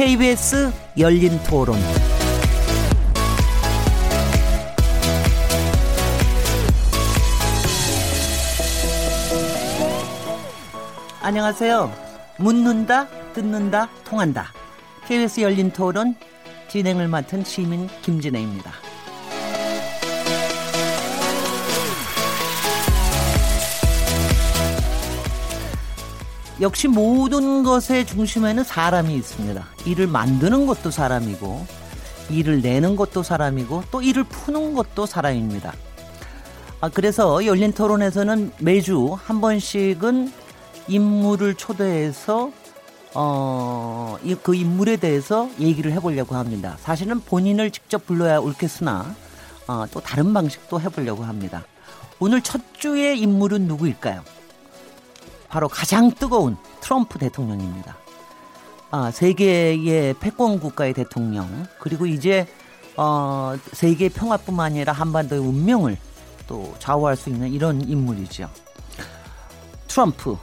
KBS 열린 토론. 안녕하세요. 묻는다, 듣는다, 통한다. KBS 열린 토론 진행을 맡은 시민 김진애입니다. 역시 모든 것의 중심에는 사람이 있습니다. 일을 만드는 것도 사람이고, 일을 내는 것도 사람이고, 또 일을 푸는 것도 사람입니다. 아, 그래서 열린 토론에서는 매주 한 번씩은 인물을 초대해서 어, 그 인물에 대해서 얘기를 해보려고 합니다. 사실은 본인을 직접 불러야 옳겠으나 어, 또 다른 방식도 해보려고 합니다. 오늘 첫 주의 인물은 누구일까요? 바로 가장 뜨거운 트럼프 대통령입니다. 아, 세계의 패권 국가의 대통령 그리고 이제 어, 세계 평화뿐만 아니라 한반도의 운명을 또 좌우할 수 있는 이런 인물이죠. 트럼프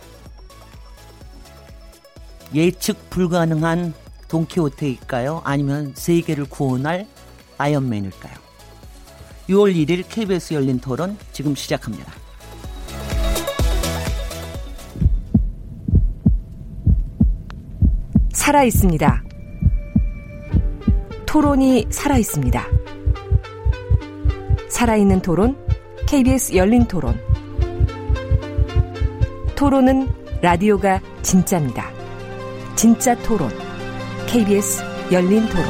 예측 불가능한 돈키호테일까요? 아니면 세계를 구원할 아이언맨일까요? 6월 1일 KBS 열린 토론 지금 시작합니다. 살아 있습니다. 토론이 살아 있습니다. 살아있는 토론, KBS 열린 토론. 토론은 라디오가 진짜입니다. 진짜 토론. KBS 열린 토론.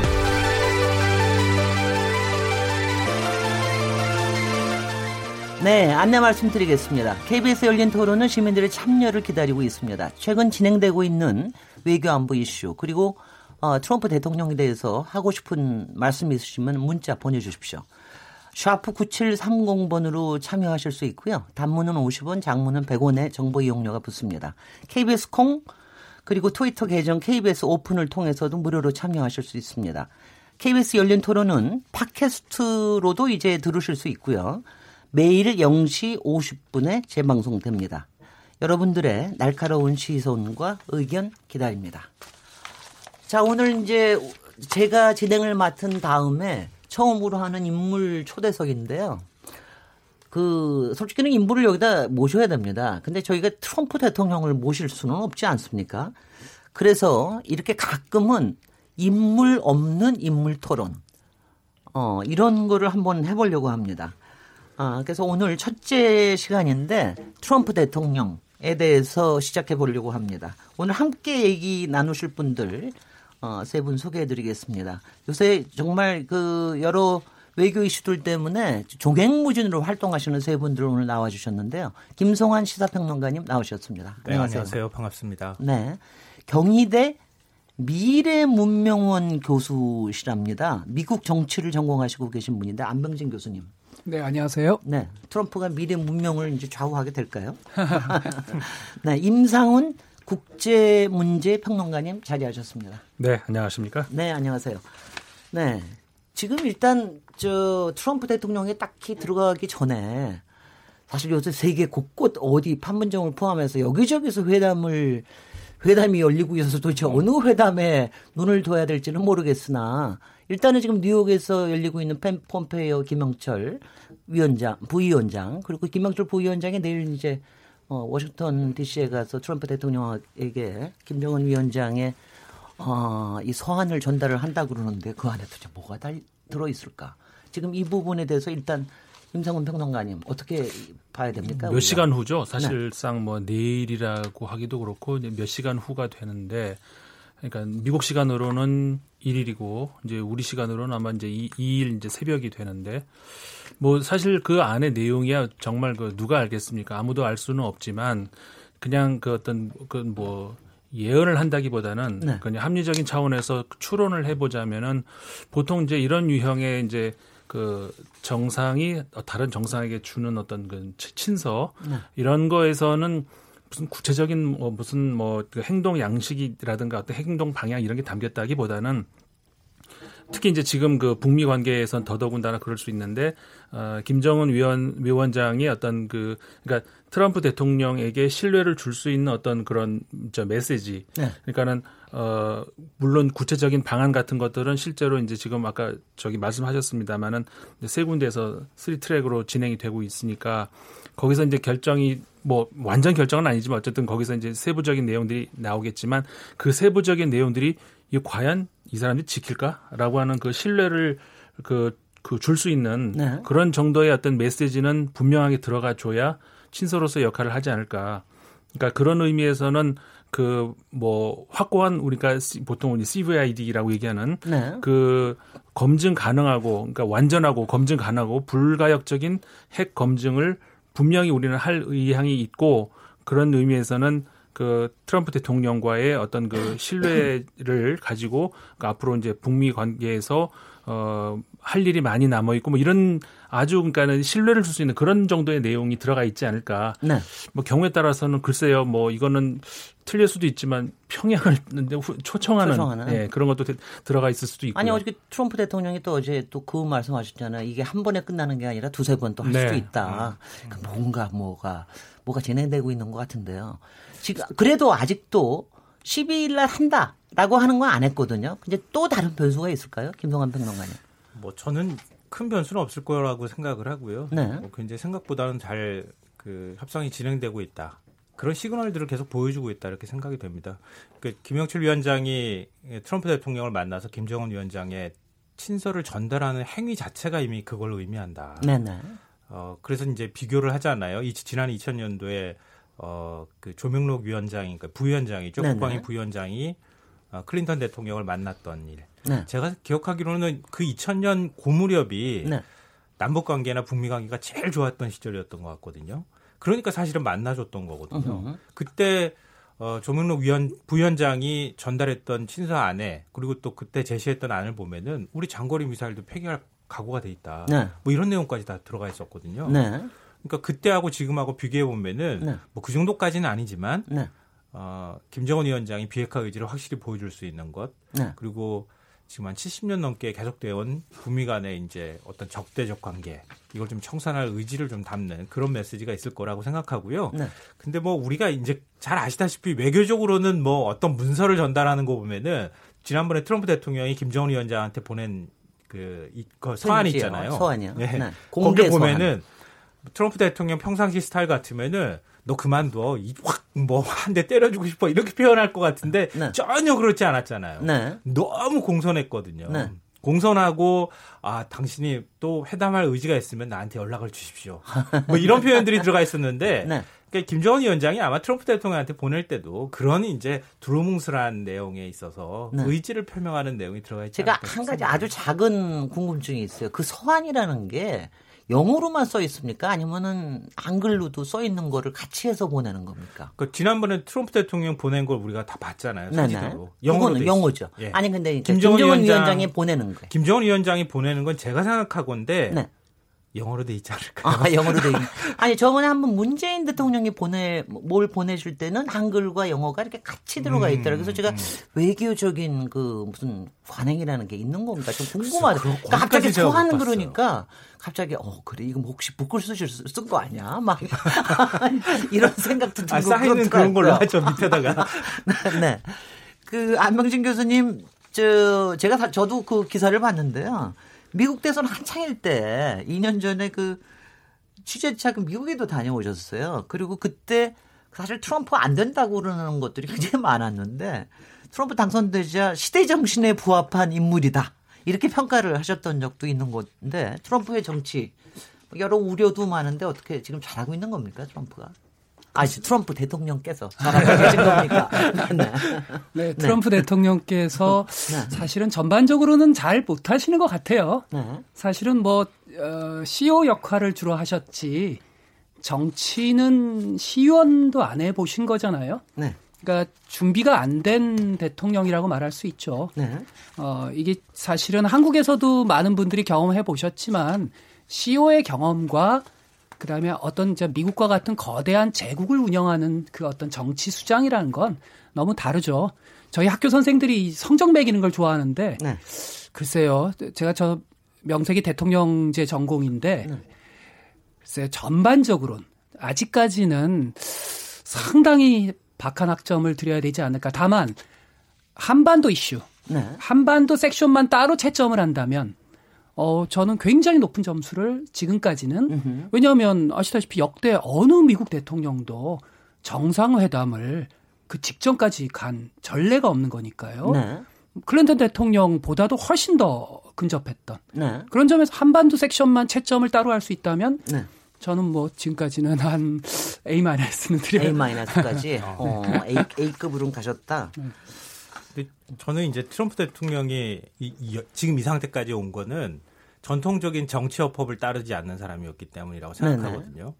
네, 안내 말씀드리겠습니다. KBS 열린 토론은 시민들의 참여를 기다리고 있습니다. 최근 진행되고 있는 외교 안보 이슈 그리고 어, 트럼프 대통령에 대해서 하고 싶은 말씀 있으시면 문자 보내주십시오. 샤프 9730번으로 참여하실 수 있고요. 단문은 50원, 장문은 100원의 정보 이용료가 붙습니다. KBS 콩 그리고 트위터 계정 KBS 오픈을 통해서도 무료로 참여하실 수 있습니다. KBS 열린 토론은 팟캐스트로도 이제 들으실 수 있고요. 매일 0시 50분에 재방송됩니다. 여러분들의 날카로운 시선과 의견 기다립니다. 자, 오늘 이제 제가 진행을 맡은 다음에 처음으로 하는 인물 초대석인데요. 그 솔직히는 인물을 여기다 모셔야 됩니다. 근데 저희가 트럼프 대통령을 모실 수는 없지 않습니까? 그래서 이렇게 가끔은 인물 없는 인물 토론 어 이런 거를 한번 해보려고 합니다. 아 그래서 오늘 첫째 시간인데 트럼프 대통령 에 대해서 시작해 보려고 합니다. 오늘 함께 얘기 나누실 분들 어, 세 분 소개해 드리겠습니다. 요새 정말 그 여러 외교 이슈들 때문에 종횡무진으로 활동하시는 세 분들 오늘 나와 주셨는데요. 김성환 시사평론가님 나오셨습니다. 네, 안녕하세요. 안녕하세요. 반갑습니다. 네. 경희대 미래문명원 교수시랍니다. 미국 정치를 전공하시고 계신 분인데 안병진 교수님. 네, 안녕하세요. 네. 트럼프가 미래 문명을 이제 좌우하게 될까요? 네, 임상훈 국제 문제 평론가님 자리하셨습니다. 네, 안녕하십니까? 네, 안녕하세요. 네. 지금 일단 저 트럼프 대통령이 딱히 들어가기 전에 사실 요새 세계 곳곳 어디 판문점을 포함해서 여기저기서 회담을 회담이 열리고 있어서 도대체 어느 회담에 눈을 둬야 될지는 모르겠으나 일단은 지금 뉴욕에서 열리고 있는 펜 폼페이오 김영철 위원장 부위원장 그리고 김영철 부위원장이 내일 이제 어, 워싱턴 DC에 가서 트럼프 대통령에게 김정은 위원장의 어, 이 서한을 전달을 한다 그러는데 그 안에 도대체 뭐가 다 들어있을까? 지금 이 부분에 대해서 일단 임상훈 평론가님 어떻게 봐야 됩니까? 몇 우리가? 시간 후죠. 사실상 네. 뭐 내일이라고 하기도 그렇고 몇 시간 후가 되는데 그러니까 미국 시간으로는 1일이고 이제 우리 시간으로는 아마 이제 2, 2일 이제 새벽이 되는데 뭐 사실 그 안에 내용이야 정말 그 누가 알겠습니까? 아무도 알 수는 없지만 그냥 그 어떤 그뭐 예언을 한다기보다는 네. 그냥 합리적인 차원에서 추론을 해보자면은 보통 이제 이런 유형의 이제 그 정상이 다른 정상에게 주는 어떤 그 친서 네. 이런 거에서는 무슨 구체적인 뭐 무슨 뭐 그 행동 양식이라든가 어떤 행동 방향 이런 게 담겼다기보다는 특히 이제 지금 그 북미 관계에선 더더군다나 그럴 수 있는데 어, 김정은 위원 위원장이 어떤 그 그러니까 트럼프 대통령에게 신뢰를 줄 수 있는 어떤 그런 저 메시지. 네. 그러니까는 어 물론 구체적인 방안 같은 것들은 실제로 이제 지금 아까 저기 말씀하셨습니다마는 세 군데에서 three track으로 진행이 되고 있으니까 거기서 이제 결정이 뭐 완전 결정은 아니지만 어쨌든 거기서 이제 세부적인 내용들이 나오겠지만 그 세부적인 내용들이 이 과연 이 사람들이 지킬까라고 하는 그 신뢰를 그 그 줄 수 있는 네. 그런 정도의 어떤 메시지는 분명하게 들어가 줘야 친서로서 역할을 하지 않을까. 그러니까 그런 의미에서는 그 뭐 확고한 우리가 보통 우리 CVID라고 얘기하는 네. 그 검증 가능하고 그러니까 완전하고 검증 가능하고 불가역적인 핵 검증을 분명히 우리는 할 의향이 있고 그런 의미에서는 그 트럼프 대통령과의 어떤 그 신뢰를 가지고 그 앞으로 이제 북미 관계에서 어, 할 일이 많이 남아 있고 뭐 이런 아주 그러니까는 신뢰를 줄 수 있는 그런 정도의 내용이 들어가 있지 않을까. 네. 뭐 경우에 따라서는 글쎄요, 뭐 이거는 틀릴 수도 있지만 평양을 초청하는, 초청하는. 예, 그런 것도 들어가 있을 수도 있고. 아니 어저께 트럼프 대통령이 또 어제 또 그 말씀하셨잖아요. 이게 한 번에 끝나는 게 아니라 두세 번 또할 네. 수도 있다. 음. 그 뭔가 뭐가 뭐가 진행되고 있는 것 같은데요. 지금 그래도 아직도 12일 날 한다라고 하는 건 안 했거든요. 근데 또 다른 변수가 있을까요? 김동완 평론가님. 뭐 저는 큰 변수는 없을 거라고 생각을 하고요. 네. 뭐 굉장히 생각보다는 잘 그 협상이 진행되고 있다. 그런 시그널들을 계속 보여주고 있다 이렇게 생각이 됩니다. 그 김영철 위원장이 트럼프 대통령을 만나서 김정은 위원장의 친서를 전달하는 행위 자체가 이미 그걸 의미한다. 네네. 어 그래서 이제 비교를 하잖아요. 이 지난 2000년도에 어그 조명록 위원장이 그러니까 부위원장이죠. 국방위 부위원장이 어, 클린턴 대통령을 만났던 일. 네. 제가 기억하기로는 그 2000년 고무렵이 네. 남북 관계나 북미 관계가 제일 좋았던 시절이었던 것 같거든요. 그러니까 사실은 만나줬던 거거든요. 어허. 그때 어, 조명록 위원 부위원장이 전달했던 친서 안에 그리고 또 그때 제시했던 안을 보면은 우리 장거리 미사일도 폐기할 각오가 돼 있다. 네. 뭐 이런 내용까지 다 들어가 있었거든요. 네. 그러니까 그때하고 지금하고 비교해 보면은 네. 뭐그 정도까지는 아니지만 네. 어, 김정은 위원장이 비핵화 의지를 확실히 보여줄 수 있는 것 네. 그리고 지금 한 70년 넘게 계속되어 온 북미 간의 이제 어떤 적대적 관계 이걸 좀 청산할 의지를 좀 담는 그런 메시지가 있을 거라고 생각하고요. 네. 근데 뭐 우리가 이제 잘 아시다시피 외교적으로는 뭐 어떤 문서를 전달하는 거 보면은 지난번에 트럼프 대통령이 김정은 위원장한테 보낸 그, 이, 그 서한 있잖아요. 서한이요. 네. 네. 거기 보면은 트럼프 대통령 평상시 스타일 같으면은 너 그만둬. 확 뭐 한 대 때려주고 싶어. 이렇게 표현할 것 같은데 네. 전혀 그렇지 않았잖아요. 네. 너무 공손했거든요. 네. 공손하고 아 당신이 또 회담할 의지가 있으면 나한테 연락을 주십시오. 뭐 이런 표현들이 들어가 있었는데 네. 그러니까 김정은 위원장이 아마 트럼프 대통령한테 보낼 때도 그런 이제 두루뭉술한 내용에 있어서 네. 의지를 표명하는 내용이 들어가 있지 제가 한 가지 아주 작은 궁금증이 있어요. 그 서한이라는 게 영어로만 써 있습니까? 아니면은 한글로도 써 있는 거를 같이 해서 보내는 겁니까? 그 지난번에 트럼프 대통령 보낸 걸 우리가 다 봤잖아요. 사진으로. 영어는 영어죠. 예. 아니 근데 김정은, 김정은 위원장, 이 보내는 거. 김정은 위원장이 보내는 건 제가 생각하건데 네. 영어로 돼 있지 않을까요? 아, 영어로 돼 있. 아니 저번에 한번 문재인 대통령이 보내 뭘 보내줄 때는 한글과 영어가 이렇게 같이 들어가 있더라고요. 그래서 제가 음. 외교적인 그 무슨 관행이라는 게 있는 건가 좀 궁금하다. 그러니까 갑자기 소환 그러니까 갑자기 어 그래 이거 뭐 혹시 북글 쓰실 쓴 거 아니야? 막 이런 생각도 들고 아, 사인은 그런 걸로 하죠 밑에다가. 네. 그 안명진 교수님 저 제가 다, 저도 그 기사를 봤는데요. 미국 대선 한창일 때 2년 전에 그 취재차 그 미국에도 다녀오셨어요. 그리고 그때 사실 트럼프 안 된다고 그러는 것들이 굉장히 많았는데 트럼프 당선되자 시대 정신에 부합한 인물이다. 이렇게 평가를 하셨던 적도 있는 건데 트럼프의 정치 여러 우려도 많은데 어떻게 지금 잘하고 있는 겁니까 트럼프가? 아, 트럼프 대통령께서 잘하고 계신 겁니까? 네. 네, 트럼프 네. 대통령께서 네. 사실은 전반적으로는 잘 못하시는 것 같아요. 네. 사실은 뭐 어, CEO 역할을 주로 하셨지 정치는 시의원도 안 해보신 거잖아요. 네. 그러니까 준비가 안 된 대통령이라고 말할 수 있죠. 네. 어, 이게 사실은 한국에서도 많은 분들이 경험해 보셨지만 CEO의 경험과 그다음에 어떤 이제 미국과 같은 거대한 제국을 운영하는 그 어떤 정치 수장이라는 건 너무 다르죠. 저희 학교 선생들이 성적 매기는 걸 좋아하는데 네. 글쎄요. 제가 저 명색이 대통령제 전공인데 네. 글쎄요. 전반적으로는 아직까지는 상당히 박한 학점을 드려야 되지 않을까. 다만 한반도 이슈, 네. 한반도 섹션만 따로 채점을 한다면 어 저는 굉장히 높은 점수를 지금까지는 음흠. 왜냐하면 아시다시피 역대 어느 미국 대통령도 정상회담을 그 직전까지 간 전례가 없는 거니까요. 네. 클린턴 대통령보다도 훨씬 더 근접했던 네. 그런 점에서 한반도 섹션만 채점을 따로 할 수 있다면 네. 저는 뭐 지금까지는 한 A 마이너스는 드려요. A 마이너스까지 어, A A급으로 가셨다. 네. 근데 저는 이제 트럼프 대통령이 이, 이, 지금 이 상태까지 온 거는 전통적인 정치어법을 따르지 않는 사람이었기 때문이라고 생각하거든요. 네네.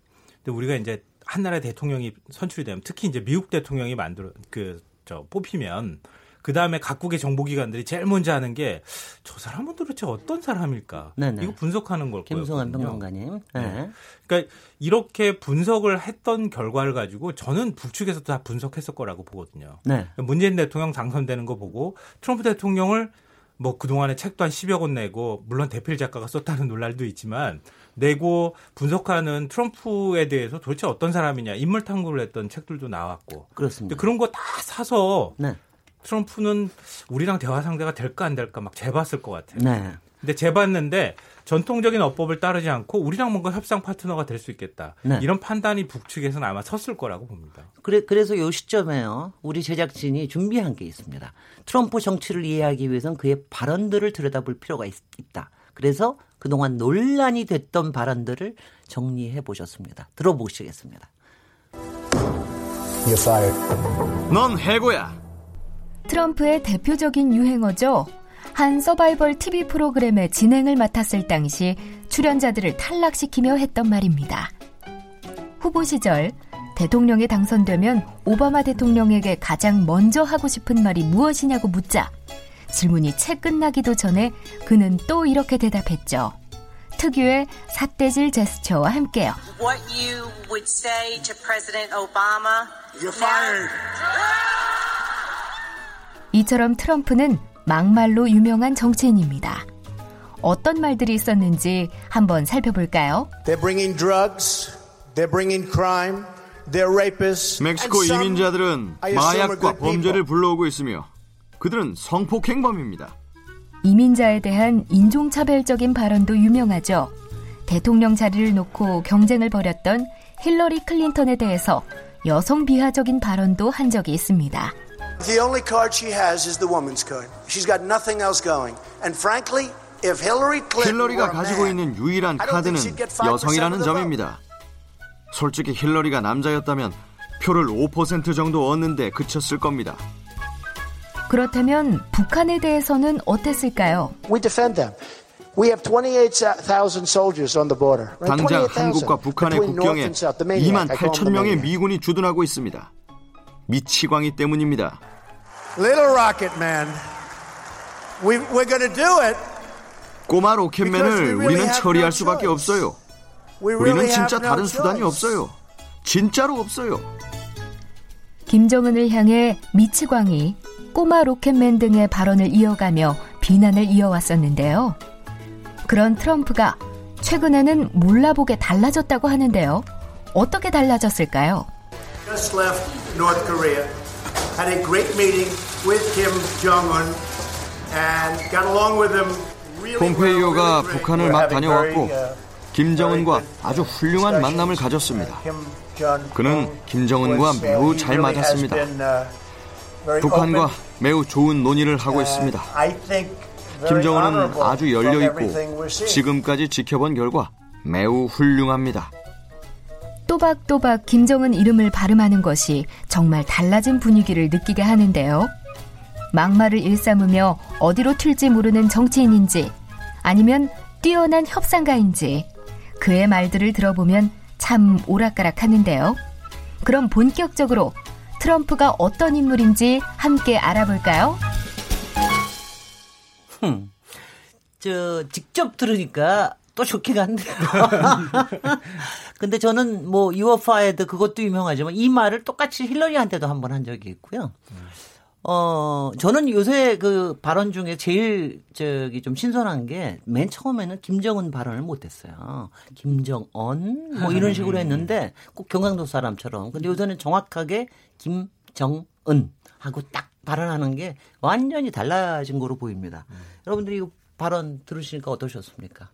근데 우리가 이제 한 나라의 대통령이 선출이 되면 특히 이제 미국 대통령이 만들어 그 저 뽑히면 그 다음에 각국의 정보기관들이 제일 먼저 하는 게 저 사람은 도대체 어떤 사람일까? 네네. 이거 분석하는 걸 거예요. 김성환 평론가님. 네. 네. 그러니까 이렇게 분석을 했던 결과를 가지고 저는 북측에서 다 분석했을 거라고 보거든요. 네. 문재인 대통령 당선되는 거 보고 트럼프 대통령을 뭐 그동안에 책도 한 10여 권 내고 물론 대필 작가가 썼다는 논란도 있지만 내고 분석하는 트럼프에 대해서 도대체 어떤 사람이냐 인물 탐구를 했던 책들도 나왔고 그렇습니다. 그런 거 다 사서 네. 트럼프는 우리랑 대화 상대가 될까 안 될까 막 재봤을 것 같아요. 네. 근데 재봤는데 전통적인 어법을 따르지 않고 우리랑 뭔가 협상 파트너가 될 수 있겠다. 네. 이런 판단이 북측에서는 아마 섰을 거라고 봅니다. 그래, 그래서 요 시점에요. 우리 제작진이 준비한 게 있습니다. 트럼프 정치를 이해하기 위해서는 그의 발언들을 들여다볼 필요가 있, 다 그래서 그동안 논란이 됐던 발언들을 정리해 보셨습니다. 들어보시겠습니다. 넌 해고야. 트럼프의 대표적인 유행어죠. 한 서바이벌 TV 프로그램의 진행을 맡았을 당시 출연자들을 탈락시키며 했던 말입니다. 후보 시절 대통령에 당선되면 오바마 대통령에게 가장 먼저 하고 싶은 말이 무엇이냐고 묻자 질문이 채 끝나기도 전에 그는 또 이렇게 대답했죠. 특유의 삿대질 제스처와 함께요. What you would say to President Obama? You're fired. 이처럼 트럼프는 막말로 유명한 정치인입니다. 어떤 말들이 있었는지 한번 살펴볼까요? They're bringing drugs. They're bringing crime. They're rapists. 멕시코 이민자들은 마약과 범죄를 불러오고 있으며 그들은 성폭행범입니다. 이민자에 대한 인종차별적인 발언도 유명하죠. 대통령 자리를 놓고 경쟁을 벌였던 힐러리 클린턴에 대해서 여성 비하적인 발언도 한 적이 있습니다. The only card she has is the woman's card. She's got nothing else going. And frankly, if Hillary Clinton 힐러리가 가지고 있는 유일한 카드는 여성이라는 점입니다. 솔직히 힐러리가 남자였다면 표를 5% 정도 얻는데 그쳤을 겁니다. 그렇다면 북한에 대해서는 어땠을까요? We defend them. We have 28,000 soldiers on the border. 당장 한국과 북한의 국경에 2만 8천 명의 미군이 주둔하고 있습니다. 미치광이 때문입니다. Little Rocket Man, we, we're going to do it. 꼬마 로켓맨을 우리는 처리할 수밖에 없어요. 우리는 진짜 다른 수단이 없어요. 진짜로 없어요. 김정은을 향해 미치광이 꼬마 로켓맨 등의 발언을 이어가며 비난을 이어왔었는데요. 그런 트럼프가 최근에는 몰라보게 달라졌다고 하는데요. 어떻게 달라졌을까요? Just left North Korea, had a great meeting with Kim Jong-un and got along with him 폼페이오가 북한을 막 다녀왔고 김정은과 아주 훌륭한 만남을 가졌습니다. 그는 김정은과 매우 잘 맞았습니다. 북한과 매우 좋은 논의를 하고 있습니다. 김정은은 아주 열려 있고 지금까지 지켜본 결과 매우 훌륭합니다. 또박또박 김정은 이름을 발음하는 것이 정말 달라진 분위기를 느끼게 하는데요. 막말을 일삼으며 어디로 튈지 모르는 정치인인지 아니면 뛰어난 협상가인지 그의 말들을 들어보면 참 오락가락 하는데요. 그럼 본격적으로 트럼프가 어떤 인물인지 함께 알아볼까요? 흠, 저 직접 들으니까 또 좋긴 한데요. 근데 저는 뭐 유어파에드 그것도 유명하지만 이 말을 똑같이 힐러리한테도 한 번 한 적이 있고요. 어, 저는 요새 그 발언 중에 제일 저기 좀 신선한 게 맨 처음에는 김정은 발언을 못 했어요. 김정언 뭐 이런 식으로 했는데 꼭 경상도 사람처럼. 근데 요새는 정확하게 김정은 하고 딱 발음하는 게 완전히 달라진 거로 보입니다. 음. 여러분들이 이 발언 들으시니까 어떠셨습니까?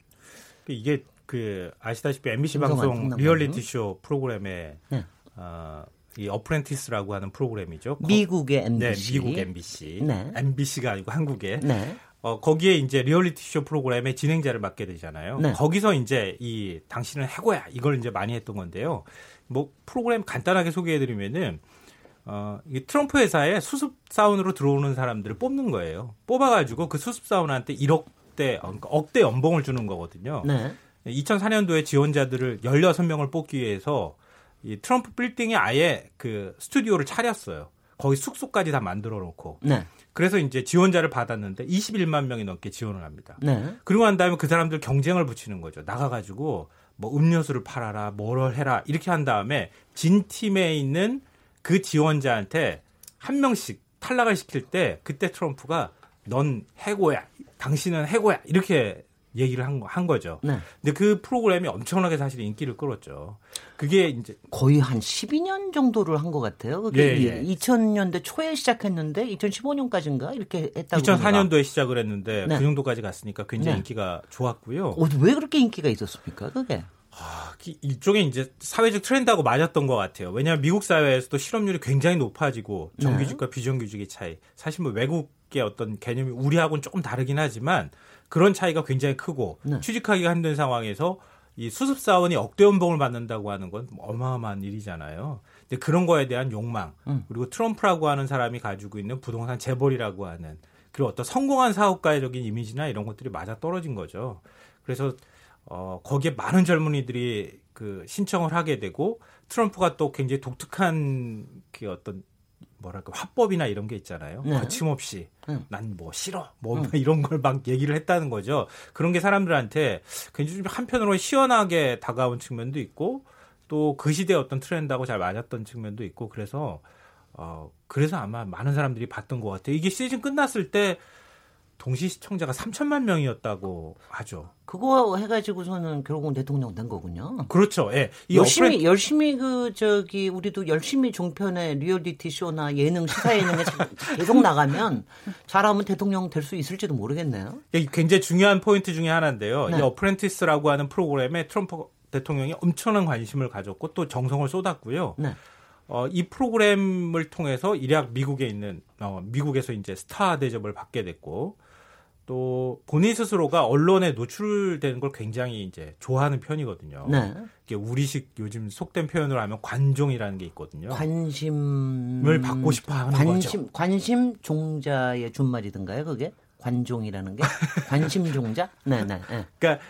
이게 그 아시다시피 NBC 방송 리얼리티 쇼 프로그램에 네. 어, 이 Apprentice라고 하는 프로그램이죠. 미국의 NBC. 네, 미국 NBC. 네. MBC가 아니고 한국의. 네. 어, 거기에 이제 리얼리티 쇼 프로그램의 진행자를 맡게 되잖아요. 네. 거기서 이제 이 당신은 해고야 이걸 이제 많이 했던 건데요. 뭐 프로그램 간단하게 소개해 드리면은 어, 이 트럼프 회사에 수습 사원으로 들어오는 사람들을 뽑는 거예요. 뽑아 가지고 그 수습 사원한테 1억 대, 그러니까 억대 연봉을 주는 거거든요. 네. 2004년도에 지원자들을 16명을 뽑기 위해서 이 트럼프 빌딩에 아예 그 스튜디오를 차렸어요. 거기 숙소까지 다 만들어 놓고. 네. 그래서 이제 지원자를 받았는데 21만 명이 넘게 지원을 합니다. 네. 그리고 난 다음에 그 사람들 경쟁을 붙이는 거죠. 나가가지고 뭐 음료수를 팔아라, 뭐를 해라 이렇게 한 다음에 진 팀에 있는 그 지원자한테 한 명씩 탈락을 시킬 때 그때 트럼프가 넌 해고야, 당신은 해고야 이렇게 얘기를 한, 한 거죠. 네. 근데 그 프로그램이 엄청나게 사실 인기를 끌었죠. 그게 이제 거의 한 12년 정도를 한 것 같아요. 그게 예, 예. 2000년대 초에 시작했는데 2015년까지인가 이렇게 했다고 2004년도에 시작을 했는데 네. 그 정도까지 갔으니까 굉장히 네. 인기가 좋았고요. 어, 왜 그렇게 인기가 있었습니까? 그게? 아, 일종의 이제 사회적 트렌드하고 맞았던 것 같아요. 왜냐하면 미국 사회에서도 실업률이 굉장히 높아지고 정규직과 네. 비정규직의 차이. 사실 뭐 외국 의 어떤 개념이 우리하고는 조금 다르긴 하지만 그런 차이가 굉장히 크고 네. 취직하기가 힘든 상황에서 이 수습 사원이 억대 연봉을 받는다고 하는 건 어마어마한 일이잖아요. 근데 그런 거에 대한 욕망 음. 그리고 트럼프라고 하는 사람이 가지고 있는 부동산 재벌이라고 하는 그리고 어떤 성공한 사업가적인 이미지나 이런 것들이 맞아 떨어진 거죠. 그래서 어, 거기에 많은 젊은이들이 그 신청을 하게 되고 트럼프가 또 굉장히 독특한 그 어떤 뭐랄까 화법이나 이런 게 있잖아요. 네. 거침없이 응. 난뭐 싫어 뭐 응. 이런 걸 막 얘기를 했다는 거죠. 그런 게 사람들한테 굉장히 좀 한편으로 시원하게 다가온 측면도 있고 또 그 시대의 어떤 트렌드하고 잘 맞았던 측면도 있고 그래서 어 그래서 아마 많은 사람들이 봤던 것 같아요. 이게 시즌 끝났을 때 동시 시청자가 3천만 명이었다고 하죠. 그거 해가지고서는 결국은 대통령 된 거군요. 그렇죠. 예. 열심히 어플... 열심히 그 저기 우리도 열심히 종편에 리얼리티 쇼나 예능 시사 예능에 계속 나가면 잘하면 대통령 될 수 있을지도 모르겠네요. 예, 굉장히 중요한 포인트 중에 하나인데요. 네. 이 어프렌티스라고 하는 프로그램에 트럼프 대통령이 엄청난 관심을 가졌고 또 정성을 쏟았고요. 네. 어, 이 프로그램을 통해서 일약 미국에 있는 어, 미국에서 이제 스타 대접을 받게 됐고 또 본인 스스로가 언론에 노출되는 걸 굉장히 이제 좋아하는 편이거든요. 네. 이게 우리식 요즘 속된 표현으로 하면 관종이라는 게 있거든요. 관심을 받고 싶어 하는 관심, 거죠. 관심 종자의 준말이든가요, 그게? 관종이라는 게 관심 종자? 네, 네. 네. 그러니까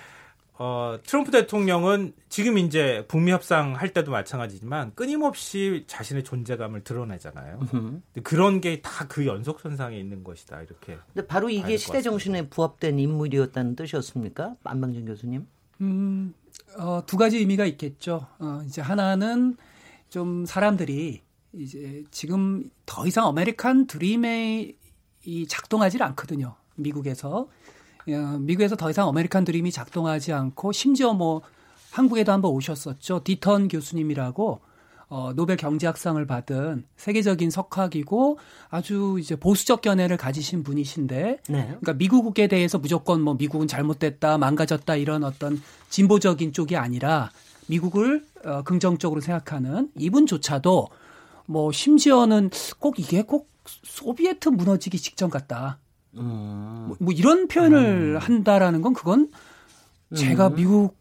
어, 트럼프 대통령은 지금 이제 북미 협상 할 때도 마찬가지지만 끊임없이 자신의 존재감을 드러내잖아요. 그런 게 다 그 연속선상에 있는 것이다. 이렇게. 근데 바로 이게 시대 정신에 부합된 인물이었다는 뜻이었습니까? 안방진 교수님? 음, 어, 두 가지 의미가 있겠죠. 어, 이제 하나는 좀 사람들이 이제 지금 더 이상 아메리칸 드림에 이 작동하지 않거든요. 미국에서. 미국에서 더 이상 아메리칸 드림이 작동하지 않고 심지어 뭐 한국에도 한번 오셨었죠. 디턴 교수님이라고 어, 노벨 경제학상을 받은 세계적인 석학이고 아주 이제 보수적 견해를 가지신 분이신데, 네. 그러니까 미국에 대해서 무조건 뭐 미국은 잘못됐다, 망가졌다 이런 어떤 진보적인 쪽이 아니라 미국을 어, 긍정적으로 생각하는 이분조차도 뭐 심지어는 꼭 이게 꼭 소비에트 무너지기 직전 같다. 음. 뭐, 뭐, 이런 표현을 음. 한다라는 건 그건 제가 음. 미국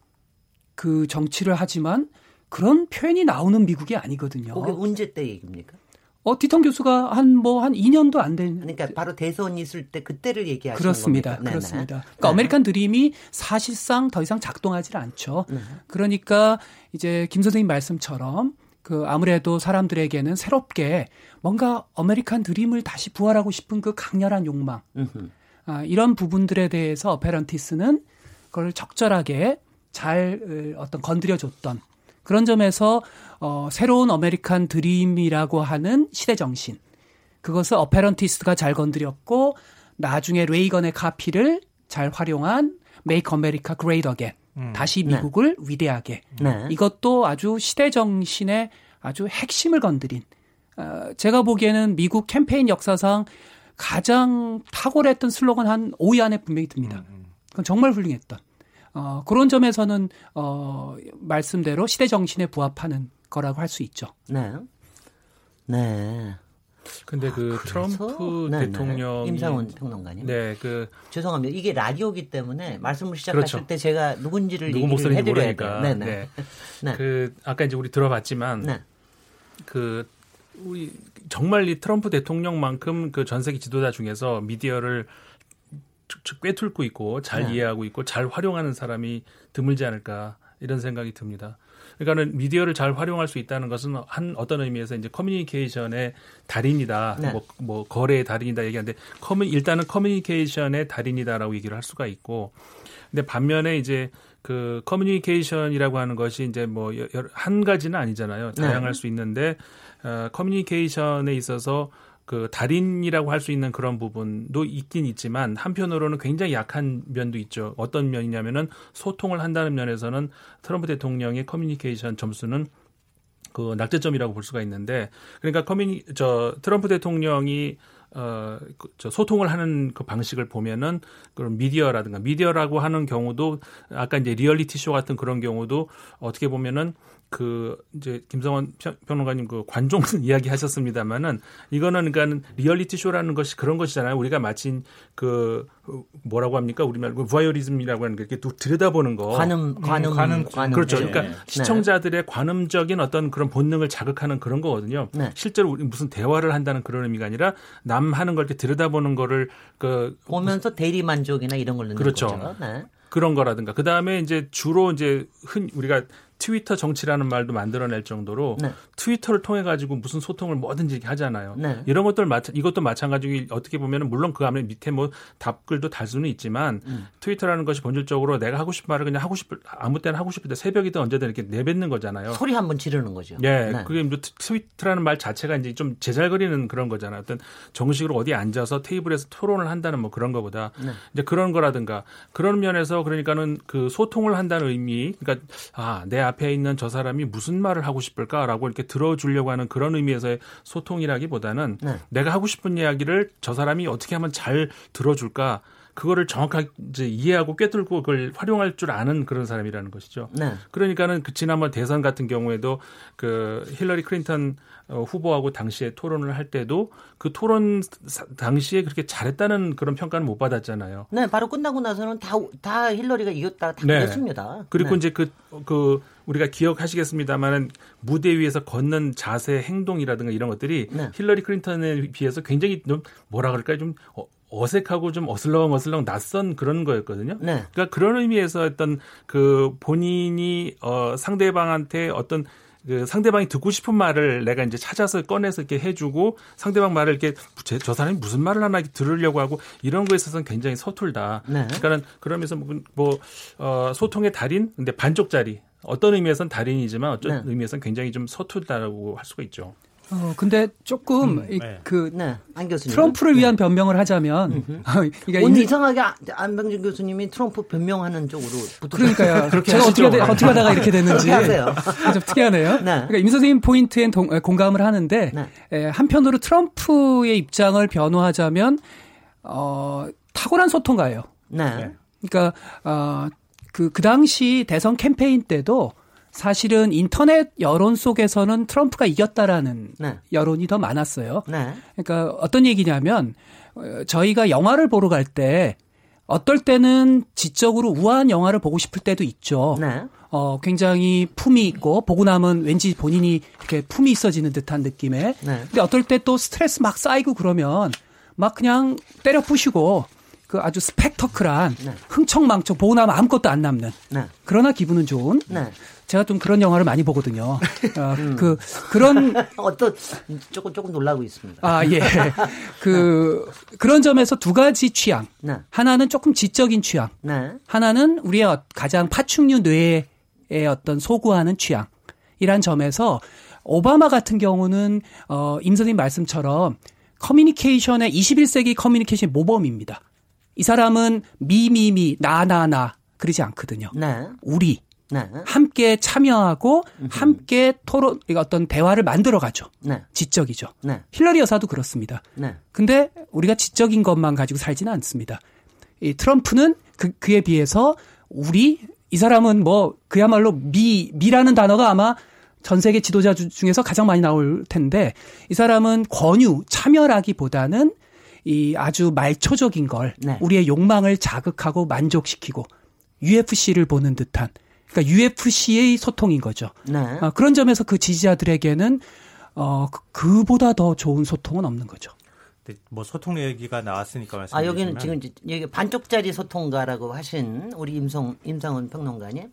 그 정치를 하지만 그런 표현이 나오는 미국이 아니거든요. 그게 언제 때 얘기입니까? 어, 디턴 교수가 한 뭐 한 2년도 안 된. 그러니까 바로 대선 있을 때 그때를 얘기하시는 그렇습니다. 겁니까? 그렇습니다. 네네. 그러니까 아메리칸 드림이 사실상 더 이상 작동하지 않죠. 네. 그러니까 이제 김 선생님 말씀처럼 그 아무래도 사람들에게는 새롭게 뭔가 아메리칸 드림을 다시 부활하고 싶은 그 강렬한 욕망. 아, 이런 부분들에 대해서 Apprentice는 그걸 적절하게 잘 어떤 건드려 줬던 그런 점에서 어 새로운 아메리칸 드림이라고 하는 시대 정신 그것을 Apprentice가 잘 건드렸고 나중에 레이건의 카피를 잘 활용한 Make America Great Again. 음. 다시 네. 미국을 네. 위대하게. 네. 이것도 아주 시대 정신의 아주 핵심을 건드린 어, 제가 보기에는 미국 캠페인 역사상 가장 탁월했던 슬로건 한 5위 안에 분명히 듭니다. 음, 음. 그건 정말 훌륭했던. 어, 그런 점에서는 어, 말씀대로 시대 정신에 부합하는 거라고 할 수 있죠. 네. 네. 근데 아, 그 트럼프 네, 네. 대통령 임상훈 평론가님. 네, 그 죄송합니다. 이게 라디오기 때문에 말씀을 시작하실 그렇죠. 때 제가 누군지를 누구 얘기를 해드려야 돼요. 네, 네. 네. 그 아까 이제 우리 들어봤지만 네. 그 우리 정말 이 트럼프 대통령만큼 그 전 세계 지도자 중에서 미디어를 꿰뚫고 있고 잘 네. 이해하고 있고 잘 활용하는 사람이 드물지 않을까 이런 생각이 듭니다. 그러니까는 미디어를 잘 활용할 수 있다는 것은 한 어떤 의미에서 이제 커뮤니케이션의 달인이다, 네. 뭐, 뭐 거래의 달인이다 얘기하는데 커뮤 일단은 커뮤니케이션의 달인이다라고 얘기를 할 수가 있고, 근데 반면에 이제 그 커뮤니케이션이라고 하는 것이 이제 뭐 한 가지는 아니잖아요. 다양할 네. 수 있는데 어, 커뮤니케이션에 있어서 그 달인이라고 할 수 있는 그런 부분도 있긴 있지만 한편으로는 굉장히 약한 면도 있죠. 어떤 면이냐면은 소통을 한다는 면에서는 트럼프 대통령의 커뮤니케이션 점수는 그 낙제점이라고 볼 수가 있는데 그러니까 커뮤니 저 트럼프 대통령이 어, 그저 소통을 하는 그 방식을 보면은 그런 미디어라든가 미디어라고 하는 경우도 아까 이제 리얼리티 쇼 같은 그런 경우도 어떻게 보면은 그 이제 김성원 평론가님 그 관종 이야기 하셨습니다만은 이거는 그러니까 리얼리티 쇼라는 것이 그런 것이잖아요. 우리가 마친 그 뭐라고 합니까? 우리말 그 voyeurism이라고 하는 게 이렇게 들여다보는 거. 관음 관음 음, 관음, 관음 그렇죠. 그러니까 네. 시청자들의 관음적인 어떤 그런 본능을 자극하는 그런 거거든요. 네. 실제로 우리 무슨 대화를 한다는 그런 의미가 아니라 남 하는 걸 이렇게 들여다보는 거를 그 보면서 대리 만족이나 이런 걸 넣는 그렇죠. 거죠. 네. 그런 거라든가 그 다음에 이제 주로 이제 흔 우리가 트위터 정치라는 말도 만들어낼 정도로 네. 트위터를 통해 가지고 무슨 소통을 뭐든지 하잖아요. 네. 이런 것들 마찬 이것도 마찬가지고 어떻게 보면은 물론 그 안에 밑에 뭐 답글도 달 수는 있지만 음. 트위터라는 것이 본질적으로 내가 하고 싶은 말을 그냥 하고 싶을 아무 때나 하고 싶을 때 새벽이든 언제든 이렇게 내뱉는 거잖아요. 소리 한번 지르는 거죠. 예, 네. 그게 트위터라는 말 자체가 이제 좀 제잘거리는 그런 거잖아요. 어떤 정식으로 어디 앉아서 테이블에서 토론을 한다는 뭐 그런 거보다 네. 이제 그런 거라든가 그런 면에서 그러니까는 그 소통을 한다는 의미, 그러니까 아내 앞에 있는 저 사람이 무슨 말을 하고 싶을까라고 이렇게 들어주려고 하는 그런 의미에서의 소통이라기보다는 네. 내가 하고 싶은 이야기를 저 사람이 어떻게 하면 잘 들어줄까 그거를 정확하게 이제 이해하고 꿰뚫고 그걸 활용할 줄 아는 그런 사람이라는 것이죠. 네. 그러니까는 그 지난번 대선 같은 경우에도 그 힐러리 클린턴 어, 후보하고 당시에 토론을 할 때도 그 토론 당시에 그렇게 잘했다는 그런 평가는 못 받았잖아요. 네, 바로 끝나고 나서는 다, 다 힐러리가 이겼다, 다 네. 이겼습니다. 그리고 네. 이제 그, 그, 우리가 기억하시겠습니다만은 무대 위에서 걷는 자세, 행동이라든가 이런 것들이 네. 힐러리 클린턴에 비해서 굉장히 좀 뭐라 그럴까요? 좀 어, 어색하고 좀 어슬렁 어슬렁 낯선 그런 거였거든요. 네. 그러니까 그런 의미에서 어떤 그 본인이 어 상대방한테 어떤 그 상대방이 듣고 싶은 말을 내가 이제 찾아서 꺼내서 이렇게 해주고 상대방 말을 이렇게 제, 저 사람이 무슨 말을 하나 들으려고 하고 이런 거에 있어서는 굉장히 서툴다. 네. 그러니까는 그러면서 뭐, 뭐 어, 소통의 달인 근데 반쪽짜리 어떤 의미에서는 달인이지만 어떤 네. 의미에서는 굉장히 좀 서툴다라고 할 수가 있죠. 어, 근데 조금 음, 네. 그 네, 트럼프를 위한 네. 변명을 하자면 그러니까 오늘 이 상하게 아, 안병준 교수님이 트럼프 변명하는 쪽으로 그러니까요. 제가 어떻게 되, 어떻게 하다가 이렇게 됐는지 좀 특이하네요. 네. 그러니까 임 선생님 포인트엔 동, 공감을 하는데 네. 에, 한편으로 트럼프의 입장을 변호하자면 어, 탁월한 소통가예요. 네. 그러니까 어, 그, 그 당시 대선 캠페인 때도 사실은 인터넷 여론 속에서는 트럼프가 이겼다라는 네. 여론이 더 많았어요. 네. 그러니까 어떤 얘기냐면 어, 저희가 영화를 보러 갈 때 어떨 때는 지적으로 우아한 영화를 보고 싶을 때도 있죠. 네. 어, 굉장히 품이 있고 보고 나면 왠지 본인이 이렇게 품이 있어지는 듯한 느낌에. 네. 근데 어떨 때 또 스트레스 막 쌓이고 그러면 막 그냥 때려 부시고 그 아주 스펙터클한 네. 흥청망청 보고 나면 아무것도 안 남는 네. 그러나 기분은 좋은 네. 제가 좀 그런 영화를 많이 보거든요. 어, 음. 그 그런 어떤 조금 조금 놀라고 있습니다. 아 예. 그 그런 점에서 두 가지 취향. 네. 하나는 조금 지적인 취향. 네. 하나는 우리의 가장 파충류 뇌의 어떤 소구하는 취향. 이란 점에서 오바마 같은 경우는 어 임선님 말씀처럼 커뮤니케이션의 21세기 커뮤니케이션 모범입니다. 이 사람은 me me me 나나나 그러지 않거든요. 네. 우리 네. 함께 참여하고 음흠. 함께 토론 어떤 대화를 만들어 가죠. 네. 지적이죠. 네. 힐러리 여사도 그렇습니다. 네. 근데 우리가 지적인 것만 가지고 살지는 않습니다. 이 트럼프는 그, 그에 비해서 우리 이 사람은 뭐 그야말로 미 미라는 단어가 아마 전 세계 지도자 중에서 가장 많이 나올 텐데 이 사람은 권유 참여라기보다는 이 아주 말초적인 걸 네. 우리의 욕망을 자극하고 만족시키고 UFC를 보는 듯한 그러니까 UFC의 소통인 거죠. 네. 아, 그런 점에서 그 지지자들에게는 어 그, 그보다 더 좋은 소통은 없는 거죠. 뭐 소통 얘기가 나왔으니까 말씀. 아 여기는 지금 여기 반쪽짜리 소통가라고 하신 우리 임성 임상훈 평론가님.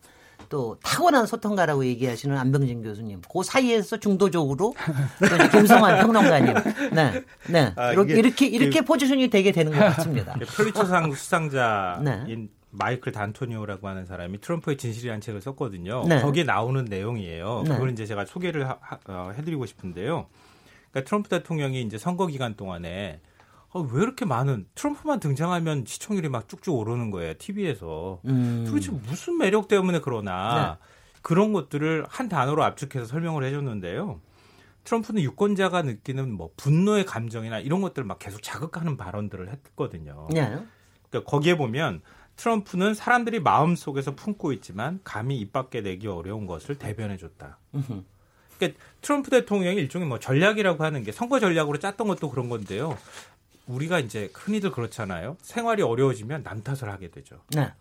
또 타고난 소통가라고 얘기하시는 안병진 교수님, 그 사이에서 중도적으로 김성환 평론가님, 네, 네, 아, 이렇게 이렇게, 이렇게 그, 포지션이 되게 되는 것 같습니다. 폴리처상 수상자인 네. 마이클 단토니오라고 하는 사람이 트럼프의 진실이라는 책을 썼거든요. 네. 거기에 나오는 내용이에요. 네. 그걸 이제 제가 소개를 하, 어, 해드리고 싶은데요. 그러니까 트럼프 대통령이 이제 선거 기간 동안에 어, 왜 이렇게 많은 트럼프만 등장하면 시청률이 막 쭉쭉 오르는 거예요 TV에서 음. 도대체 무슨 매력 때문에 그러나 네. 그런 것들을 한 단어로 압축해서 설명을 해줬는데요. 트럼프는 유권자가 느끼는 뭐 분노의 감정이나 이런 것들을 막 계속 자극하는 발언들을 했거든요. 네. 그러니까 거기에 보면 트럼프는 사람들이 마음 속에서 품고 있지만 감히 입 밖에 내기 어려운 것을 대변해 줬다. 그러니까 트럼프 대통령이 일종의 뭐 전략이라고 하는 게 선거 전략으로 짰던 것도 그런 건데요. 우리가 이제 흔히들 그렇잖아요. 생활이 어려워지면 남 탓을 하게 되죠. 네.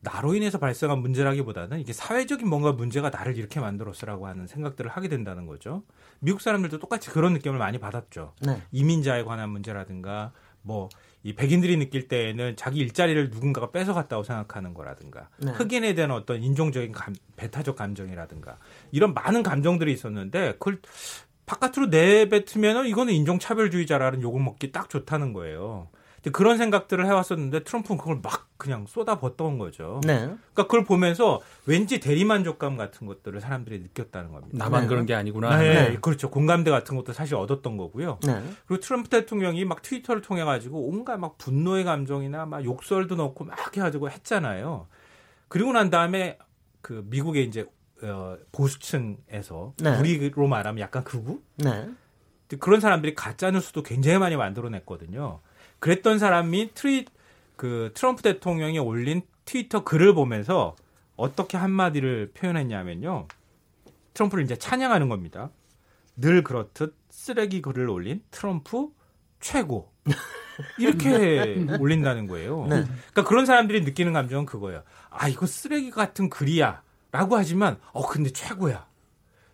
나로 인해서 발생한 문제라기보다는 이게 사회적인 뭔가 문제가 나를 이렇게 만들었으라고 하는 생각들을 하게 된다는 거죠. 미국 사람들도 똑같이 그런 느낌을 많이 받았죠. 네. 이민자에 관한 문제라든가 뭐 이 백인들이 느낄 때에는 자기 일자리를 누군가가 뺏어갔다고 생각하는 거라든가 네. 흑인에 대한 어떤 인종적인 감, 배타적 감정이라든가 이런 많은 감정들이 있었는데 그걸 바깥으로 내뱉으면은 이거는 인종차별주의자라는 욕을 먹기 딱 좋다는 거예요. 그런 생각들을 해왔었는데 트럼프는 그걸 막 그냥 쏟아붓던 거죠. 네. 그러니까 그걸 보면서 왠지 대리만족감 같은 것들을 사람들이 느꼈다는 겁니다. 나만 네. 그런 게 아니구나. 네. 네. 그렇죠. 공감대 같은 것도 사실 얻었던 거고요. 네. 그리고 트럼프 대통령이 막 트위터를 통해 가지고 온갖 막 분노의 감정이나 막 욕설도 넣고 막 해가지고 했잖아요. 그리고 난 다음에 그 미국의 이제 어, 보수층에서 네. 우리로 말하면 약간 극우 네. 그런 사람들이 가짜 뉴스도 굉장히 많이 만들어냈거든요. 그랬던 사람이 트윗 그 트럼프 대통령이 올린 트위터 글을 보면서 어떻게 한마디를 표현했냐면요. 트럼프를 이제 찬양하는 겁니다. 늘 그렇듯 쓰레기 글을 올린 트럼프 최고. 이렇게 올린다는 거예요. 네. 그러니까 그런 사람들이 느끼는 감정은 그거예요. 아, 이거 쓰레기 같은 글이야. 라고 하지만, 어, 근데 최고야.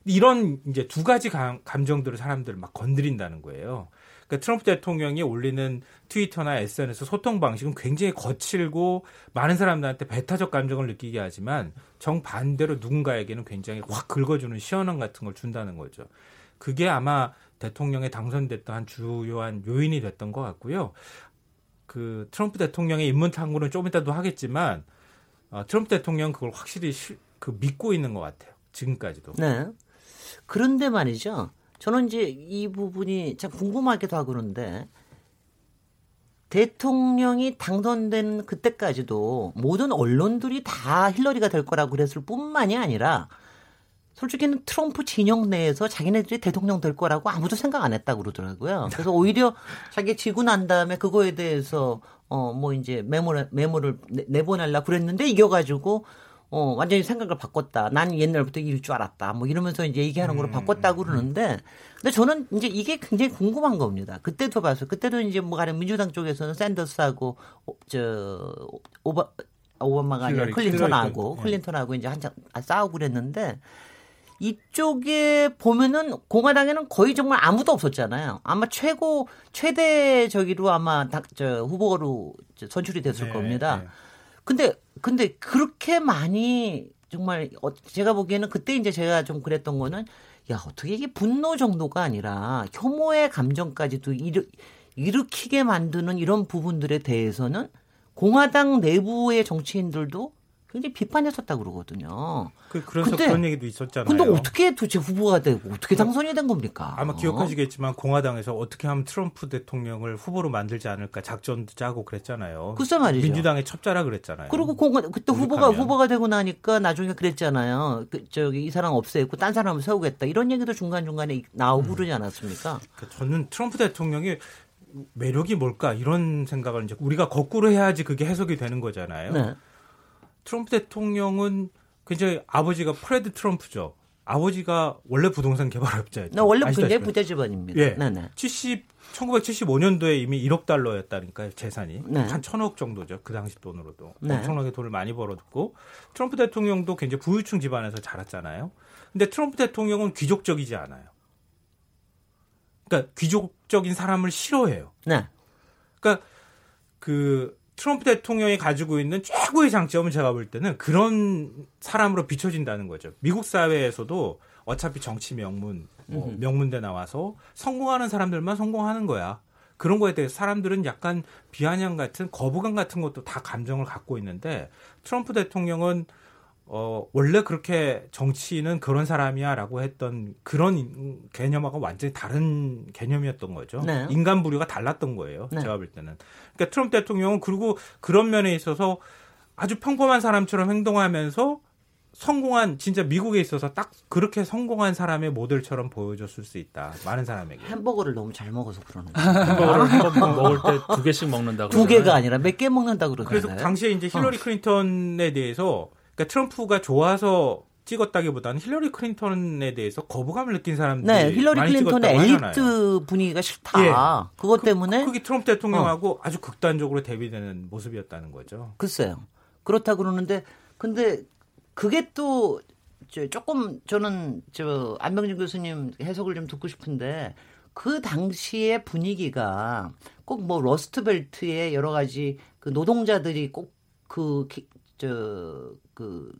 이런 이제 두 가지 감, 감정들을 사람들 막 건드린다는 거예요. 그러니까 트럼프 대통령이 올리는 트위터나 SNS 소통 방식은 굉장히 거칠고 많은 사람들한테 배타적 감정을 느끼게 하지만 정반대로 누군가에게는 굉장히 확 긁어주는 시원함 같은 걸 준다는 거죠. 그게 아마 대통령에 당선됐던 한 주요한 요인이 됐던 것 같고요. 그 트럼프 대통령의 인문 탐구는 좀 이따도 하겠지만 어, 트럼프 대통령 그걸 확실히 시, 그 믿고 있는 것 같아요. 지금까지도. 네. 그런데 말이죠. 저는 이제 이 부분이 참 궁금하기도 하고 그런데 대통령이 당선된 그때까지도 모든 언론들이 다 힐러리가 될 거라고 그랬을 뿐만이 아니라 솔직히는 트럼프 진영 내에서 자기네들이 대통령 될 거라고 아무도 생각 안 했다고 그러더라고요. 그래서 오히려 자기 지고 난 다음에 그거에 대해서 어 뭐 이제 메모를 메모를 내보낼라 그랬는데 이겨가지고 어, 완전히 생각을 바꿨다. 난 옛날부터 이럴 줄 알았다. 뭐 이러면서 이제 얘기하는 걸로 음. 바꿨다고 그러는데, 근데 저는 이제 이게 굉장히 궁금한 겁니다. 그때도 봐서, 그때도 이제 뭐 가령 민주당 쪽에서는 샌더스하고, 어, 저, 오바, 오바마가 아니라 클린턴하고, 네. 클린턴하고 이제 한참 싸우고 그랬는데, 이쪽에 보면은 공화당에는 거의 정말 아무도 없었잖아요. 아마 최고 최대 저기로 아마 다, 저 후보로 선출이 됐을 네, 겁니다. 네. 근데 근데 그렇게 많이 정말 어, 제가 보기에는 그때 이제 제가 좀 그랬던 거는 야 어떻게 이게 분노 정도가 아니라 혐오의 감정까지도 일으, 일으키게 만드는 이런 부분들에 대해서는 공화당 내부의 정치인들도 굉장히 비판했었다 그러거든요. 그, 그래서 근데, 그런 얘기도 있었잖아요. 근데 어떻게 도대체 후보가 되고 어떻게 당선이 된 겁니까? 아마 기억하시겠지만 공화당에서 어떻게 하면 트럼프 대통령을 후보로 만들지 않을까 작전도 짜고 그랬잖아요. 글쎄 말이죠. 민주당의 첩자라 그랬잖아요. 그리고 공화, 그때 후보가 후보가 되고 나니까 나중에 그랬잖아요. 그, 저기 이 사람 없애고 딴 사람을 세우겠다 이런 얘기도 중간 중간에 나오고 음. 그러지 않았습니까? 그러니까 저는 트럼프 대통령이 매력이 뭘까 이런 생각을 이제 우리가 거꾸로 해야지 그게 해석이 되는 거잖아요. 네. 트럼프 대통령은 굉장히 아버지가 프레드 트럼프죠. 아버지가 원래 부동산 개발업자였죠. 나 원래 굉장히 부자 집안입니다. 예. 네 네. 70 1975년도에 이미 1억 달러였다니까요, 재산이. 네. 한 천억 정도죠. 그 당시 돈으로도. 네. 엄청나게 돈을 많이 벌어뒀고 트럼프 대통령도 굉장히 부유층 집안에서 자랐잖아요. 근데 트럼프 대통령은 귀족적이지 않아요. 그러니까 귀족적인 사람을 싫어해요. 네. 그러니까 그 트럼프 대통령이 가지고 있는 최고의 장점은 제가 볼 때는 그런 사람으로 비춰진다는 거죠. 미국 사회에서도 어차피 정치 명문, 뭐 명문대 나와서 성공하는 사람들만 성공하는 거야. 그런 거에 대해서 사람들은 약간 비아냥 같은 거부감 같은 것도 다 감정을 갖고 있는데 트럼프 대통령은 어, 원래 그렇게 정치는 그런 사람이야 라고 했던 그런 개념하고 완전히 다른 개념이었던 거죠. 네. 인간 부류가 달랐던 거예요. 네. 제가 볼 때는. 그러니까 트럼프 대통령은 그리고 그런 면에 있어서 아주 평범한 사람처럼 행동하면서 성공한 진짜 미국에 있어서 딱 그렇게 성공한 사람의 모델처럼 보여줬을 수 있다. 많은 사람에게. 햄버거를 너무 잘 먹어서 그러는 거예요. 햄버거를 한 번 먹을 때 두 개씩 먹는다고. 두 개가 아니라 몇 개 먹는다고 그러잖아요. 그래서 당시에 이제 힐러리 어. 클린턴에 대해서 그러니까 트럼프가 좋아서 찍었다기보다는 힐러리 클린턴에 대해서 거부감을 느낀 사람들이 네, 힐러리 클린턴의 엘리트 하잖아요. 분위기가 싫다. 예. 그것 그, 때문에 그 게 트럼프 대통령하고 어. 아주 극단적으로 대비되는 모습이었다는 거죠. 글쎄요. 그렇다 그러는데 근데 그게 또 조금 저는 저 안병진 교수님 해석을 좀 듣고 싶은데 그 당시의 분위기가 꼭 뭐 러스트벨트의 여러 가지 그 노동자들이 꼭그 저그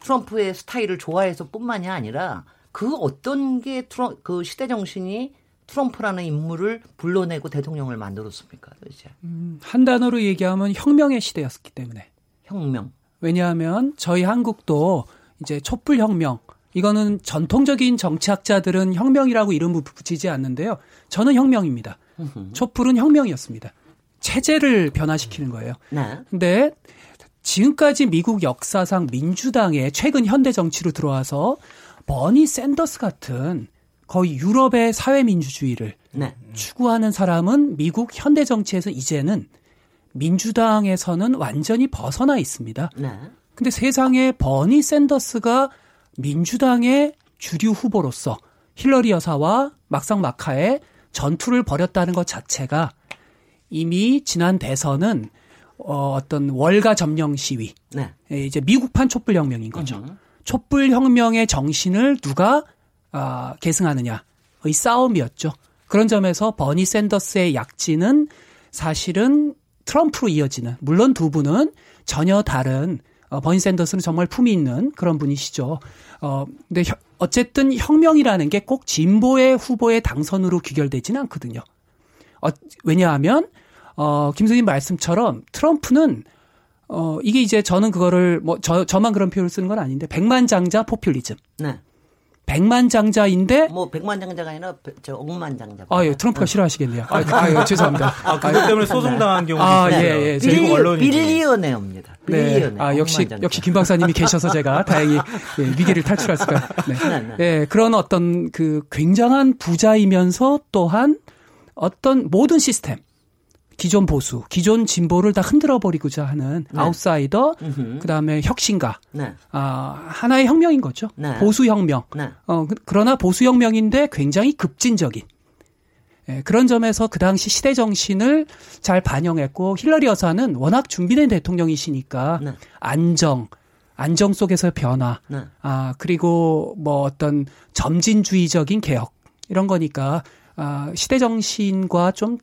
트럼프의 스타일을 좋아해서뿐만이 아니라 그 어떤 게 트럼 그 시대 정신이 트럼프라는 인물을 불러내고 대통령을 만들었습니까? 도대체? 음, 한 단어로 얘기하면 혁명의 시대였기 때문에. 혁명. 왜냐하면 저희 한국도 이제 촛불 혁명 이거는 전통적인 정치학자들은 혁명이라고 이름을 붙이지 않는데요. 저는 혁명입니다. 촛불은 혁명이었습니다. 체제를 변화시키는 거예요. 네. 근데 지금까지 미국 역사상 민주당의 최근 현대 정치로 들어와서 버니 샌더스 같은 거의 유럽의 사회민주주의를 네. 추구하는 사람은 미국 현대 정치에서 이제는 민주당에서는 완전히 벗어나 있습니다. 네. 근데 세상에 버니 샌더스가 민주당의 주류 후보로서 힐러리 여사와 막상 막하의 전투를 벌였다는 것 자체가 이미 지난 대선은 어, 어떤 월가 점령 시위. 네. 예, 이제 미국판 촛불 혁명인 거죠. 으 촛불 혁명의 정신을 누가 아, 계승하느냐의 싸움이었죠. 그런 점에서 버니 샌더스의 약진은 사실은 트럼프로 이어지는 물론 두 분은 전혀 다른 어, 버니 샌더스는 정말 품이 있는 그런 분이시죠. 어, 근데 혀, 어쨌든 혁명이라는 게 꼭 진보의 후보의 당선으로 귀결되지는 않거든요. 어, 왜냐하면 어, 김선님 말씀처럼 트럼프는 어, 이게 이제 저는 그거를 뭐 저, 저만 그런 표현을 쓰는 건 아닌데 백만장자 포퓰리즘. 네. 백만장자인데 뭐 백만장자가 아니라 저 억만장자. 아, 예, 트럼프가 어. 싫어하시겠네요. 아, 아 예, 죄송합니다. 아, 그것 때문에 소송 당한 경우 아, 예, 예. billionaire. billionaire. 네. 아, 역시 역시 김 박사님이 계셔서 제가 다행히 예, 위기를 탈출할 수가. 네. 네, 네. 예, 그런 어떤 그 굉장한 부자이면서 또한 어떤 모든 시스템 기존 보수, 기존 진보를 다 흔들어 버리고자 하는 네. 아웃사이더, 음흠. 그다음에 혁신가, 네. 아 하나의 혁명인 거죠. 네. 보수 혁명. 네. 어 그, 그러나 보수 혁명인데 굉장히 급진적인. 예, 그런 점에서 그 당시 시대 정신을 잘 반영했고 힐러리 여사는 워낙 준비된 대통령이시니까 네. 안정, 안정 속에서 변화, 네. 아 그리고 뭐 어떤 점진주의적인 개혁 이런 거니까 아, 시대 정신과 좀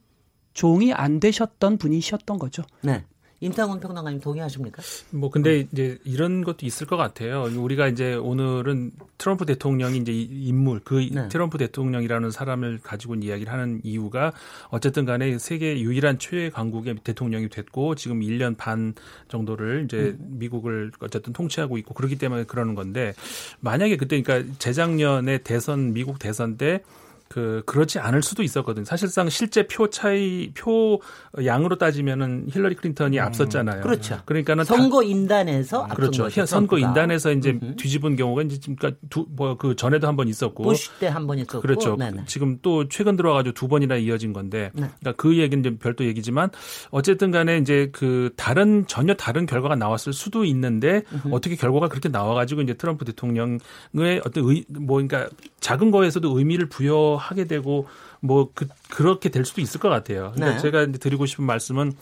종이 안 되셨던 분이셨던 거죠. 네. 임상훈 평론가님 동의하십니까? 뭐 근데 이제 이런 것도 있을 것 같아요. 우리가 이제 오늘은 트럼프 대통령이 이제 인물 그 네. 트럼프 대통령이라는 사람을 가지고 이야기를 하는 이유가 어쨌든 간에 세계 유일한 최애 강국의 대통령이 됐고 지금 1년 반 정도를 이제 음. 미국을 어쨌든 통치하고 있고 그렇기 때문에 그러는 건데 만약에 그때 그러니까 재작년에 대선 미국 대선 때 그 그렇지 않을 수도 있었거든요. 사실상 실제 표 차이 표 양으로 따지면은 힐러리 클린턴이 음, 앞섰잖아요. 그렇죠. 그러니까는 선거 인단에서 그렇죠. 거죠, 선거 인단에서 이제 음흠. 뒤집은 경우가 이제 그러니까 두뭐그 전에도 한 번 있었고 부시 때 한 번 있었고 그렇죠. 네네. 지금 또 최근 들어와가지고 두 번이나 이어진 건데 네. 그러니까 그 얘기는 이제 별도 얘기지만 어쨌든 간에 이제 그 다른 전혀 다른 결과가 나왔을 수도 있는데 음흠. 어떻게 결과가 그렇게 나와가지고 이제 트럼프 대통령의 어떤 의, 뭐 그러니까 작은 거에서도 의미를 부여 하게 되고 뭐 그, 그렇게 될 수도 있을 것 같아요. 그러니까 네. 제가 이제 드리고 싶은 말씀은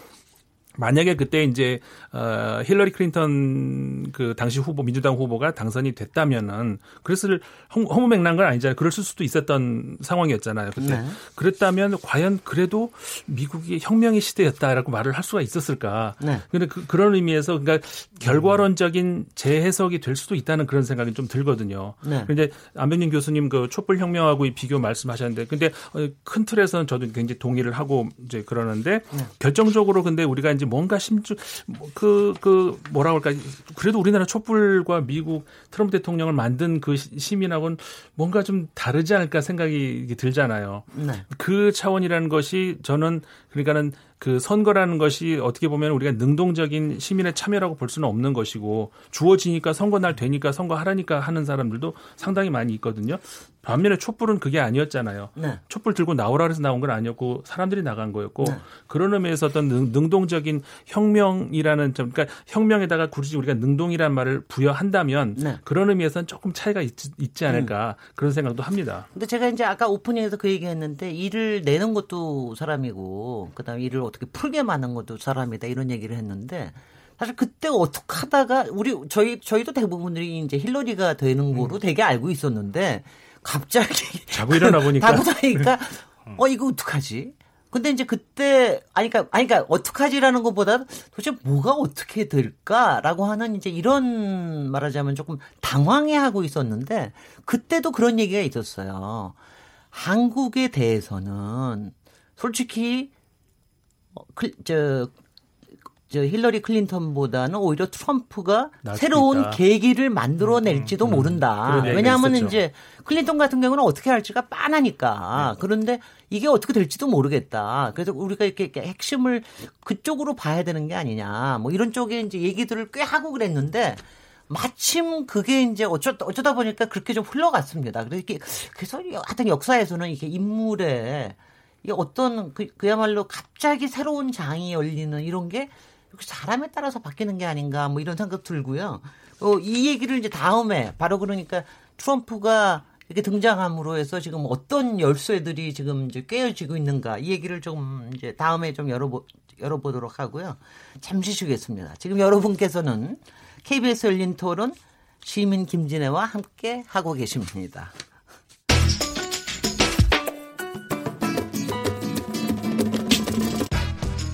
만약에 그때 이제 어 힐러리 클린턴 그 당시 후보 민주당 후보가 당선이 됐다면은 그랬을 허무맹랑한 건 아니잖아요. 그럴 수도 있었던 상황이었잖아요. 그때 네. 그랬다면 과연 그래도 미국이 혁명의 시대였다라고 말을 할 수가 있었을까? 네. 근데 그, 그런 의미에서 그러니까 결과론적인 재해석이 될 수도 있다는 그런 생각이 좀 들거든요. 네. 근데 안병진 교수님 그 촛불 혁명하고 비교 말씀하셨는데 근데 어, 큰 틀에서는 저도 굉장히 동의를 하고 이제 그러는데 네. 결정적으로 근데 우리가 이제 뭔가 심주 그그 그 뭐라 그럴까 그래도 우리나라 촛불과 미국 트럼프 대통령을 만든 그 시민하고는 뭔가 좀 다르지 않을까 생각이 들잖아요. 네. 그 차원이라는 것이 저는 그러니까는 그 선거라는 것이 어떻게 보면 우리가 능동적인 시민의 참여라고 볼 수는 없는 것이고 주어지니까 선거 날 되니까 선거 하라니까 하는 사람들도 상당히 많이 있거든요. 반면에 촛불은 그게 아니었잖아요. 네. 촛불 들고 나오라 해서 나온 건 아니었고 사람들이 나간 거였고 네. 그런 의미에서 어떤 능, 동적인 혁명이라는 점 그러니까 혁명에다가 굳이 우리가 능동이라는 말을 부여한다면 네. 그런 의미에서는 조금 차이가 있, 지 않을까 음. 그런 생각도 합니다. 근데 제가 이제 아까 오프닝에서 그 얘기했는데 일을 내는 것도 사람이고 그다음에 일을 어떻게 풀게 만든 것도 사람이다 이런 얘기를 했는데 사실 그때 어떻게 하다가 우리 저희 저희도 대부분들이 이제 힐러리가 되는 거로 음. 되게 알고 있었는데 갑자기 자고 일어나 보니까 자고 나니까 어 이거 어떡하지? 근데 이제 그때 아니 그러니까 아니 그러니까 어떡하지라는 것보다 도대체 뭐가 어떻게 될까라고 하는 이제 이런 말하자면 조금 당황해 하고 있었는데 그때도 그런 얘기가 있었어요. 한국에 대해서는 솔직히 저, 저 힐러리 클린턴보다는 오히려 트럼프가 새로운 계기를 만들어낼지도 음, 음, 음. 모른다. 왜냐하면 이제 클린턴 같은 경우는 어떻게 할지가 빤하니까. 네. 그런데 이게 어떻게 될지도 모르겠다. 그래서 우리가 이렇게 핵심을 그쪽으로 봐야 되는 게 아니냐. 뭐 이런 쪽에 이제 얘기들을 꽤 하고 그랬는데 마침 그게 이제 어쩌다, 어쩌다 보니까 그렇게 좀 흘러갔습니다. 그래서 이게 그래서 하여튼 역사에서는 이게 인물의 이게 어떤 그, 그야말로 갑자기 새로운 장이 열리는 이런 게 사람에 따라서 바뀌는 게 아닌가 뭐 이런 생각 들고요. 어, 이 얘기를 이제 다음에 바로 그러니까 트럼프가 이렇게 등장함으로 해서 지금 어떤 열쇠들이 지금 이제 꿰어지고 있는가 이 얘기를 좀 이제 다음에 좀 열어보, 열어보도록 하고요. 잠시 쉬겠습니다. 지금 여러분께서는 KBS 열린 토론 시민 김진애와 함께 하고 계십니다.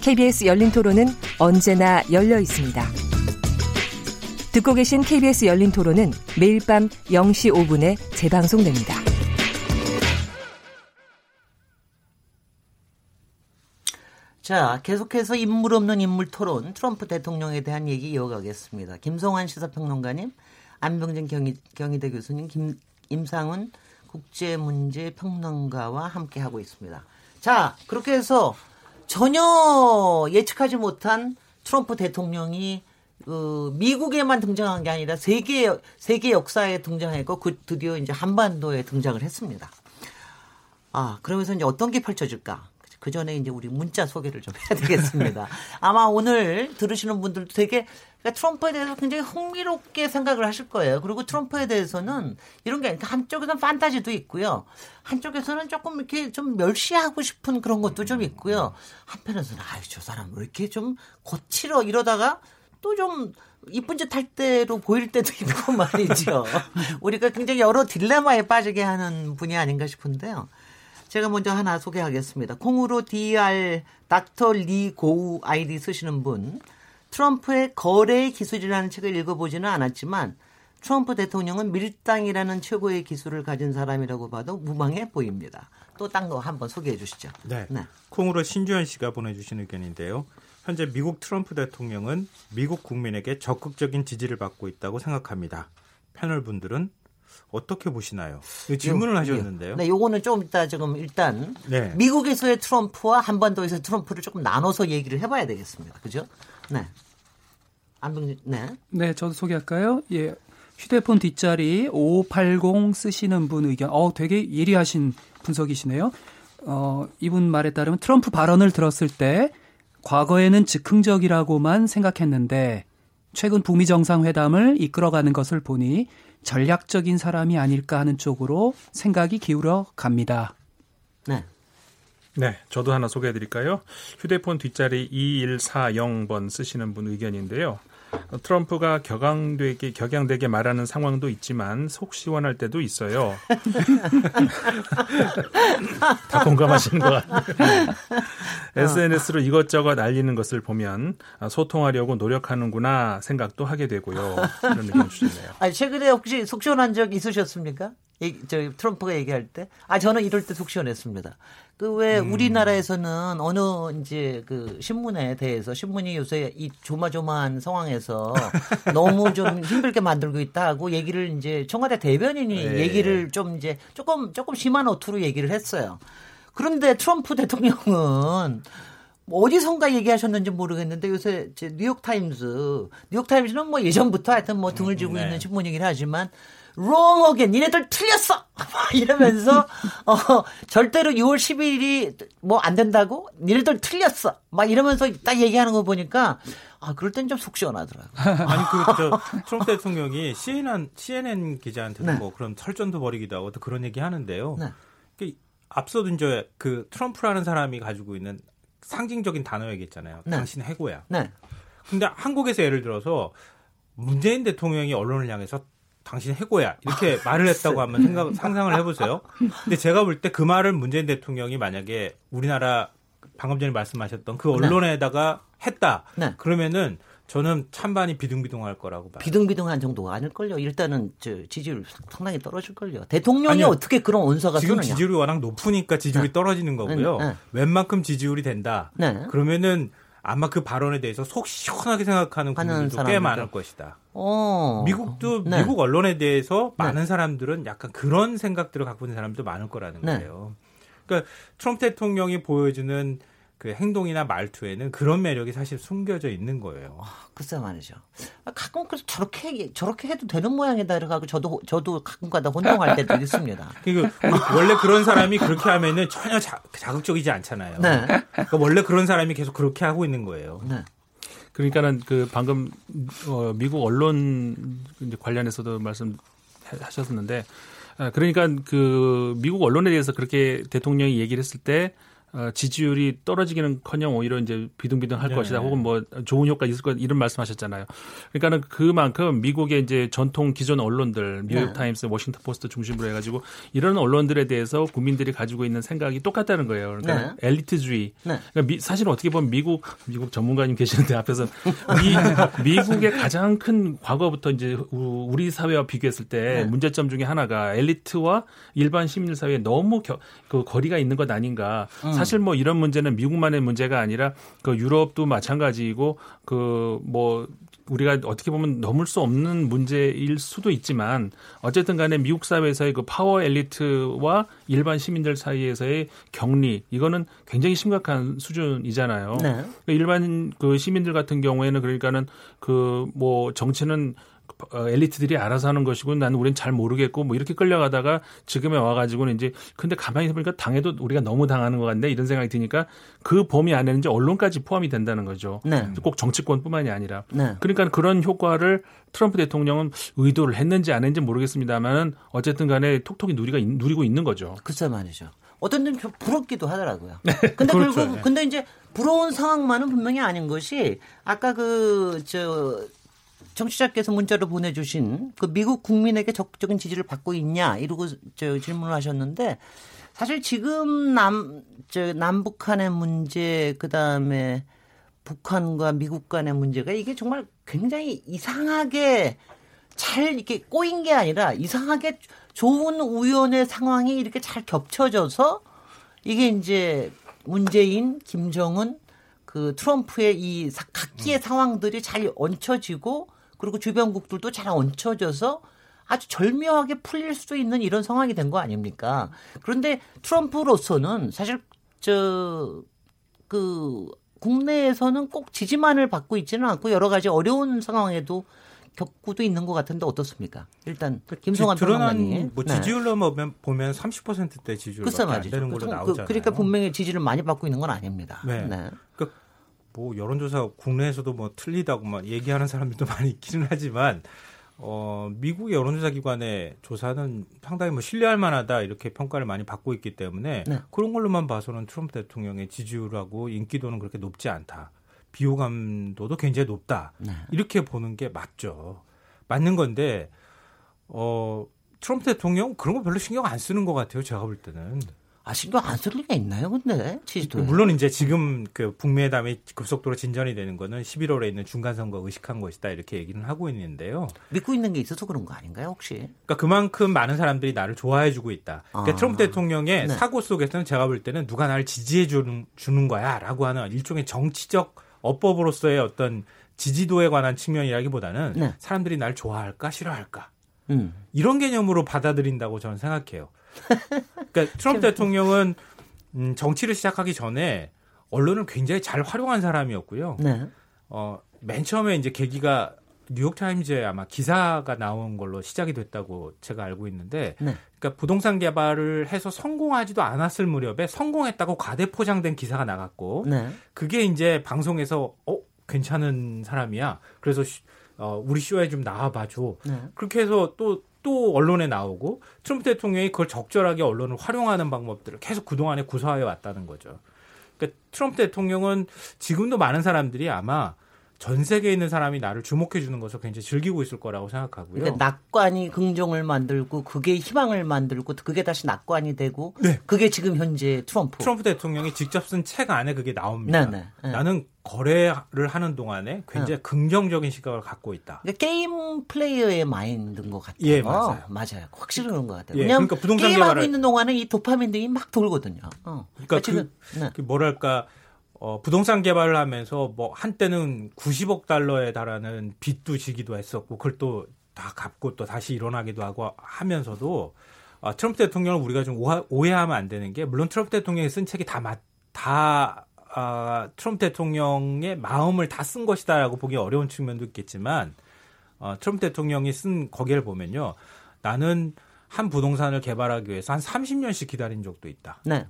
KBS 열린 토론은 언제나 열려 있습니다. 듣고 계신 KBS 열린 토론은 매일 밤 0시 5분에 재방송됩니다. 자, 계속해서 인물 없는 인물 토론 트럼프 대통령에 대한 얘기 이어가겠습니다. 김성환 시사평론가님, 안병진 경희, 경희대 교수님, 김, 임상훈 국제문제평론가와 함께하고 있습니다. 자, 그렇게 해서 전혀 예측하지 못한 트럼프 대통령이 그 미국에만 등장한 게 아니라 세계 세계 역사에 등장했고 그 드디어 이제 한반도에 등장을 했습니다. 아 그러면서 이제 어떤 게 펼쳐질까? 그 전에 이제 우리 문자 소개를 좀 해야 되겠습니다. 아마 오늘 들으시는 분들도 되게 그러니까 트럼프에 대해서 굉장히 흥미롭게 생각을 하실 거예요. 그리고 트럼프에 대해서는 이런 게 한쪽에서는 판타지도 있고요. 한쪽에서는 조금 이렇게 좀 멸시하고 싶은 그런 것도 좀 있고요. 한편에서는 아유 저 사람 왜 이렇게 좀 거칠어 이러다가 또좀 이쁜 짓 할 때로 보일 때도 있고 말이죠. 우리가 굉장히 여러 딜레마에 빠지게 하는 분이 아닌가 싶은데요. 제가 먼저 하나 소개하겠습니다. 콩으로 DR 닥터 리 고우 아이디 쓰시는 분. 트럼프의 거래 기술이라는 책을 읽어보지는 않았지만 트럼프 대통령은 밀당이라는 최고의 기술을 가진 사람이라고 봐도 무방해 보입니다. 또 딴 거 한번 소개해 주시죠. 네. 네. 콩으로 신주현 씨가 보내주신 의견인데요. 현재 미국 트럼프 대통령은 미국 국민에게 적극적인 지지를 받고 있다고 생각합니다. 패널 분들은 어떻게 보시나요? 질문을 요, 하셨는데요. 네, 요거는 좀 이따 지금 일단 네. 미국에서의 트럼프와 한반도에서의 트럼프를 조금 나눠서 얘기를 해봐야 되겠습니다. 그죠? 네. 안병 네. 네, 저도 소개할까요? 예. 휴대폰 뒷자리 5580 쓰시는 분 의견. 어, 되게 예리하신 분석이시네요. 어, 이분 말에 따르면 트럼프 발언을 들었을 때 과거에는 즉흥적이라고만 생각했는데 최근 북미 정상회담을 이끌어가는 것을 보니 전략적인 사람이 아닐까 하는 쪽으로 생각이 기울어 갑니다. 네. 네, 저도 하나 소개해 드릴까요? 휴대폰 뒷자리 2140번 쓰시는 분 의견인데요. 트럼프가 격앙되게 격양되게 말하는 상황도 있지만 속 시원할 때도 있어요. 다 공감하시는 것 같아요. SNS로 이것저것 알리는 것을 보면 소통하려고 노력하는구나 생각도 하게 되고요. 그런 의견 주셨네요. 아니, 최근에 혹시 속 시원한 적 있으셨습니까? 저 트럼프가 얘기할 때? 아, 저는 이럴 때 속 시원했습니다. 그왜 음. 우리나라에서는 어느 이제 그 신문에 대해서 신문이 요새 이 조마조마한 상황에서 너무 좀 힘들게 만들고 있다고 얘기를 이제 청와대 대변인이 네. 얘기를 좀 이제 조금 조금 심한 어투로 얘기를 했어요. 그런데 트럼프 대통령은 어디선가 얘기하셨는지 모르겠는데 요새 뉴욕 타임즈, 뉴욕 타임즈는 뭐 예전부터 하여튼 뭐 등을 지고 네. 있는 신문이긴 하지만 wrong again. 니네들 틀렸어! 이러면서, 어, 절대로 6월 10일이 뭐 안 된다고? 니네들 틀렸어! 막 이러면서 딱 얘기하는 거 보니까, 아, 그럴 땐 좀 속 시원하더라고요. 아니, 그, 저, 트럼프 대통령이 CNN, CNN 기자한테도 네. 뭐 그런 설전도 벌이기도 하고 또 그런 얘기 하는데요. 네. 그 앞서도 이제 그 트럼프라는 사람이 가지고 있는 상징적인 단어 얘기했잖아요. 네. 당신 해고야. 네. 근데 한국에서 예를 들어서 문재인 대통령이 언론을 향해서 당신 해고야 이렇게 말을 했다고 하면 생각 상상을 해보세요. 근데 제가 볼 때 그 말을 문재인 대통령이 만약에 우리나라 방금 전에 말씀하셨던 그 네. 언론에다가 네. 했다. 네. 그러면은 저는 찬반이 비등비등할 거라고 봐요. 비등비등한 정도가 아닐걸요. 일단은 저 지지율 상당히 떨어질걸요. 대통령이 아니요. 어떻게 그런 원서가 지금. 지지율이 워낙 높으니까 지지율이 네. 떨어지는 거고요. 네. 웬만큼 지지율이 된다. 네. 그러면은 아마 그 발언에 대해서 속 시원하게 생각하는 분들도 꽤 많을 것이다. 어. 미국도 네. 미국 언론에 대해서 네. 많은 사람들은 약간 그런 생각들을 갖고 있는 사람도 많을 거라는 네. 거예요. 그러니까 트럼프 대통령이 보여주는 그 행동이나 말투에는 그런 매력이 사실 숨겨져 있는 거예요. 아, 글쎄 말이죠. 아, 가끔 그 저렇게 저렇게 해도 되는 모양이다 이래가지고 저도 저도 가끔가다 혼동할 때도 있습니다. 그리고 원래 그런 사람이 그렇게 하면은 전혀 자, 극적이지 않잖아요. 네. 그러니까 원래 그런 사람이 계속 그렇게 하고 있는 거예요. 네. 그러니까는 그 방금 어, 미국 언론 관련해서도 말씀하셨었는데 아, 그러니까 그 미국 언론에 대해서 그렇게 대통령이 얘기를 했을 때 어, 지지율이 떨어지기는커녕 오히려 이제 비등비등할 네. 것이다 혹은 뭐 좋은 효과 있을 것 이런 말씀하셨잖아요. 그러니까는 그만큼 미국의 이제 전통 기존 언론들 뉴욕 네. 타임스, 워싱턴 포스트 중심으로 해가지고 이런 언론들에 대해서 국민들이 가지고 있는 생각이 똑같다는 거예요. 그러니까 네. 엘리트주의. 네. 그러니까 미, 사실 어떻게 보면 미국 미국 전문가님 계시는데 앞에서 미, 미국의 가장 큰 과거부터 이제 우리 사회와 비교했을 때 네. 문제점 중에 하나가 엘리트와 일반 시민 사회에 너무 겨, 그 거리가 있는 것 아닌가. 음. 사실 뭐 이런 문제는 미국만의 문제가 아니라 그 유럽도 마찬가지이고 그 뭐 우리가 어떻게 보면 넘을 수 없는 문제일 수도 있지만 어쨌든 간에 미국 사회에서의 그 파워 엘리트와 일반 시민들 사이에서의 격리 이거는 굉장히 심각한 수준이잖아요. 네. 그 일반 그 시민들 같은 경우에는 그러니까는 그 뭐 정치는 어, 엘리트들이 알아서 하는 것이고 나는 우리는 잘 모르겠고 뭐 이렇게 끌려가다가 지금에 와가지고는 이제 근데 가만히 보니까 당해도 우리가 너무 당하는 것 같네 이런 생각이 드니까 그 범위 안에는 이제 언론까지 포함이 된다는 거죠. 네. 꼭 정치권뿐만이 아니라. 네. 그러니까 그런 효과를 트럼프 대통령은 의도를 했는지 안 했는지 모르겠습니다만은 어쨌든 간에 톡톡히 누리가 누리고 있는 거죠. 글쎄 말이죠. 어떤 데는 좀 부럽기도 하더라고요. 네, 근데 그렇죠. 결국 근데 이제 부러운 상황만은 분명히 아닌 것이 아까 그 저 정치자께서 문자로 보내주신 그 미국 국민에게 적극적인 지지를 받고 있냐 이러고 저 질문을 하셨는데 사실 지금 남 저 남북한의 문제 그 다음에 북한과 미국 간의 문제가 이게 정말 굉장히 이상하게 잘 이렇게 꼬인 게 아니라 이상하게 좋은 우연의 상황이 이렇게 잘 겹쳐져서 이게 이제 문재인, 김정은, 그 트럼프의 이 각기의 음. 상황들이 잘 얹혀지고 그리고 주변국들도 잘 얹혀져서 아주 절묘하게 풀릴 수도 있는 이런 상황이 된 거 아닙니까? 그런데 트럼프로서는 사실 저 그 국내에서는 꼭 지지만을 받고 있지는 않고 여러 가지 어려운 상황에도 겪고도 있는 것 같은데 어떻습니까? 일단 그 김성환 드러난 뭐 네. 지지율로 보면 보면 30%대 지지율밖에 안 되는 걸로 그, 나오잖아요. 그 러니까 분명히 지지를 많이 받고 있는 건 아닙니다. 네. 네. 그, 뭐 여론조사 국내에서도 뭐 틀리다고 막 얘기하는 사람들도 많이 있기는 하지만 어, 미국의 여론조사 기관의 조사는 상당히 뭐 신뢰할 만하다 이렇게 평가를 많이 받고 있기 때문에 네. 그런 걸로만 봐서는 트럼프 대통령의 지지율하고 인기도는 그렇게 높지 않다. 비호감도도 굉장히 높다. 네. 이렇게 보는 게 맞죠. 맞는 건데 어, 트럼프 대통령 그런 거 별로 신경 안 쓰는 것 같아요. 제가 볼 때는. 아, 신경 안쓸 리가 있나요, 근데? 치즈도. 물론 이제 지금 그 북미회담이 급속도로 진전이 되는 거는 11월에 있는 중간선거 의식한 것이다 이렇게 얘기는 하고 있는데요. 믿고 있는 게 있어서 그런 거 아닌가요, 혹시? 그러니까 그만큼 많은 사람들이 나를 좋아해 주고 있다. 그러니까 아. 트럼프 대통령의 네. 사고 속에서는 제가 볼 때는 누가 나를 지지해 주는, 주는 거야 라고 하는 일종의 정치적 어법으로서의 어떤 지지도에 관한 측면이라기보다는 네. 사람들이 날 좋아할까 싫어할까 음. 이런 개념으로 받아들인다고 저는 생각해요. 그러니까 트럼프 대통령은 음, 정치를 시작하기 전에 언론을 굉장히 잘 활용한 사람이었고요. 네. 어, 맨 처음에 이제 계기가 뉴욕타임즈에 아마 기사가 나온 걸로 시작이 됐다고 제가 알고 있는데, 네. 그러니까 부동산 개발을 해서 성공하지도 않았을 무렵에 성공했다고 과대 포장된 기사가 나갔고, 네. 그게 이제 방송에서 어 괜찮은 사람이야. 그래서 어, 우리 쇼에 좀 나와봐줘. 네. 그렇게 해서 또 또 언론에 나오고 트럼프 대통령이 그걸 적절하게 언론을 활용하는 방법들을 계속 그동안에 구사해 왔다는 거죠. 그러니까 트럼프 대통령은 지금도 많은 사람들이 아마 전 세계에 있는 사람이 나를 주목해 주는 것을 굉장히 즐기고 있을 거라고 생각하고요. 그러니까 낙관이 긍정을 만들고 그게 희망을 만들고 그게 다시 낙관이 되고 네. 그게 지금 현재 트럼프. 트럼프 대통령이 직접 쓴 책 안에 그게 나옵니다. 네네. 네. 네. 나는 거래를 하는 동안에 굉장히 네. 긍정적인 시각을 갖고 있다. 그러니까 게임 플레이어의 마인드인 것 같아요. 예, 맞아요. 맞아요. 확실히 그런 것 같아요. 예, 왜냐하면 그러니까 부동산 게임하고 개발을... 있는 동안에 이 도파민들이 막 돌거든요. 어. 그러니까, 그러니까 그, 지금, 네. 그 뭐랄까 어, 부동산 개발을 하면서 뭐 한때는 90억 달러에 달하는 빚도 지기도 했었고 그걸 또 다 갚고 또 다시 일어나기도 하고 하면서도 어, 트럼프 대통령을 우리가 좀 오해, 하면안 되는 게 물론 트럼프 대통령이 쓴 책이 다, 맞, 다 어, 트럼프 대통령의 마음을 다 쓴 것이다라고 보기 어려운 측면도 있겠지만 어, 트럼프 대통령이 쓴 거기를 보면요. 나는 한 부동산을 개발하기 위해서 한 30년씩 기다린 적도 있다. 네.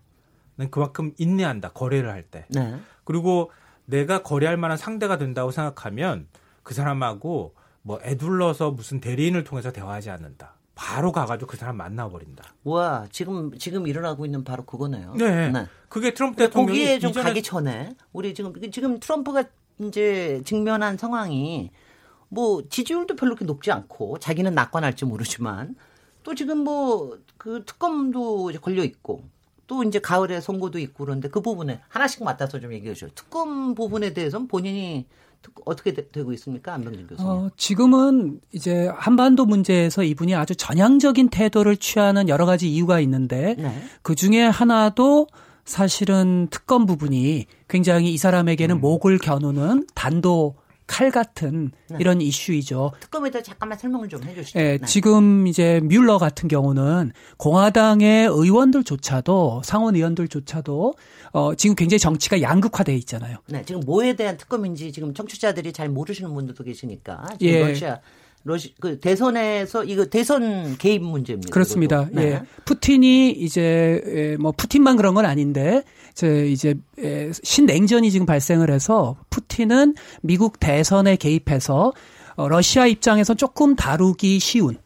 그만큼 인내한다. 거래를 할 때. 네. 그리고 내가 거래할 만한 상대가 된다고 생각하면 그 사람하고 뭐 애둘러서 무슨 대리인을 통해서 대화하지 않는다. 바로 가가지고 그 사람 만나버린다. 와 지금 지금 일어나고 있는 바로 그거네요. 네. 네. 그게 트럼프 대통령이 거기에 좀. 가기 전에 우리 지금 지금 트럼프가 이제 직면한 상황이 뭐 지지율도 별로 그렇게 높지 않고 자기는 낙관할지 모르지만 또 지금 뭐 그 특검도 걸려 있고 또 이제 가을에 선거도 있고 그런데 그 부분에 하나씩 맡아서 좀 얘기해 주죠. 특검 부분에 대해서는 본인이 어떻게 되, 고 있습니까? 안병진 교수님. 어, 지금은 이제 한반도 문제에서 이분이 아주 전향적인 태도를 취하는 여러 가지 이유가 있는데 네. 그 중에 하나도 사실은 특검 부분이 굉장히 이 사람에게는 음. 목을 겨누는 단도 칼 같은 네. 이런 이슈이죠. 특검에 대해 잠깐만 설명을 좀 해주시죠. 네, 네. 지금 이제 뮬러 같은 경우는 공화당의 의원들조차도 상원 의원들조차도 어, 지금 굉장히 정치가 양극화돼 있잖아요. 네, 지금 뭐에 대한 특검인지 지금 청취자들이 잘 모르시는 분들도 계시니까 예. 러시아 러시 그 대선에서 이거 대선 개입 문제입니다. 그렇습니다. 네. 예. 푸틴이 이제 뭐 푸틴만 그런 건 아닌데 제 이제 신냉전이 지금 발생을 해서 푸틴은 미국 대선에 개입해서 어, 러시아 입장에서 조금 다루기 쉬운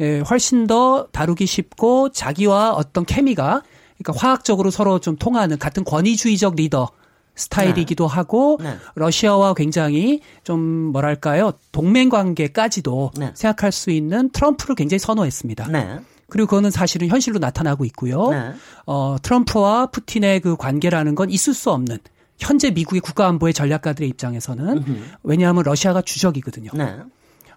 예, 훨씬 더 다루기 쉽고 자기와 어떤 케미가 그러니까 화학적으로 서로 좀 통하는 같은 권위주의적 리더 스타일이기도 네. 하고 네. 러시아와 굉장히 좀 뭐랄까요 동맹 관계까지도 네. 생각할 수 있는 트럼프를 굉장히 선호했습니다. 네. 그리고 그거는 사실은 현실로 나타나고 있고요. 네. 어, 트럼프와 푸틴의 그 관계라는 건 있을 수 없는 현재 미국의 국가안보의 전략가들의 입장에서는 음흠. 왜냐하면 러시아가 주적이거든요. 네.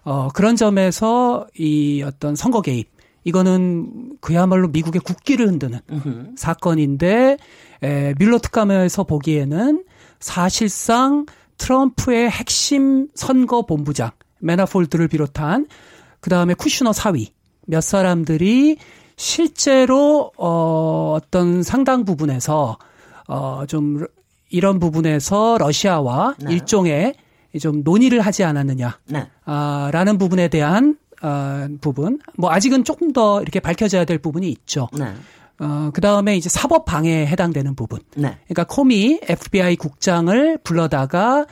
어, 그런 점에서 이 어떤 선거 개입 이거는 그야말로 미국의 국기를 흔드는 음흠. 사건인데 에, 뮬러 특감에서 보기에는 사실상 트럼프의 핵심 선거 본부장 메나폴드를 비롯한 그 다음에 쿠슈너 사위 몇 사람들이 실제로 어 어떤 상당 부분에서 어 좀 이런 부분에서 러시아와 네. 일종의 좀 논의를 하지 않았느냐 네. 아, 라는 부분에 대한 어, 부분 뭐 아직은 조금 더 이렇게 밝혀져야 될 부분이 있죠. 네. 어, 그 다음에 이제 사법 방해에 해당되는 부분. 네. 그러니까 코미 FBI 국장을 불러다가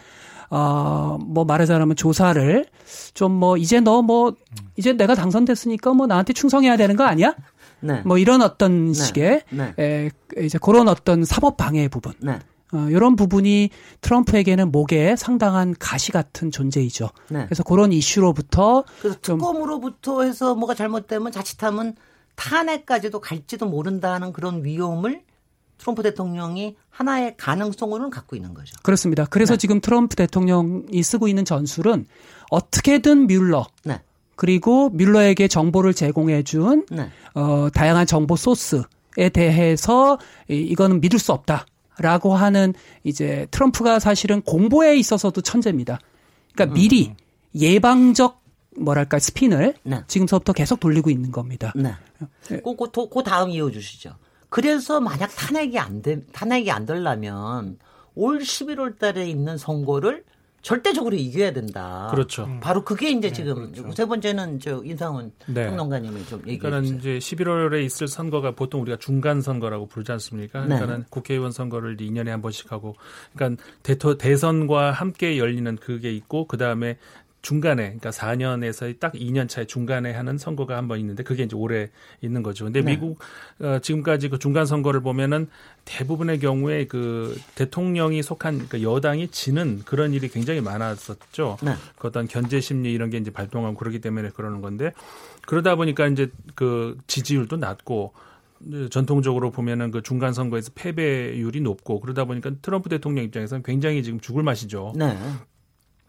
어, 뭐 말하자면 조사를 좀 뭐 이제 너 뭐 이제 내가 당선됐으니까 뭐 나한테 충성해야 되는 거 아니야? 네. 뭐 이런 어떤 네. 식의 네. 에, 이제 그런 어떤 사법 방해 부분. 네. 어, 이런 부분이 트럼프에게는 목에 상당한 가시 같은 존재이죠. 네. 그래서 그런 이슈로부터 그래서 특검으로부터 해서 뭐가 잘못되면 자칫하면 탄핵까지도 갈지도 모른다는 그런 위험을 트럼프 대통령이 하나의 가능성으로는 갖고 있는 거죠. 그렇습니다. 그래서 네. 지금 트럼프 대통령이 쓰고 있는 전술은 어떻게든 뮬러 네. 그리고 뮬러에게 정보를 제공해 준 네. 어, 다양한 정보 소스에 대해서 이거는 믿을 수 없다라고 하는 이제 트럼프가 사실은 공보에 있어서도 천재입니다. 그러니까 음. 미리 예방적 뭐랄까 스핀을 네. 지금서부터 계속 돌리고 있는 겁니다. 네. 그, 그, 그 다음 이어주시죠. 그래서 만약 탄핵이 안 돼, 탄핵이 안 되려면 올 11월 달에 있는 선거를 절대적으로 이겨야 된다. 그렇죠. 바로 그게 이제 네, 지금 그렇죠. 세 번째는 저 인상훈 네. 평론가님이 좀 얘기해 그러니까는 주세요. 이제 11월에 있을 선거가 보통 우리가 중간 선거라고 부르지 않습니까? 네. 그러니까는 국회의원 선거를 2년에 한 번씩 하고 그러니까 대토 대선과 함께 열리는 그게 있고 그 다음에 중간에 그러니까 4년에서 딱 2년 차에 중간에 하는 선거가 한 번 있는데 그게 이제 올해 있는 거죠. 근데 네. 미국 어, 지금까지 그 중간 선거를 보면은 대부분의 경우에 그 대통령이 속한 그 여당이 지는 그런 일이 굉장히 많았었죠. 네. 그 어떤 견제 심리 이런 게 이제 발동하고 그러기 때문에 그러는 건데 그러다 보니까 이제 그 지지율도 낮고 전통적으로 보면은 그 중간 선거에서 패배율이 높고 그러다 보니까 트럼프 대통령 입장에서는 굉장히 지금 죽을 맛이죠. 네.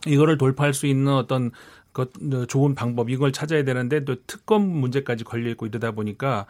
이거를 돌파할 수 있는 어떤 것 좋은 방법 이걸 찾아야 되는데 또 특검 문제까지 걸려 있고 이러다 보니까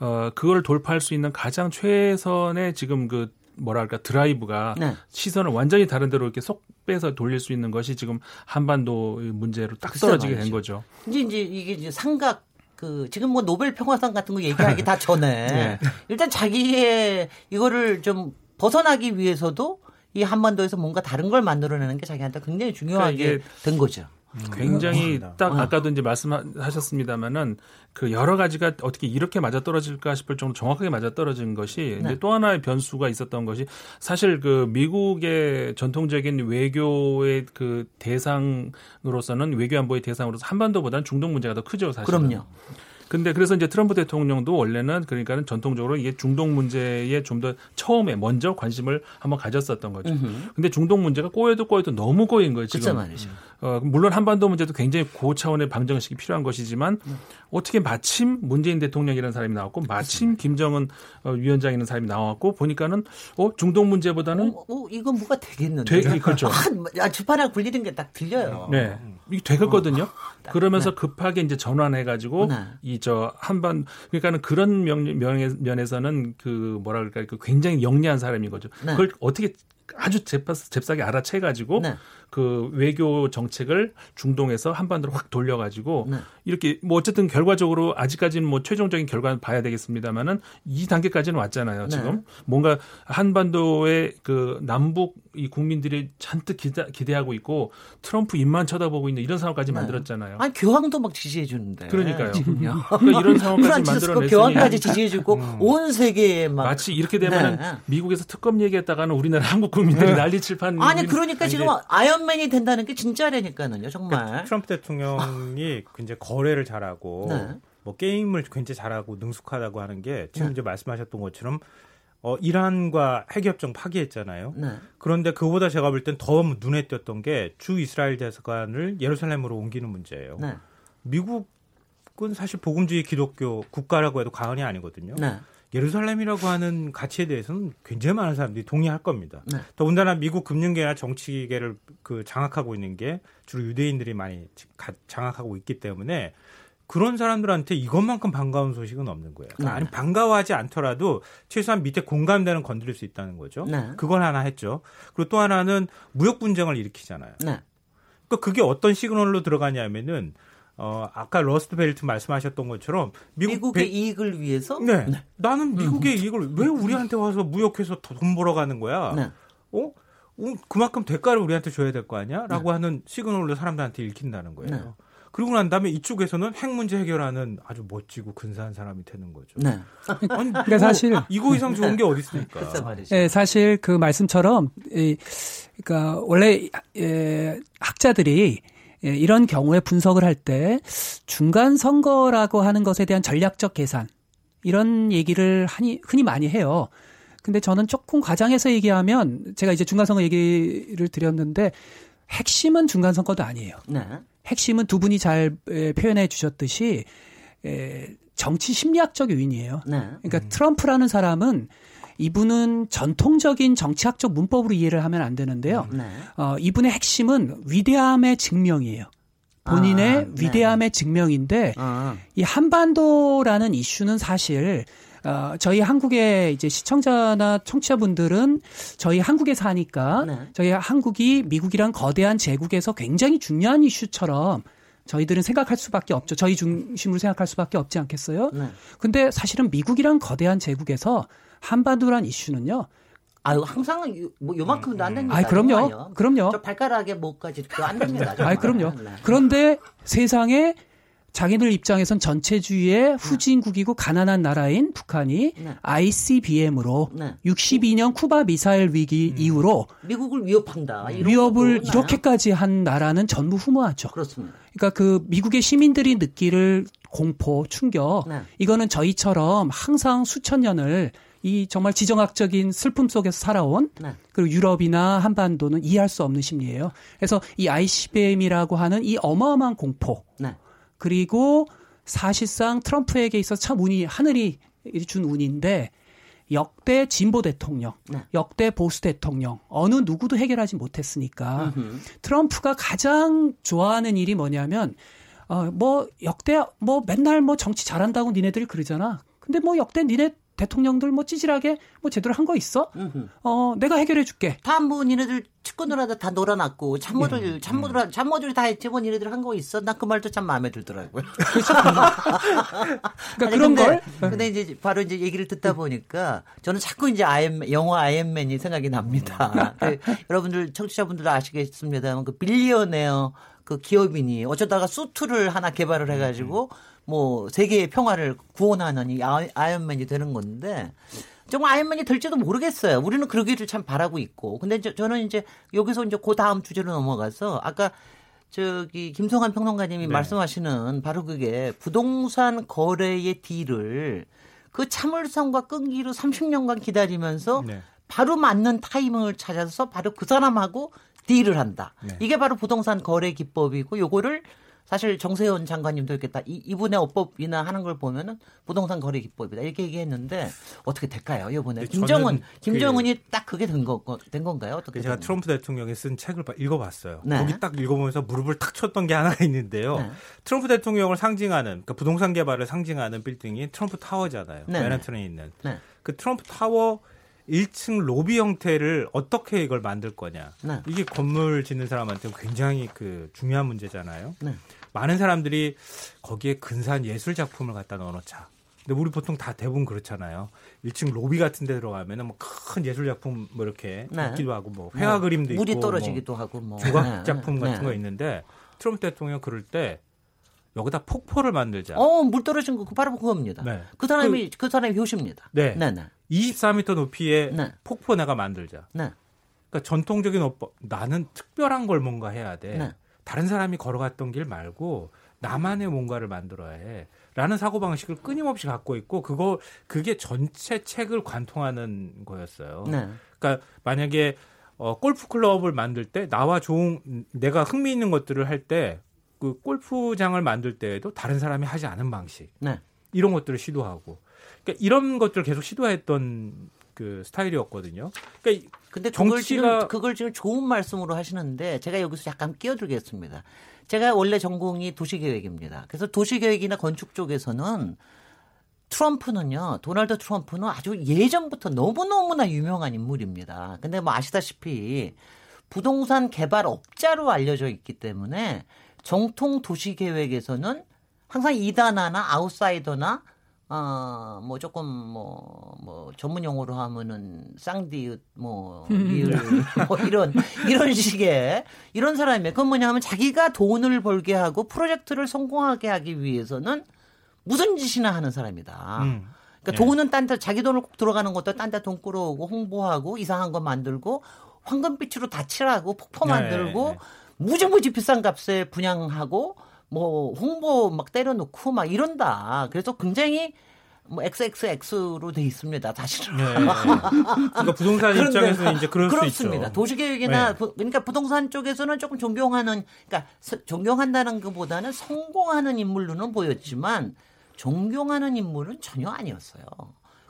어 그걸 돌파할 수 있는 가장 최선의 지금 그 뭐랄까 드라이브가 네. 시선을 완전히 다른 데로 이렇게 쏙 빼서 돌릴 수 있는 것이 지금 한반도 문제로 딱 떨어지게 된 거죠. 이제 이제 이게 이제 삼각 그 지금 뭐 노벨 평화상 같은 거 얘기하기 다 전에 네. 일단 자기의 이거를 좀 벗어나기 위해서도 이 한반도에서 뭔가 다른 걸 만들어내는 게 자기한테 굉장히 중요하게 그러니까 된 거죠. 음. 굉장히 딱 어. 아까도 이제 말씀하셨습니다마는 그 여러 가지가 어떻게 이렇게 맞아 떨어질까 싶을 정도로 정확하게 맞아 떨어진 것이 네. 또 하나의 변수가 있었던 것이 사실 그 미국의 전통적인 외교의 그 대상으로서는 외교 안보의 대상으로서 한반도보다는 중동 문제가 더 크죠 사실. 그럼요. 근데 그래서 이제 트럼프 대통령도 원래는 그러니까는 전통적으로 이게 중동 문제에 좀 더 처음에 먼저 관심을 한번 가졌었던 거죠. 으흠. 근데 중동 문제가 꼬여도 꼬여도 너무 꼬인 거예요, 지금. 어, 물론 한반도 문제도 굉장히 고차원의 방정식이 필요한 것이지만 음. 어떻게 마침 문재인 대통령이라는 사람이 나왔고 마침 그렇습니다. 김정은 어, 위원장이라는 사람이 나왔고 보니까는 어 중동 문제보다는 어, 어 이건 뭐가 되겠는데. 되, 그렇죠. 아, 주파나 굴리는 게 딱 들려요. 네. 이게 되겠거든요. 어, 그러면서 네. 급하게 이제 전환해 가지고 네. 이저 한반 그러니까는 그런 면, 면에서는 그 뭐라 그럴까 그 굉장히 영리한 사람인 거죠. 네. 그걸 어떻게 아주 잽싸게 알아채 가지고 네. 그 외교 정책을 중동에서 한반도로 확 돌려가지고 네. 이렇게 뭐 어쨌든 결과적으로 아직까지는 뭐 최종적인 결과는 봐야 되겠습니다만은 이 단계까지는 왔잖아요. 네. 지금 네. 뭔가 한반도의 그 남북 이 국민들이 잔뜩 기대, 기대 하고 있고 트럼프 입만 쳐다보고 있는 이런 상황까지 네. 만들었잖아요. 아니 교황도 막 지지해 주는데. 그러니까요. 그러니까 이런 상황까지 만들어냈으니 교황까지 지지해 주고 음. 온 세계에 막 마치 이렇게 되면 네. 미국에서 특검 얘기했다가는 우리나라 한국 국민들이 네. 난리칠 판 아니 그러니까 지금 아이언맨이 된다는 게 진짜라니까는요 정말. 그러니까 트럼프 대통령이 굉장히 거래를 잘하고 네. 뭐 게임을 굉장히 잘하고 능숙하다고 하는 게 지금 네. 이제 말씀하셨던 것처럼 어, 이란과 핵협정 파기했잖아요. 네. 그런데 그보다 제가 볼 땐 더 눈에 띄었던 게 주 이스라엘 대사관을 예루살렘으로 옮기는 문제예요. 네. 미국은 사실 복음주의 기독교 국가라고 해도 과언이 아니거든요. 네. 예루살렘이라고 하는 가치에 대해서는 굉장히 많은 사람들이 동의할 겁니다. 네. 더군다나 미국 금융계나 정치계를 그 장악하고 있는 게 주로 유대인들이 많이 장악하고 있기 때문에 그런 사람들한테 이것만큼 반가운 소식은 없는 거예요. 그러니까 네. 아니 반가워하지 않더라도 최소한 밑에 공감대는 건드릴 수 있다는 거죠. 네. 그걸 하나 했죠. 그리고 또 하나는 무역 분쟁을 일으키잖아요. 네. 그러니까 그게 어떤 시그널로 들어가냐면은 어, 아까 러스트 벨트 말씀하셨던 것처럼 미국 의 배... 이익을 위해서 네. 네. 나는 미국의 음. 이익을 왜 우리한테 와서 무역해서 돈 벌어가는 거야? 네. 어? 어? 그만큼 대가를 우리한테 줘야 될 거 아니야? 라고 네. 하는 시그널로 사람들한테 읽힌다는 거예요. 네. 그러고 난 다음에 이쪽에서는 핵 문제 해결하는 아주 멋지고 근사한 사람이 되는 거죠. 네. 아니, 그러니까 사실 이거 이상 좋은 게 어디 있습니까? 네, 사실 그 말씀처럼 이, 그러니까 원래 예, 학자들이 예, 이런 경우에 분석을 할 때 중간 선거라고 하는 것에 대한 전략적 계산 이런 얘기를 흔히, 흔히 많이 해요. 근데 저는 조금 과장해서 얘기하면 제가 이제 중간 선거 얘기를 드렸는데 핵심은 중간 선거도 아니에요. 네. 핵심은 두 분이 잘 표현해 주셨듯이 정치 심리학적 요인이에요. 네. 그러니까 음. 트럼프라는 사람은 이분은 전통적인 정치학적 문법으로 이해를 하면 안 되는데요. 네. 어, 이분의 핵심은 위대함의 증명이에요. 본인의 아, 네. 위대함의 증명인데 아. 이 한반도라는 이슈는 사실 어, 저희 한국의 이제 시청자나 청취자분들은 저희 한국에 사니까 네. 저희 한국이 미국이란 거대한 제국에서 굉장히 중요한 이슈처럼 저희들은 생각할 수밖에 없죠. 저희 중심으로 생각할 수밖에 없지 않겠어요? 네. 근데 사실은 미국이란 거대한 제국에서 한반도란 이슈는요. 아유 항상 뭐 요만큼도 안 됩니다. 아 그럼요. 그럼요. 저 발가락에 뭐까지 안 됩니다. 아 그럼요. 네. 그런데 세상에 자기들 입장에선 전체주의의 네. 후진국이고 가난한 나라인 북한이 네. ICBM으로 네. 62년 쿠바 미사일 위기 음. 이후로 미국을 위협한다. 위협을 이렇게까지 한 나라는 전무후무하죠. 그렇습니다. 그러니까 그 미국의 시민들이 느끼를 공포, 충격 네. 이거는 저희처럼 항상 수천 년을 이 정말 지정학적인 슬픔 속에서 살아온 네. 그리고 유럽이나 한반도는 이해할 수 없는 심리예요. 그래서 이 ICBM이라고 하는 이 어마어마한 공포 네. 그리고 사실상 트럼프에게 있어서 참 운이 하늘이 준 운인데 역대 진보 대통령, 네. 역대 보수 대통령 어느 누구도 해결하지 못했으니까 으흠. 트럼프가 가장 좋아하는 일이 뭐냐면 어 뭐 역대 뭐 맨날 뭐 정치 잘한다고 니네들이 그러잖아. 근데 뭐 역대 니네 대통령들 뭐 찌질하게 뭐 제대로 한 거 있어? 음흠. 어, 내가 해결해 줄게. 다 뭐 니네들 측근들 하다 다 놀아놨고 참모들 음. 참모들 음. 참모들이 다 했지 뭐 니네들 한 거 있어? 나그 말도 참 마음에 들더라고요. 그러니까 아니, 그런 근데, 걸. 근데 이제 바로 이제 얘기를 듣다 보니까 저는 자꾸 이제 아이엠 영화 아이엠맨이 생각이 납니다. 그, 여러분들 청취자분들도 아시겠습니다만 그 빌리어네어 그 기업인이 어쩌다가 수트를 하나 개발을 해가지고 뭐 세계의 평화를 구원하는 이 아이언맨이 되는 건데 정말 아이언맨이 될지도 모르겠어요. 우리는 그러기를 참 바라고 있고. 근데 저, 저는 이제 여기서 이제 그 다음 주제로 넘어가서 아까 저기 김성환 평론가님이 네. 말씀하시는 바로 그게 부동산 거래의 딜을 그 참을성과 끈기로 30년간 기다리면서 네. 바로 맞는 타이밍을 찾아서 바로 그 사람하고 딜을 한다. 네. 이게 바로 부동산 거래 기법이고 요거를 사실 정세현 장관님도 이렇게 딱 이분의 어법이나 하는 걸 보면은 부동산 거래 기법이다 이렇게 얘기했는데 어떻게 될까요 이번에 김정은 김정은이 그, 딱 그게 된, 거, 된 건가요 어떻게 제가 트럼프 대통령이 쓴 책을 읽어봤어요 네. 거기 딱 읽어보면서 무릎을 탁 쳤던 게 하나 있는데요 네. 트럼프 대통령을 상징하는 그러니까 부동산 개발을 상징하는 빌딩이 트럼프 타워잖아요 네. 맨하튼에 있는 네. 그 트럼프 타워 1층 로비 형태를 어떻게 이걸 만들 거냐. 네. 이게 건물 짓는 사람한테 굉장히 그 중요한 문제잖아요. 네. 많은 사람들이 거기에 근사한 예술 작품을 갖다 넣어놓자. 근데 우리 보통 다 대부분 그렇잖아요. 1층 로비 같은 데 들어가면은 뭐 큰 예술 작품 뭐 이렇게 네. 있기도 하고 뭐 회화 뭐 그림도 물이 있고 떨어지기도 뭐 하고 뭐 조각 네. 작품 같은 네. 거 있는데 트럼프 대통령 그럴 때 여기다 폭포를 만들자. 어, 물 떨어진 거 바로 그겁니다. 네. 그 사람이 그, 그 사람이 효시입니다. 네. 네, 네. 24m 높이의 네. 폭포 내가 만들자. 네. 그러니까 전통적인 오빠 나는 특별한 걸 뭔가 해야 돼. 네. 다른 사람이 걸어갔던 길 말고 나만의 뭔가를 만들어야 해. 라는 사고방식을 끊임없이 갖고 있고, 그거, 그게 전체 책을 관통하는 거였어요. 네. 그러니까 만약에 어, 골프 클럽을 만들 때 나와 좋은, 내가 흥미 있는 것들을 할 때, 그 골프장을 만들 때에도 다른 사람이 하지 않은 방식. 네. 이런 것들을 시도하고. 그러니까 이런 것들을 계속 시도했던 그 스타일이었거든요. 그러니까 근데 그걸 지금 그걸 지금 좋은 말씀으로 하시는데 제가 여기서 약간 끼어들겠습니다. 제가 원래 전공이 도시계획입니다. 그래서 도시계획이나 건축 쪽에서는 트럼프는요, 도널드 트럼프는 아주 예전부터 너무너무나 유명한 인물입니다. 근데 뭐 아시다시피 부동산 개발업자로 알려져 있기 때문에 정통 도시계획에서는 항상 이단화나 아웃사이더나 어, 뭐 조금 뭐, 뭐 전문 용어로 하면은 쌍디읒 뭐 리을 뭐 이런 이런 식의 이런 사람이에요. 그건 뭐냐면 자기가 돈을 벌게 하고 프로젝트를 성공하게 하기 위해서는 무슨 짓이나 하는 사람이다. 음. 그러니까 네. 돈은 딴데 자기 돈을 꼭 들어가는 것도 딴 데 돈 끌어오고 홍보하고 이상한 거 만들고 황금빛으로 다 칠하고 폭포 네, 만들고 네, 네. 무지무지 비싼 값에 분양하고 뭐 홍보 막 때려놓고 막 이런다. 그래서 굉장히 뭐 XXX로 돼 있습니다. 사실은. 네. 그러니까 부동산 입장에서 이제 그럴 그렇습니다. 도시계획이나 네. 그러니까 부동산 쪽에서는 조금 존경하는 그러니까 존경한다는 것보다는 성공하는 인물로는 보였지만 존경하는 인물은 전혀 아니었어요.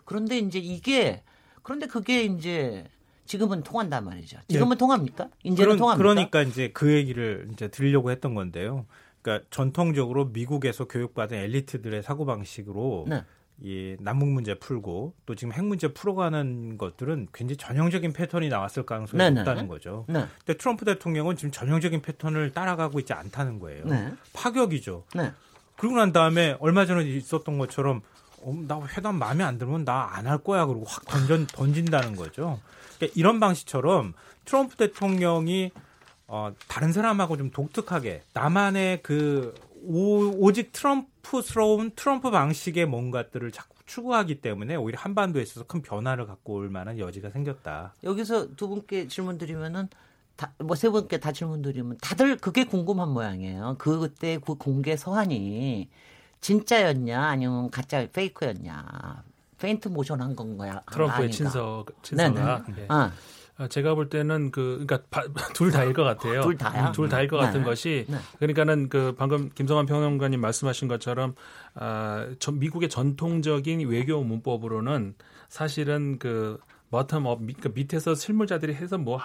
그런데 이제 이게 그런데 그게 이제 지금은 통한단 말이죠. 지금은 네. 통합니까? 이제는 그런, 통합니까? 그러니까 이제 그 얘기를 이제 드리려고 했던 건데요. 그러니까 전통적으로 미국에서 교육받은 엘리트들의 사고 방식으로 네. 이 남북 문제 풀고 또 지금 핵 문제 풀어가는 것들은 굉장히 전형적인 패턴이 나왔을 가능성이 네네. 높다는 거죠. 네. 근데 트럼프 대통령은 지금 전형적인 패턴을 따라가고 있지 않다는 거예요. 네. 파격이죠. 네. 그러고 난 다음에 얼마 전에 있었던 것처럼 어, 나 회담 마음에 안 들면 나 안 할 거야 그리고 확 던전 던진다는 거죠. 그러니까 이런 방식처럼 트럼프 대통령이 어, 다른 사람하고 좀 독특하게 나만의 그 오, 오직 트럼프스러운 트럼프 방식의 뭔가들을 자꾸 추구하기 때문에 오히려 한반도에 있어서 큰 변화를 갖고 올 만한 여지가 생겼다. 여기서 두 분께 질문 드리면은 뭐세 분께 다 질문 드리면 다들 그게 궁금한 모양이에요. 그 그때 그 공개 서한이 진짜였냐 아니면 가짜 페이크였냐. 페인트 모션 한 건가요? 트럼프의 친서 친서가. 네. 네. 아. 아, 제가 볼 때는 그 그러니까 둘 다일 것 같아요. 둘 다야. 둘 다일 것 네. 같은 것이 네. 그러니까는 그 방금 김성환 평론가님 말씀하신 것처럼 아, 전, 미국의 전통적인 외교 문법으로는 사실은 그 버텀업 그러니까 밑에서 실무자들이 해서 뭐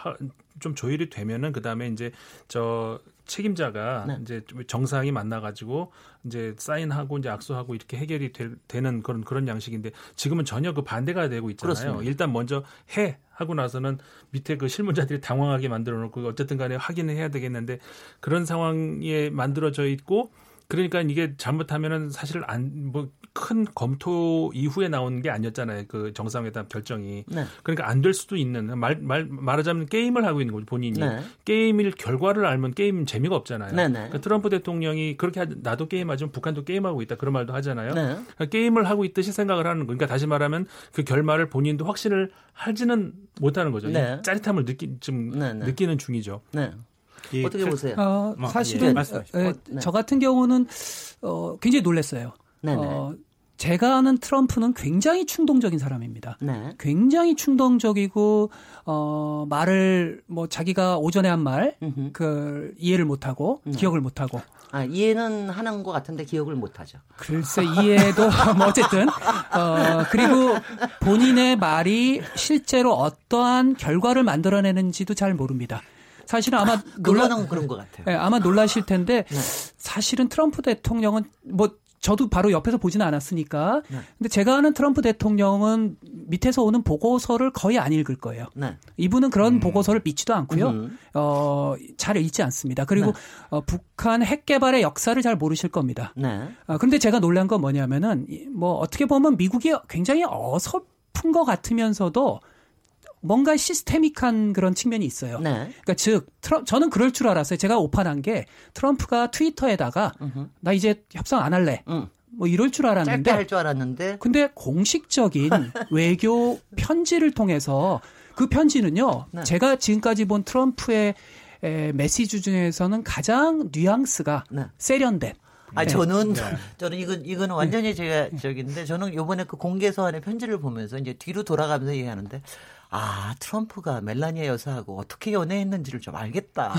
좀 조율이 되면은 그다음에 이제 저 책임자가 네. 이제 정상이 만나가지고 이제 사인하고 이제 악수하고 이렇게 해결이 되, 는 그런 그런 양식인데 지금은 전혀 그 반대가 되고 있잖아요. 그렇습니다. 일단 먼저 해 하고 나서는 밑에 그 실무자들이 당황하게 만들어 놓고 어쨌든 간에 확인을 해야 되겠는데 그런 상황에 만들어져 있고 그러니까 이게 잘못하면은 사실 안 뭐 큰 검토 이후에 나온 게 아니었잖아요. 그 정상회담 결정이. 네. 그러니까 안 될 수도 있는 말, 말 말하자면 게임을 하고 있는 거죠 본인이. 네. 게임일 결과를 알면 게임 재미가 없잖아요. 네, 네. 그러니까 트럼프 대통령이 그렇게 하, 나도 게임하지만 북한도 게임하고 있다 그런 말도 하잖아요. 네. 그러니까 게임을 하고 있듯이 생각을 하는 거. 그러니까 다시 말하면 그 결말을 본인도 확신을 하지는 못하는 거죠. 네. 짜릿함을 느끼 좀 느끼는 중이죠. 네. 예, 어떻게 보세요? 어, 뭐, 사실은 예, 예, 네. 저 같은 경우는 어, 굉장히 놀랐어요. 네네. 어, 제가 아는 트럼프는 굉장히 충동적인 사람입니다. 네. 굉장히 충동적이고 어 말을 뭐 자기가 오전에 한 말 그 이해를 못 하고 네. 기억을 못 하고 아, 이해는 하는 것 같은데 기억을 못 하죠. 글쎄 이해도 뭐 어쨌든 어 그리고 본인의 말이 실제로 어떠한 결과를 만들어내는지도 잘 모릅니다. 사실은 아마 아, 놀라 그런 것 같아요. 네, 아마 놀라실 텐데 네. 사실은 트럼프 대통령은 뭐 저도 바로 옆에서 보지는 않았으니까. 네. 근데 제가 아는 트럼프 대통령은 밑에서 오는 보고서를 거의 안 읽을 거예요. 네. 이분은 그런 음. 보고서를 믿지도 않고요. 음. 어, 잘 읽지 않습니다. 그리고 네. 어, 북한 핵 개발의 역사를 잘 모르실 겁니다. 네. 어, 그런데 제가 놀란 건 뭐냐면은 뭐 어떻게 보면 미국이 굉장히 어설픈 것 같으면서도 뭔가 시스테믹한 그런 측면이 있어요. 네. 그러니까 즉 트럼, 저는 그럴 줄 알았어요. 제가 오판한 게 트럼프가 트위터에다가 으흠. 나 이제 협상 안 할래. 응. 뭐 이럴 줄 알았는데 짧게 할 줄 알았는데 근데 공식적인 외교 편지를 통해서 그 편지는요. 네. 제가 지금까지 본 트럼프의 에, 메시지 중에서는 가장 뉘앙스가 네. 세련된 아 저는 네. 저는 이건 이건 완전히 제가 저기인데 저는 요번에 그 공개서한의 편지를 보면서 이제 뒤로 돌아가면서 얘기하는데 아 트럼프가 멜라니아 여사하고 어떻게 연애했는지를 좀 알겠다.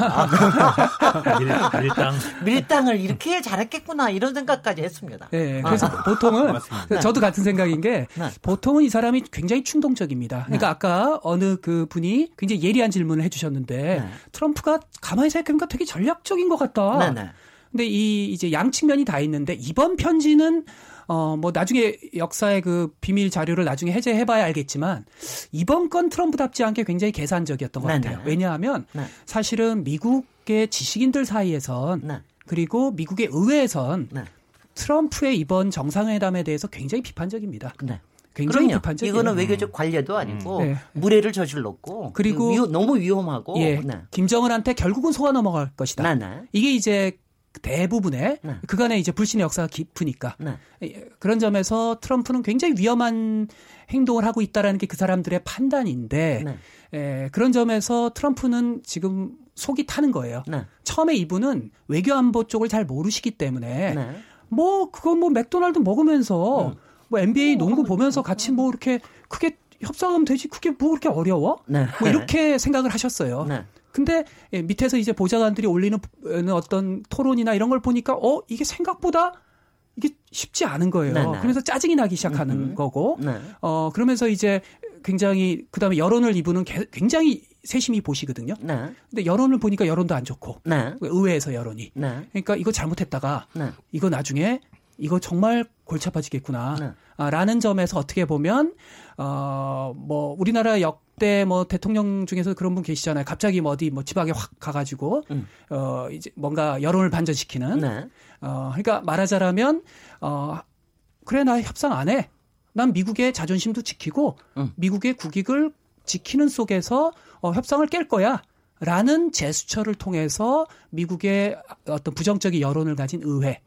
밀, 당 밀당을 이렇게 잘했겠구나 이런 생각까지 했습니다. 네, 그래서 아. 보통은 네. 저도 같은 생각인 게 네. 보통은 이 사람이 굉장히 충동적입니다. 그러니까 네. 아까 어느 그 분이 굉장히 예리한 질문을 해주셨는데 네. 트럼프가 가만히 생각해보니까 되게 전략적인 것 같다. 네, 네. 근데 이 이제 양 측면이 다 있는데 이번 편지는 어, 뭐 나중에 역사의 그 비밀 자료를 나중에 해제해봐야 알겠지만 이번 건 트럼프답지 않게 굉장히 계산적이었던 것 같아요. 네네. 왜냐하면 네. 사실은 미국의 지식인들 사이에선 네. 그리고 미국의 의회에선 네. 트럼프의 이번 정상회담에 대해서 굉장히 비판적입니다. 네. 굉장히 그럼요. 비판적. 이거는 외교적 관례도 아니고 음. 네. 무례를 저질렀고 그리고 위호, 너무 위험하고 예, 네. 김정은한테 결국은 속아 넘어갈 것이다. 네, 네. 이게 이제 대부분의 네. 그간의 이제 불신의 역사가 깊으니까 네. 예, 그런 점에서 트럼프는 굉장히 위험한 행동을 하고 있다라는 게 그 사람들의 판단인데 네. 에, 예, 그런 점에서 트럼프는 지금 속이 타는 거예요. 네. 처음에 이분은 외교 안보 쪽을 잘 모르시기 때문에 네. 뭐 그거 뭐 맥도날드 먹으면서 음. 뭐 NBA 농구 보면서 같이 뭐 이렇게 크게 협상하면 되지 그게 뭐 그렇게 어려워? 네. 뭐 이렇게 생각을 하셨어요. 근데 예, 밑에서 이제 보좌관들이 올리는 어떤 토론이나 이런 걸 보니까 어 이게 생각보다 이게 쉽지 않은 거예요. 네네. 그래서 짜증이 나기 시작하는 음흠. 거고 네. 어 그러면서 이제 굉장히 그다음에 여론을 이분은 굉장히 세심히 보시거든요. 네. 근데 여론을 보니까 여론도 안 좋고 네. 의회에서 여론이 네. 그러니까 이거 잘못했다가 네. 이거 나중에 이거 정말 골치 아파지겠구나. 네. 아, 라는 점에서 어떻게 보면 어 뭐 우리나라 역대 뭐 대통령 중에서 그런 분 계시잖아요. 갑자기 뭐 어디 뭐 지방에 확 가가지고 음. 어 이제 뭔가 여론을 반전시키는. 네. 어 그러니까 말하자라면 어 그래 나 협상 안 해. 난 미국의 자존심도 지키고 음. 미국의 국익을 지키는 속에서 어, 협상을 깰 거야. 라는 제스처를 통해서 미국의 어떤 부정적인 여론을 가진 의회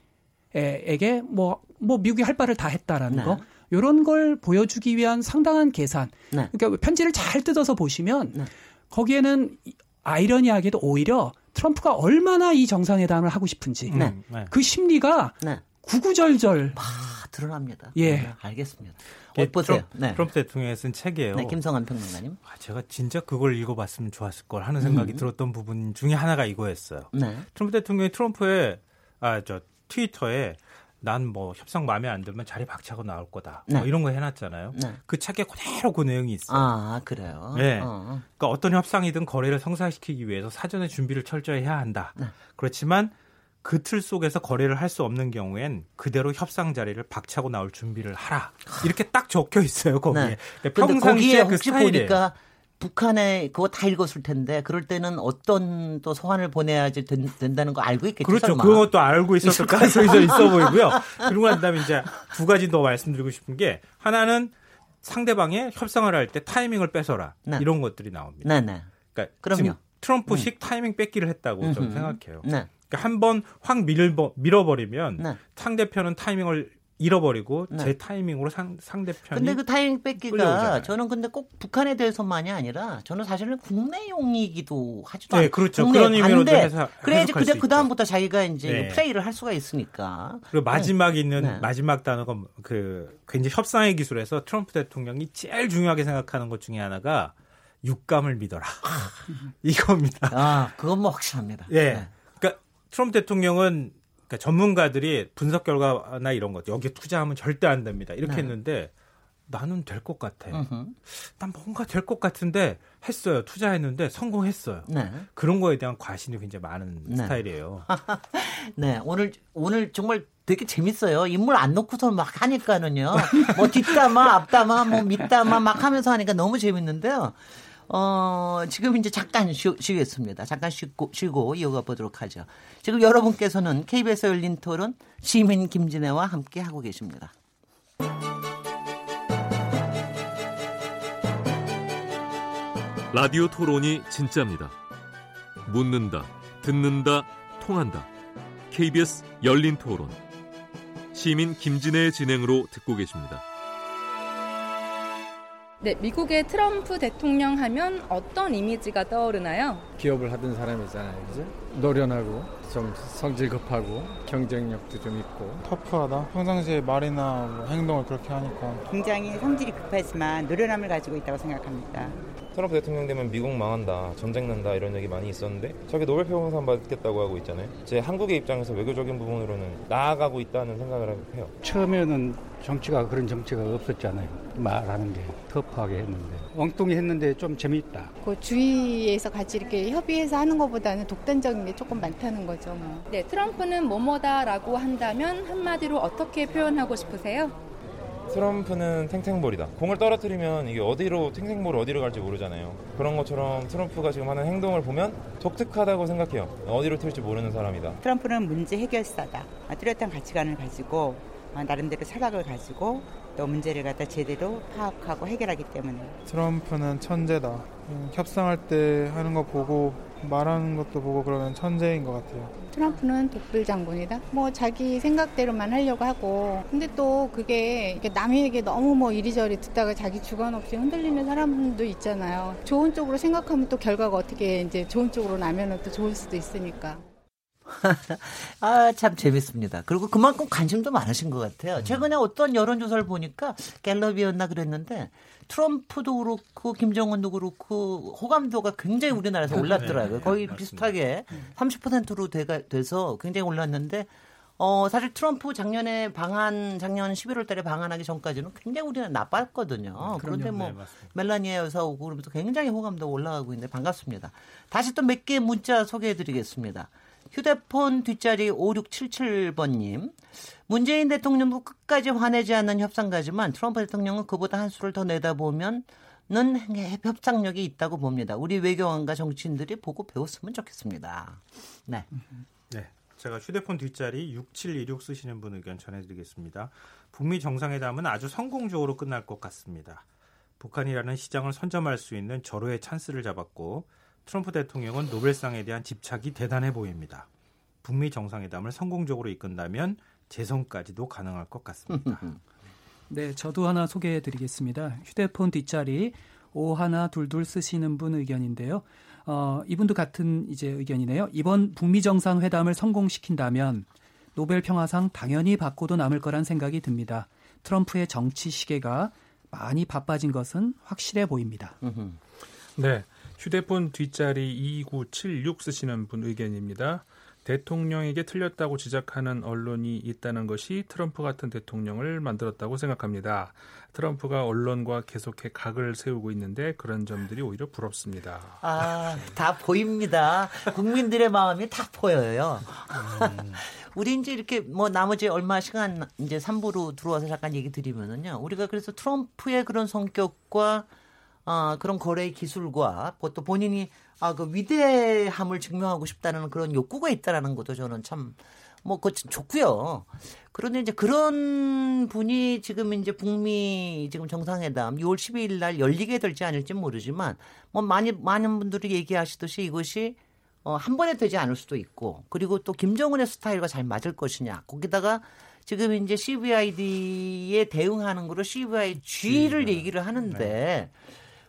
에게 뭐, 뭐 미국이 할 바를 다 했다라는 네. 거. 요런 걸 보여주기 위한 상당한 계산. 네. 그러니까 편지를 잘 뜯어서 보시면 네. 거기에는 아이러니하게도 오히려 트럼프가 얼마나 이 정상회담을 하고 싶은지 네. 네. 그 심리가 네. 구구절절 막 드러납니다. 예, 네, 알겠습니다. 어, 보세요. 트럼프, 네. 트럼프 대통령이 쓴 책이에요. 네, 김성환 평론가님. 아, 제가 진짜 그걸 읽어봤으면 좋았을 걸 하는 생각이 음. 들었던 부분 중에 하나가 이거였어요. 네. 트럼프 대통령이 트럼프의 아저 트위터에 난 뭐 협상 마음에 안 들면 자리 박차고 나올 거다. 뭐 네. 뭐 이런 거 해놨잖아요. 네. 그 책에 그대로 그 내용이 있어요. 아 그래요. 네. 어. 그러니까 어떤 협상이든 거래를 성사시키기 위해서 사전에 준비를 철저히 해야 한다. 네. 그렇지만 그 틀 속에서 거래를 할 수 없는 경우엔 그대로 협상 자리를 박차고 나올 준비를 하라. 이렇게 딱 적혀 있어요 거기에. 네. 그러니까 평상시에 그 스타일이에요. 보니까 북한에 그거 다 읽었을 텐데 그럴 때는 어떤 또 소환을 보내야지 된, 다는거 알고 있겠죠. 그렇죠. 설마. 그것도 알고 있었을 가능성이 좀 있어 보이고요. 그리고 난 다음에 이제 두 가지 더 말씀드리고 싶은 게 하나는 상대방의 협상을 할 때 타이밍을 뺏어라 네. 이런 것들이 나옵니다. 네, 네. 그러니까 그럼요. 트럼프식 음. 타이밍 뺏기를 했다고 음흠. 저는 생각해요. 네. 그러니까 한번 확 밀어버리면 네. 상대편은 타이밍을 잃어버리고 네. 제 타이밍으로 상, 상대편이 근데 그 타이밍 뺏기가 저는 근데 꼭 북한에 대해서만이 아니라 저는 사실은 국내용이기도 하지도 네, 그렇죠. 그런 의미로 해서 그래야지 그대 그 다음부터 자기가 이제 네. 플레이를 할 수가 있으니까. 그리고 마지막 네. 있는 네. 마지막 단어가 그 굉장히 협상의 기술에서 트럼프 대통령이 제일 중요하게 생각하는 것 중에 하나가 육감을 믿어라. 아. 이겁니다. 아, 그건 뭐 확실합니다. 예. 네. 그러니까 트럼프 대통령은 그러니까 전문가들이 분석 결과나 이런 것 여기에 투자하면 절대 안 됩니다. 이렇게 네. 했는데 나는 될 것 같아. 난 뭔가 될 것 같은데 했어요. 투자했는데 성공했어요. 네. 그런 거에 대한 과신이 굉장히 많은 네. 스타일이에요. 네, 오늘 오늘 정말 되게 재밌어요. 인물 안 놓고서 막 하니까는요. 뭐 뒷담화, 앞담화, 뭐 밑담화 막 하면서 하니까 너무 재밌는데요. 어, 지금 이제 잠깐 쉬, 쉬겠습니다. 잠깐 쉬고, 쉬고 이어가 보도록 하죠. 지금 여러분께서는 KBS 열린 토론 시민 김진애와 함께 하고 계십니다. 라디오 토론이 진짜입니다. 묻는다, 듣는다, 통한다. KBS 열린 토론. 시민 김진애의 진행으로 듣고 계십니다. 네, 미국의 트럼프 대통령 하면 어떤 이미지가 떠오르나요? 기업을 하던 사람이잖아요, 그죠? 노련하고 좀 성질 급하고 경쟁력도 좀 있고 터프하다. 평상시에 말이나 뭐 행동을 그렇게 하니까 굉장히 성질이 급하지만 노련함을 가지고 있다고 생각합니다. 트럼프 대통령 되면 미국 망한다, 전쟁 난다 이런 얘기 많이 있었는데 저게 노벨 평화상 받겠다고 하고 있잖아요. 제 한국의 입장에서 외교적인 부분으로는 나아가고 있다는 생각을 해요. 처음에는 정치가 그런 정치가 없었잖아요. 말하는 게 터프하게 했는데 엉뚱히 했는데 좀 재미있다. 그 주위에서 같이 이렇게 협의해서 하는 것보다는 독단적인 게 조금 많다는 거죠. 뭐. 네, 트럼프는 뭐뭐다라고 한다면 한마디로 어떻게 표현하고 싶으세요? 트럼프는 탱탱볼이다. 공을 떨어뜨리면 이게 어디로 탱탱볼 어디로 갈지 모르잖아요. 그런 것처럼 트럼프가 지금 하는 행동을 보면 독특하다고 생각해요. 어디로 튈지 모르는 사람이다. 트럼프는 문제 해결사다. 뚜렷한 가치관을 가지고 어, 나름대로 철학을 가지고 또 문제를 갖다 제대로 파악하고 해결하기 때문에 트럼프는 천재다. 음, 협상할 때 하는 거 보고 말하는 것도 보고 그러면 천재인 것 같아요. 트럼프는 독불 장군이다. 뭐 자기 생각대로만 하려고 하고, 근데 또 그게 남에게 너무 뭐 이리저리 듣다가 자기 주관 없이 흔들리는 사람도 있잖아요. 좋은 쪽으로 생각하면 또 결과가 어떻게 이제 좋은 쪽으로 나면은 또 좋을 수도 있으니까. 아, 참 재밌습니다. 그리고 그만큼 관심도 많으신 것 같아요. 최근에 어떤 여론조사를 보니까 갤럽이었나 그랬는데 트럼프도 그렇고 김정은도 그렇고 호감도가 굉장히 우리나라에서 네, 올랐더라고요. 네, 거의 네, 비슷하게 30%로 돼가, 돼서 굉장히 올랐는데 어, 사실 트럼프 작년에 방한, 작년 11월 달에 방한하기 전까지는 굉장히 우리는 나빴거든요. 그런데 뭐, 네, 멜라니아 여사 오고 그러면서 굉장히 호감도가 올라가고 있는데 반갑습니다. 다시 또 몇 개 문자 소개해 드리겠습니다. 휴대폰 뒷자리 5677번님. 문재인 대통령도 끝까지 화내지 않는 협상가지만 트럼프 대통령은 그보다 한 수를 더 내다보면 는 협상력이 있다고 봅니다. 우리 외교관과 정치인들이 보고 배웠으면 좋겠습니다. 네. 네. 제가 휴대폰 뒷자리 6726 쓰시는 분 의견 전해드리겠습니다. 북미 정상회담은 아주 성공적으로 끝날 것 같습니다. 북한이라는 시장을 선점할 수 있는 절호의 찬스를 잡았고 트럼프 대통령은 노벨상에 대한 집착이 대단해 보입니다. 북미 정상회담을 성공적으로 이끈다면 재선까지도 가능할 것 같습니다. 네, 저도 하나 소개해 드리겠습니다. 휴대폰 뒷자리 오 하나 둘둘 쓰시는 분 의견인데요. 어, 이분도 같은 이제 의견이네요. 이번 북미 정상회담을 성공시킨다면 노벨 평화상 당연히 받고도 남을 거란 생각이 듭니다. 트럼프의 정치 시계가 많이 바빠진 것은 확실해 보입니다. 네. 휴대폰 뒷자리 2976 쓰시는 분 의견입니다. 대통령에게 틀렸다고 지적하는 언론이 있다는 것이 트럼프 같은 대통령을 만들었다고 생각합니다. 트럼프가 언론과 계속해 각을 세우고 있는데 그런 점들이 오히려 부럽습니다. 아, 다 보입니다. 국민들의 마음이 다 보여요. 음. 우리 이제 이렇게 뭐 나머지 얼마 시간 이제 3부로 들어와서 잠깐 얘기 드리면은요. 우리가 그래서 트럼프의 그런 성격과 어, 그런 거래 기술과 또 본인이 아, 그 위대함을 증명하고 싶다는 그런 욕구가 있다라는 것도 저는 참, 뭐, 그 좋고요. 그런데 이제 그런 분이 지금 이제 북미 지금 정상회담 6월 12일 날 열리게 될지 아닐지 모르지만 뭐 많이, 많은 분들이 얘기하시듯이 이것이 어, 한 번에 되지 않을 수도 있고 그리고 또 김정은의 스타일과 잘 맞을 것이냐. 거기다가 지금 이제 CVID에 대응하는 거로 CVIG를 네. 얘기를 하는데 네.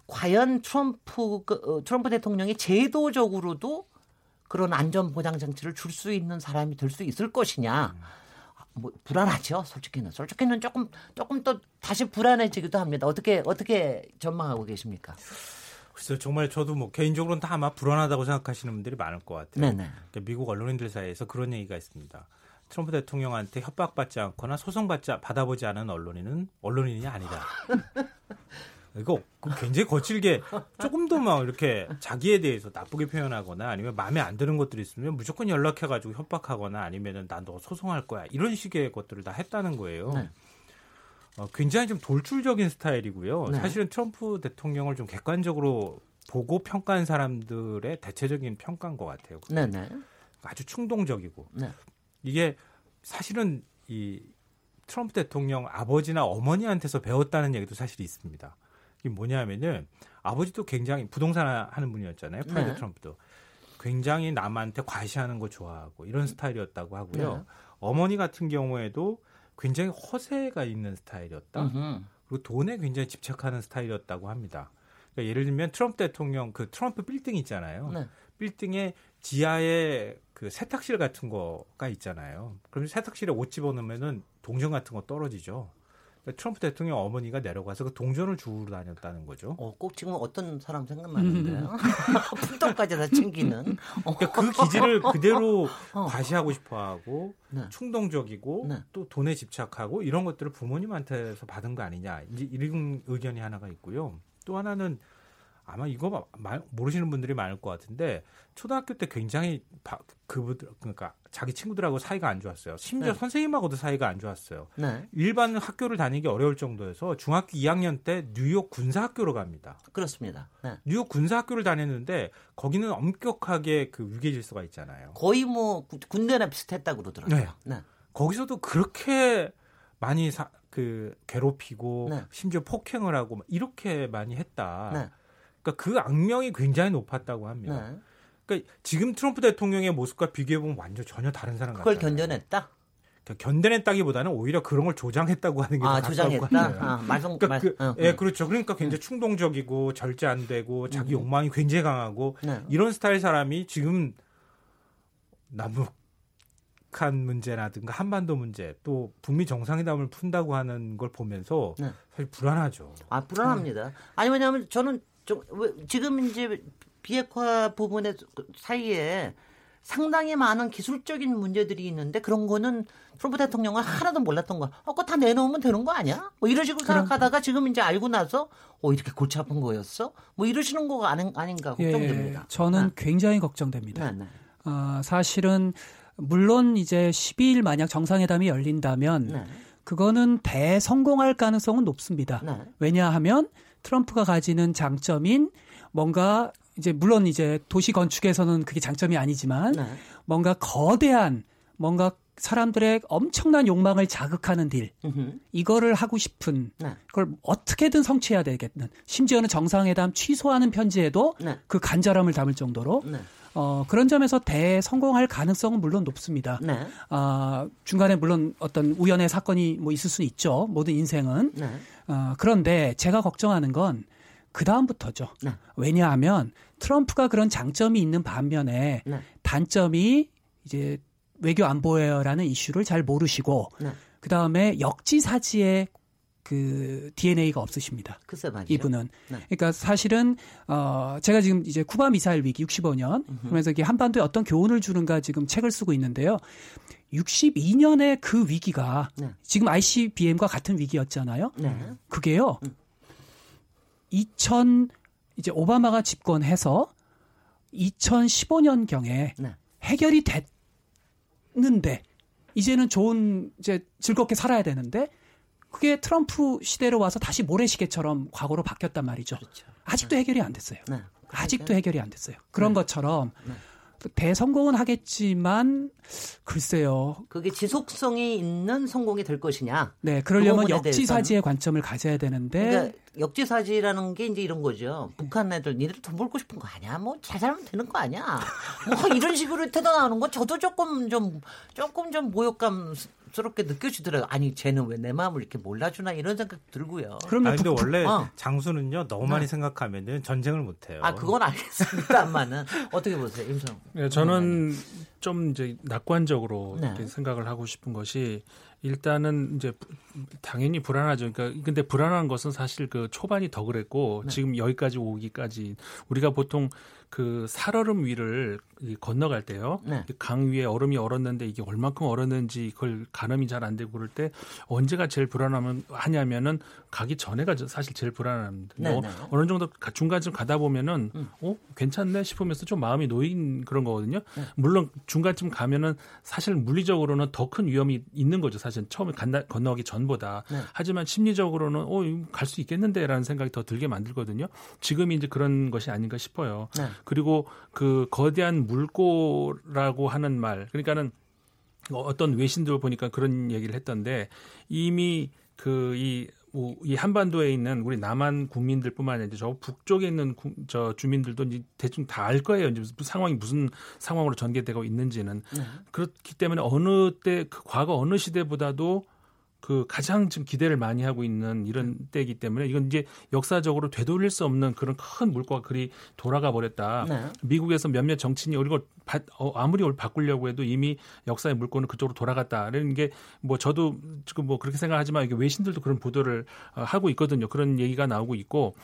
과연 트럼프 그, 어, 트럼프 대통령이 제도적으로도 그런 안전 보장 장치를 줄 수 있는 사람이 될 수 있을 것이냐. 뭐 불안하죠. 솔직히는 솔직히는 조금 조금 또 다시 불안해지기도 합니다. 어떻게 어떻게 전망하고 계십니까? 글쎄요, 정말 저도 뭐 개인적으로는 다 아마 불안하다고 생각하시는 분들이 많을 것 같아요. 네네. 그러니까 미국 언론인들 사이에서 그런 얘기가 있습니다. 트럼프 대통령한테 협박받지 않거나 소송받지 받아보지 않은 언론인은 언론인이 아니다. 이거 굉장히 거칠게 조금 더 막 이렇게 자기에 대해서 나쁘게 표현하거나 아니면 마음에 안 드는 것들이 있으면 무조건 연락해가지고 협박하거나 아니면은 나 너 소송할 거야 이런 식의 것들을 다 했다는 거예요. 네. 어, 굉장히 좀 돌출적인 스타일이고요. 네. 사실은 트럼프 대통령을 좀 객관적으로 보고 평가한 사람들의 대체적인 평가인 것 같아요. 네 네. 아주 충동적이고 네. 이게 사실은 이 트럼프 대통령 아버지나 어머니한테서 배웠다는 얘기도 사실 있습니다. 이게 뭐냐면은 아버지도 굉장히 부동산 하는 분이었잖아요. 프레드 네. 트럼프도 굉장히 남한테 과시하는 거 좋아하고 이런 스타일이었다고 하고요. 네. 어머니 같은 경우에도 굉장히 허세가 있는 스타일이었다. 으흠. 그리고 돈에 굉장히 집착하는 스타일이었다고 합니다. 그러니까 예를 들면 트럼프 대통령 그 트럼프 빌딩 있잖아요. 네. 빌딩에 지하에 그 세탁실 같은 거가 있잖아요. 그럼 세탁실에 옷 집어넣으면은 동전 같은 거 떨어지죠. 그러니까 트럼프 대통령 어머니가 내려가서 그 동전을 주우러 다녔다는 거죠. 어, 꼭 지금 어떤 사람 생각나는데요. 푼돈까지 다 챙기는. 그러니까 그 기질을 그대로 어. 과시하고 싶어하고 네. 충동적이고 네. 또 돈에 집착하고 이런 것들을 부모님한테서 받은 거 아니냐 이제 이런 의견이 하나가 있고요. 또 하나는 아마 이거 모르시는 분들이 많을 것 같은데 초등학교 때 굉장히 그분들 그러니까 자기 친구들하고 사이가 안 좋았어요. 심지어 네. 선생님하고도 사이가 안 좋았어요. 네. 일반 학교를 다니기 어려울 정도여서 중학교 2학년 때 뉴욕 군사학교로 갑니다. 그렇습니다. 네. 뉴욕 군사학교를 다녔는데 거기는 엄격하게 그 위계 질서가 있잖아요. 거의 뭐 군대나 비슷했다고 그러더라고요. 네. 네. 거기서도 그렇게 많이 사, 그 괴롭히고 네. 심지어 폭행을 하고 이렇게 많이 했다. 네. 그러니까 그 악명이 굉장히 높았다고 합니다. 네. 그러니까 지금 트럼프 대통령의 모습과 비교해 보면 완전 전혀 다른 사람 같아요. 그걸 같잖아요. 견뎌냈다. 그러니까 견뎌냈다기보다는 오히려 그런 걸 조장했다고 하는 게 아, 조장했다. 아, 말성, 그러니까 말, 그, 어, 예, 그렇죠. 그러니까 굉장히 충동적이고 절제 안 되고 자기 음. 욕망이 굉장히 강하고 네. 이런 스타일 사람이 지금 남북한 문제라든가 한반도 문제 또 북미 정상회담을 푼다고 하는 걸 보면서 네. 사실 불안하죠. 아 불안합니다. 아니 왜냐하면 저는 좀 지금 이제 비핵화 부분의 사이에 상당히 많은 기술적인 문제들이 있는데 그런 거는 트럼프 대통령은 하나도 몰랐던 거야. 어, 그거 다 내놓으면 되는 거 아니야? 뭐 이런 식으로. 생각하다가 지금 이제 알고 나서 어, 이렇게 골치 아픈 거였어? 뭐 이러시는 거가 아닌, 아닌가 걱정됩니다. 예, 저는 네. 굉장히 걱정됩니다. 네, 네. 어, 사실은 물론 이제 12일 만약 정상회담이 열린다면 네. 그거는 대성공할 가능성은 높습니다. 네. 왜냐하면 트럼프가 가지는 장점인 뭔가 이제 물론 이제 도시 건축에서는 그게 장점이 아니지만 네. 뭔가 거대한 뭔가 사람들의 엄청난 욕망을 자극하는 딜 으흠. 이거를 하고 싶은 네. 그걸 어떻게든 성취해야 되겠는 심지어는 정상회담 취소하는 편지에도 네. 그 간절함을 담을 정도로 네. 어, 그런 점에서 대성공할 가능성은 물론 높습니다. 네. 아, 중간에 물론 어떤 우연의 사건이 뭐 있을 수는 있죠. 모든 인생은. 네. 어, 그런데 제가 걱정하는 건 그 다음부터죠. 네. 왜냐하면 트럼프가 그런 장점이 있는 반면에 네. 단점이 이제 외교 안보예요라는 이슈를 잘 모르시고 네. 그 다음에 역지사지의 그 DNA가 없으십니다. 글쎄 말이죠. 이분은. 네. 그러니까 사실은 어 제가 지금 이제 쿠바 미사일 위기 65년 그러면서 이게 한반도에 어떤 교훈을 주는가 지금 책을 쓰고 있는데요. 62년의 그 위기가 네. 지금 ICBM과 같은 위기였잖아요. 네. 그게요. 음. 2000 이제 오바마가 집권해서 2015년 경에 네. 해결이 됐는데 이제는 좋은 이제 즐겁게 살아야 되는데 그게 트럼프 시대로 와서 다시 모래시계처럼 과거로 바뀌었단 말이죠. 그렇죠. 아직도 네. 해결이 안 됐어요. 네. 아직도 해결이 안 됐어요. 그런 네. 것처럼 네. 대성공은 하겠지만 글쎄요. 그게 지속성이 있는 성공이 될 것이냐? 네, 그러려면 역지사지의 관점을 가져야 되는데 그러니까 역지사지라는 게 이제 이런 거죠. 북한 애들 니들 돈 벌고 싶은 거 아니야? 뭐 잘 살면 되는 거 아니야? 뭐 이런 식으로 태도 나오는 거 저도 조금 좀 조금 좀 모욕감 스럽게 느껴지더라고요. 아니 쟤는 왜 내 마음을 이렇게 몰라주나 이런 생각 들고요. 그러면 아, 근데 원래 어. 장수는요 너무 많이 네. 생각하면은 전쟁을 못해요. 아 그건 알겠습니다만은 어떻게 보세요, 임성? 네, 저는 좀 이제 낙관적으로 네. 생각을 하고 싶은 것이 일단은 이제 당연히 불안하죠. 그러니까 근데 불안한 것은 사실 그 초반이 더 그랬고 네. 지금 여기까지 오기까지 우리가 보통 그 살얼음 위를 건너갈 때요. 네. 강 위에 얼음이 얼었는데 이게 얼만큼 얼었는지 그걸 가늠이 잘 안 되고 그럴 때 언제가 제일 불안하면 하냐면은 가기 전에가 사실 제일 불안합니다. 네, 뭐 네. 어느 정도 중간쯤 가다 보면은 음. 어 괜찮네 싶으면서 좀 마음이 놓인 그런 거거든요. 네. 물론 중간쯤 가면은 사실 물리적으로는 더 큰 위험이 있는 거죠. 사실 처음에 간다, 건너기 전보다. 네. 하지만 심리적으로는 어갈 수 있겠는데라는 생각이 더 들게 만들거든요. 지금이 이제 그런 것이 아닌가 싶어요. 네. 그리고 그 거대한 물고라고 하는 말 그러니까는 어떤 외신들 보니까 그런 얘기를 했던데 이미 그이 이 한반도에 있는 우리 남한 국민들뿐만 아니라 저 북쪽에 있는 구, 저 주민들도 이제 대충 다 알 거예요. 이제 상황이 무슨 상황으로 전개되고 있는지는 네. 그렇기 때문에 어느 때 그 과거 어느 시대보다도 그 가장 지금 기대를 많이 하고 있는 이런 때이기 때문에 이건 이제 역사적으로 되돌릴 수 없는 그런 큰 물꼬가 그리 돌아가 버렸다. 네. 미국에서 몇몇 정치인이 이걸 어, 아무리 바꾸려고 해도 이미 역사의 물꼬는 그쪽으로 돌아갔다라는 게 뭐 저도 지금 뭐 그렇게 생각하지만 이게 외신들도 그런 보도를 어, 하고 있거든요. 그런 얘기가 나오고 있고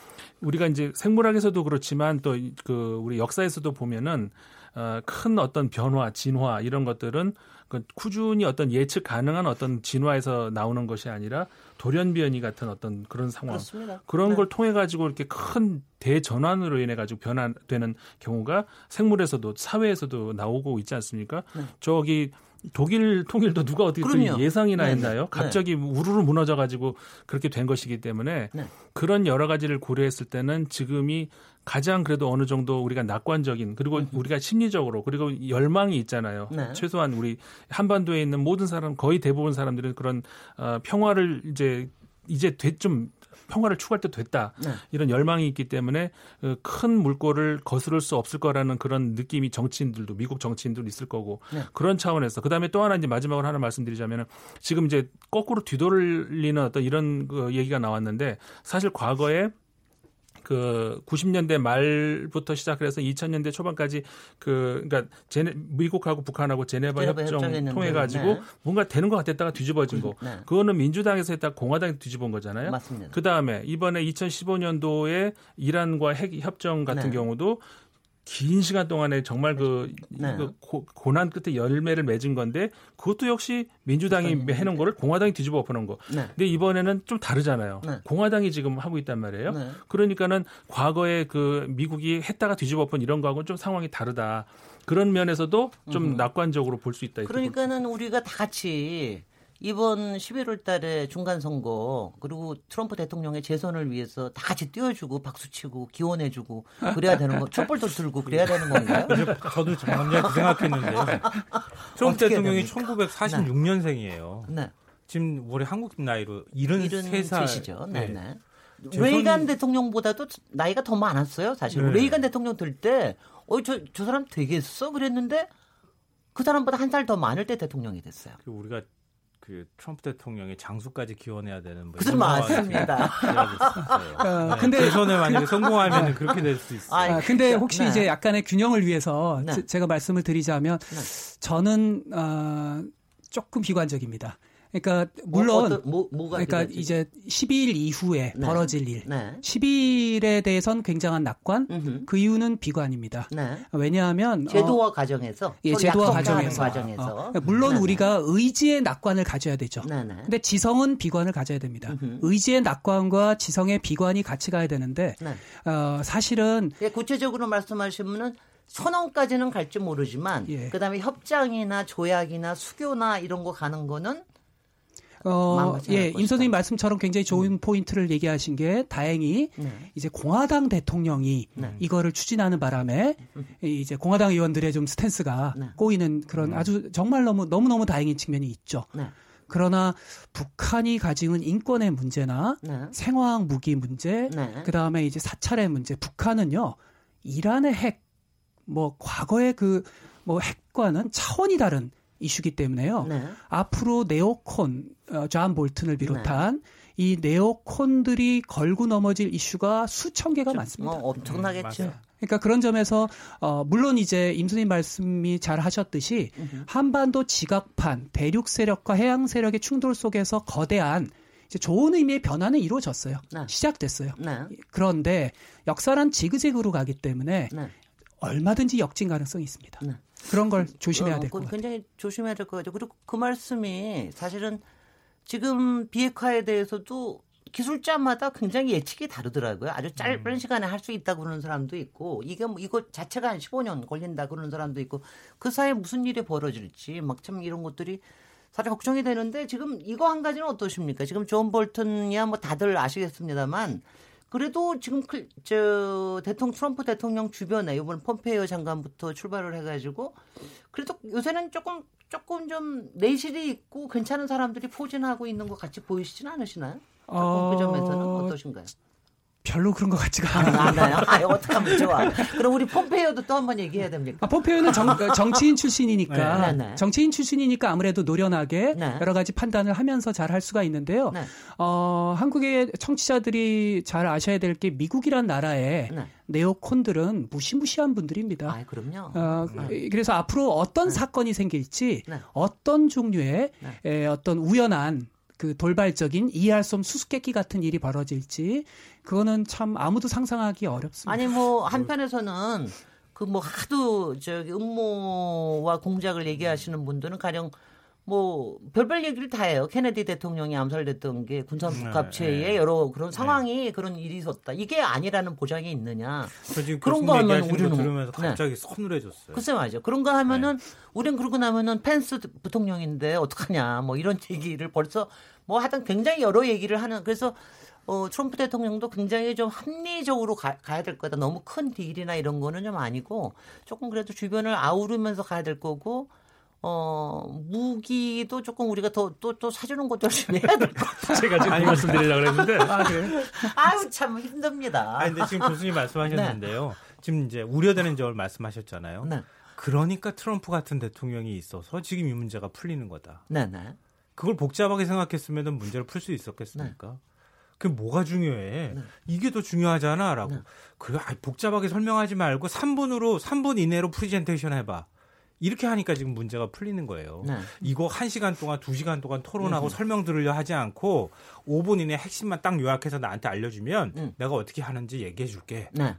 우리가 이제 생물학에서도 그렇지만 또 그 우리 역사에서도 보면은 어, 큰 어떤 변화, 진화 이런 것들은 그 꾸준히 어떤 예측 가능한 어떤 진화에서 나오는 것이 아니라 돌연변이 같은 어떤 그런 상황 그렇습니다. 그런 네. 걸 통해 가지고 이렇게 큰 대전환으로 인해 가지고 변화되는 경우가 생물에서도 사회에서도 나오고 있지 않습니까? 네. 저기 독일 통일도 누가 어떻게. 예상이나 네 했나요? 네. 갑자기 네. 우르르 무너져 가지고 그렇게 된 것이기 때문에 네. 그런 여러 가지를 고려했을 때는 지금이 가장 그래도 어느 정도 우리가 낙관적인 그리고 음. 우리가 심리적으로 그리고 열망이 있잖아요. 네. 최소한 우리 한반도에 있는 모든 사람 거의 대부분 사람들은 그런 어, 평화를 이제 이제 좀 평화를 추구할 때 됐다. 네. 이런 열망이 있기 때문에 그큰 물꼬를 거스를 수 없을 거라는 그런 느낌이 정치인들도 미국 정치인들도 있을 거고 네. 그런 차원에서 그다음에 또 하나 이제 마지막으로 하나 말씀드리자면은 지금 이제 거꾸로 뒤돌리는 어떤 이런 그 얘기가 나왔는데 사실 과거에 그 90년대 말부터 시작해서 2000년대 초반까지 그 그러니까 제네, 미국하고 북한하고 제네바, 제네바 협정 통해 가지고 네. 뭔가 되는 것 같았다가 뒤집어진 거. 네. 그거는 민주당에서 했다 공화당이 뒤집은 거잖아요. 맞습니다. 그다음에 이번에 2015년도에 이란과 핵 협정 같은 네. 경우도 긴 시간 동안에 정말 그, 네. 그 고, 난 끝에 열매를 맺은 건데 그것도 역시 민주당이 해놓은 거를 공화당이 뒤집어 엎어놓은 거. 네. 근데 이번에는 좀 다르잖아요. 네. 공화당이 지금 하고 있단 말이에요. 네. 그러니까는 과거에 그 미국이 했다가 뒤집어 엎은 이런 거하고는 좀 상황이 다르다. 그런 면에서도 좀 음. 낙관적으로 볼 수 있다. 그러니까는 우리가 다 같이 이번 11월 달에 중간 선거 그리고 트럼프 대통령의 재선을 위해서 다 같이 뛰어주고 박수치고 기원해주고 그래야 되는 거 촛불도 들고 그래야 되는 건가요? 저도 정말 그 생각했는데요. 트럼프 대통령이 1946년생이에요. 네. 지금 우리 한국 나이로 73살. 네. 네. 레이간 대통령보다도 나이가 더 많았어요. 사실 네. 레이간 대통령 들 때, 어, 저, 저 사람 되겠어? 그랬는데 그 사람보다 한 살 더 많을 때 대통령이 됐어요. 그 우리가 그 트럼프 대통령의 장수까지 기원해야 되는 뭐 그건 맞습니다. 어, 네, 근데 대선에 만약에 성공하면 아, 그렇게 될 수 있어요. 아, 근데 혹시 네. 이제 약간의 균형을 위해서 네. 제 가 말씀을 드리자면 네. 저는 어, 조금 비관적입니다. 그러니까 뭐, 물론 뭐, 뭐, 뭐가 그러니까 이제 12일 이후에 네. 벌어질 일. 네. 12일에 대해선 굉장한 낙관. 음흠. 그 이유는 비관입니다. 네. 왜냐하면 제도화 어, 과정에서 예, 제도화 과정에서, 과정에서. 어, 그러니까 물론 네네. 우리가 의지의 낙관을 가져야 되죠. 네네. 근데 지성은 비관을 가져야 됩니다. 음흠. 의지의 낙관과 지성의 비관이 같이 가야 되는데 네. 어, 사실은 예, 구체적으로 말씀하시면은 선언까지는 갈지 모르지만 예. 그다음에 협장이나 조약이나 수교나 이런 거 가는 거는 어, 예, 임 선생님 말씀처럼 굉장히 좋은 음. 포인트를 얘기하신 게 다행히 네. 이제 공화당 대통령이 네. 이거를 추진하는 바람에 음. 이제 공화당 의원들의 좀 스탠스가 네. 꼬이는 그런 음. 아주 정말 너무 너무 너무 다행인 측면이 있죠. 네. 그러나 북한이 가지는 인권의 문제나 네. 생화학 무기 문제, 네. 그 다음에 이제 사찰의 문제, 북한은요 이란의 핵, 뭐 과거의 그 뭐 핵과는 차원이 다른 이슈기 때문에요. 네. 앞으로 네오콘, 어, 존 볼튼을 비롯한 네. 이 네오콘들이 걸고 넘어질 이슈가 수천 개가 좀, 많습니다. 뭐 엄청나겠죠. 음, 그러니까 그런 점에서 어 물론 이제 임선님 말씀이 잘 하셨듯이. 한반도 지각판 대륙 세력과 해양 세력의 충돌 속에서 거대한 이제 좋은 의미의 변화는 이루어졌어요. 네. 시작됐어요. 네. 그런데 역사란 지그재그로 가기 때문에 네. 얼마든지 역진 가능성이 있습니다. 네. 그런 걸 조심해야 될것 어, 같아요. 굉장히 조심해야 될 것 같아요. 그리고 그 말씀이 사실은 지금 비핵화에 대해서도 기술자마다 굉장히 예측이 다르더라고요. 아주 짧은 음. 시간에 할 수 있다고 그러는 사람도 있고 이게 뭐 이거 자체가 한 15년 걸린다 그러는 사람도 있고 그 사이에 무슨 일이 벌어질지 막 참 이런 것들이 사실 걱정이 되는데 지금 이거 한 가지는 어떠십니까? 지금 존 볼튼이야 뭐 다들 아시겠습니다만 그래도 지금 그, 저 대통령 트럼프 대통령 주변에 이번 폼페이오 장관부터 출발을 해가지고 그래도 요새는 조금 조금 좀 내실이 있고 괜찮은 사람들이 포진하고 있는 것 같이 보이시진 않으시나요? 어... 그 점에서는 어떠신가요? 별로 그런 것 같지가 않아요. 아, 어떻게 하면 좋아. 그럼 우리 폼페이오도 또 한번 얘기해야 됩니까? 아, 폼페이오는 정, 정치인 출신이니까 네, 네. 정치인 출신이니까 아무래도 노련하게 네. 여러 가지 판단을 하면서 잘 할 수가 있는데요. 네. 어, 한국의 청취자들이 잘 아셔야 될 게 미국이란 나라에 네. 네오콘들은 무시무시한 분들입니다. 아, 그럼요. 어, 네. 그래서 앞으로 어떤 사건이 생길지 어떤 종류의 에, 어떤 우연한 그 돌발적인 이해할 수 없는 수수께끼 같은 일이 벌어질지 그거는 참 아무도 상상하기 어렵습니다. 아니 뭐 한편에서는 그 뭐 하도 저기 음모와 공작을 얘기하시는 분들은 가령 뭐 별별 얘기를 다 해요. 케네디 대통령이 암살됐던 게 군산 네, 네. 여러 그런 네. 상황이 네. 그런 일이 있었다. 이게 아니라는 보장이 있느냐. 그런 거 하면 우리는 들으면서 네. 갑자기 네. 서늘해졌어요. 글쎄 말이죠. 그런 거 하면은 우린 그러고 나면은 펜스 부통령인데 어떡하냐. 뭐 이런 얘기를 벌써 뭐 하여튼 굉장히 여러 얘기를 하는 그래서 어, 트럼프 대통령도 굉장히 좀 합리적으로 가, 가야 될 거다. 너무 큰 딜이나 이런 거는 좀 아니고 조금 그래도 주변을 아우르면서 가야 될 거고 어, 무기도 조금 우리가 더, 또, 또 사주는 것도 열심히 해야 될 것 같아요. 제가 지금 그 말씀 드리려고 했는데. 아, 그래 아유, 참 힘듭니다. 아 근데 지금 교수님 말씀하셨는데요. 네. 지금 이제 우려되는 점을 말씀하셨잖아요. 네. 그러니까 트럼프 같은 대통령이 있어서 지금 이 문제가 풀리는 거다. 네, 네. 그걸 복잡하게 생각했으면 문제를 풀 수 있었겠습니까? 네. 그게 뭐가 중요해? 네. 이게 더 중요하잖아 라고. 네. 그래, 아, 복잡하게 설명하지 말고 3분으로 3분 이내로 프레젠테이션 해봐. 이렇게 하니까 지금 문제가 풀리는 거예요. 네. 이거 1시간 동안, 2시간 동안 토론하고 음. 설명 들으려 하지 않고 5분 이내 핵심만 딱 요약해서 나한테 알려주면 음. 내가 어떻게 하는지 얘기해 줄게. 네.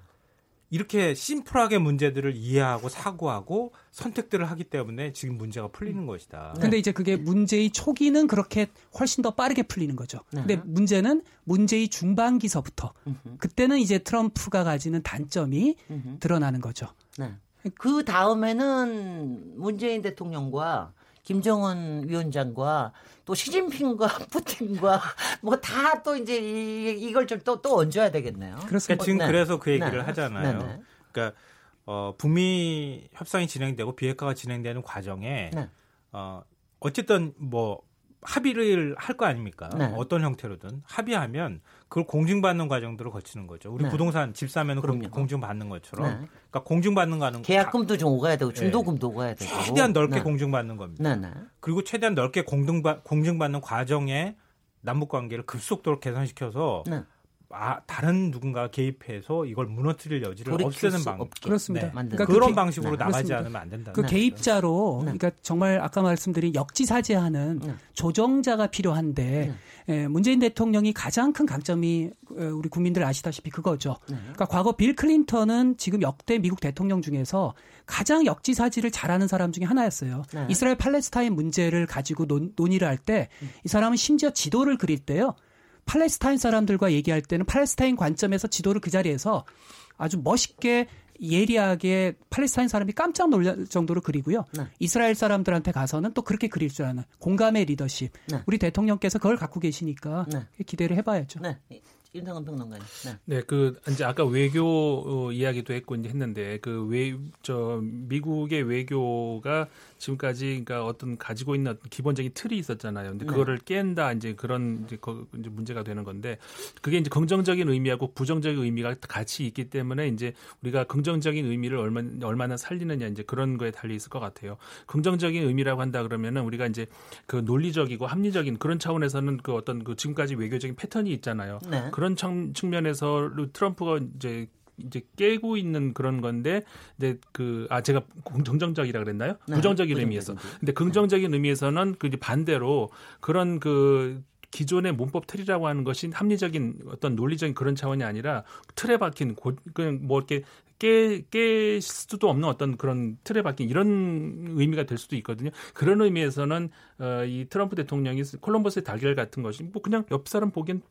이렇게 심플하게 문제들을 이해하고 사고하고 선택들을 하기 때문에 지금 문제가 풀리는 음. 것이다. 네. 근데 이제 그게 문제의 초기는 그렇게 훨씬 더 빠르게 풀리는 거죠. 네. 근데 문제는 문제의 중반기서부터 그때는 이제 트럼프가 가지는 단점이 드러나는 거죠. 네. 그 다음에는 문재인 대통령과 김정은 위원장과 또 시진핑과 푸틴과 뭐 다 또 이제 이, 걸 좀 또또 얹어야 되겠네요. 그렇습니다. 그러니까 지금 네. 그래서 그 얘기를 네. 하잖아요. 네. 네. 그러니까 어, 북미 협상이 진행되고 비핵화가 진행되는 과정에 네. 어, 어쨌든 뭐 합의를 할 거 아닙니까? 네. 어떤 형태로든 합의하면 그걸 공증받는 과정들을 거치는 거죠. 우리 네. 부동산 집 사면 공증받는 것처럼. 네. 그러니까 공증받는 거는 계약금도 좀 오가야 되고 중도금도 오가야 되고 최대한 넓게 네. 공증받는 겁니다. 네, 네. 그리고 최대한 넓게 공등받, 공증받는 과정에 남북 관계를 급속도로 개선시켜서 아, 다른 누군가 개입해서 이걸 무너뜨릴 여지를 없애는 방법. 그렇습니다. 네. 그러니까 그런 그 방식으로 네. 나가지 그렇습니다. 않으면 안 된다. 그 네. 개입자로, 네. 그러니까 정말 아까 말씀드린 역지사지하는 네. 조정자가 필요한데 예, 문재인 대통령이 가장 큰 강점이 어, 우리 국민들 아시다시피 그거죠. 그러니까 과거 빌 클린턴은 지금 역대 미국 대통령 중에서 가장 역지사지를 잘하는 사람 중에 하나였어요. 이스라엘 팔레스타인 문제를 가지고 논, 논의를 할 때이 음. 사람은 심지어 지도를 그릴 때요. 팔레스타인 사람들과 얘기할 때는 팔레스타인 관점에서 지도를 그 자리에서 아주 멋있게 예리하게 팔레스타인 사람이 깜짝 놀랄 정도로 그리고요. 네. 이스라엘 사람들한테 가서는 또 그렇게 그릴 줄 아는 공감의 리더십. 네. 우리 대통령께서 그걸 갖고 계시니까 네. 기대를 해봐야죠. 네. 윤상은 평론가님. 네. 네, 그 이제 아까 외교 어, 이야기도 했고 이제 했는데 그 외 저 미국의 외교가 지금까지 그러니까 어떤 가지고 있는 어떤 기본적인 틀이 있었잖아요. 근데 네. 그거를 깬다 이제 그런 이제, 거, 이제 문제가 되는 건데 그게 이제 긍정적인 의미하고 부정적인 의미가 같이 있기 때문에 이제 우리가 긍정적인 의미를 얼마 얼마나 살리느냐 이제 그런 거에 달려 있을 것 같아요. 긍정적인 의미라고 한다 그러면은 우리가 이제 그 논리적이고 합리적인 그런 차원에서는 그 어떤 그 지금까지 외교적인 패턴이 있잖아요. 네. 그런 측면에서 트럼프가 이제 이제 깨고 있는 그런 건데 이제 그 아 제가 긍정적이라 그랬나요? 네, 부정적인 의미에서. 근데 긍정적인 의미에서는 그 반대로 그런 그 기존의 문법 틀이라고 하는 것이 합리적인 어떤 논리적인 그런 차원이 아니라 틀에 박힌 고, 그냥 뭐 이렇게 깨, 깰 수도 없는 어떤 그런 틀에 박힌 이런 의미가 될 수도 있거든요. 그런 의미에서는 어, 이 트럼프 대통령이 콜럼버스의 달걀 같은 것이 뭐 그냥 옆 사람 보기엔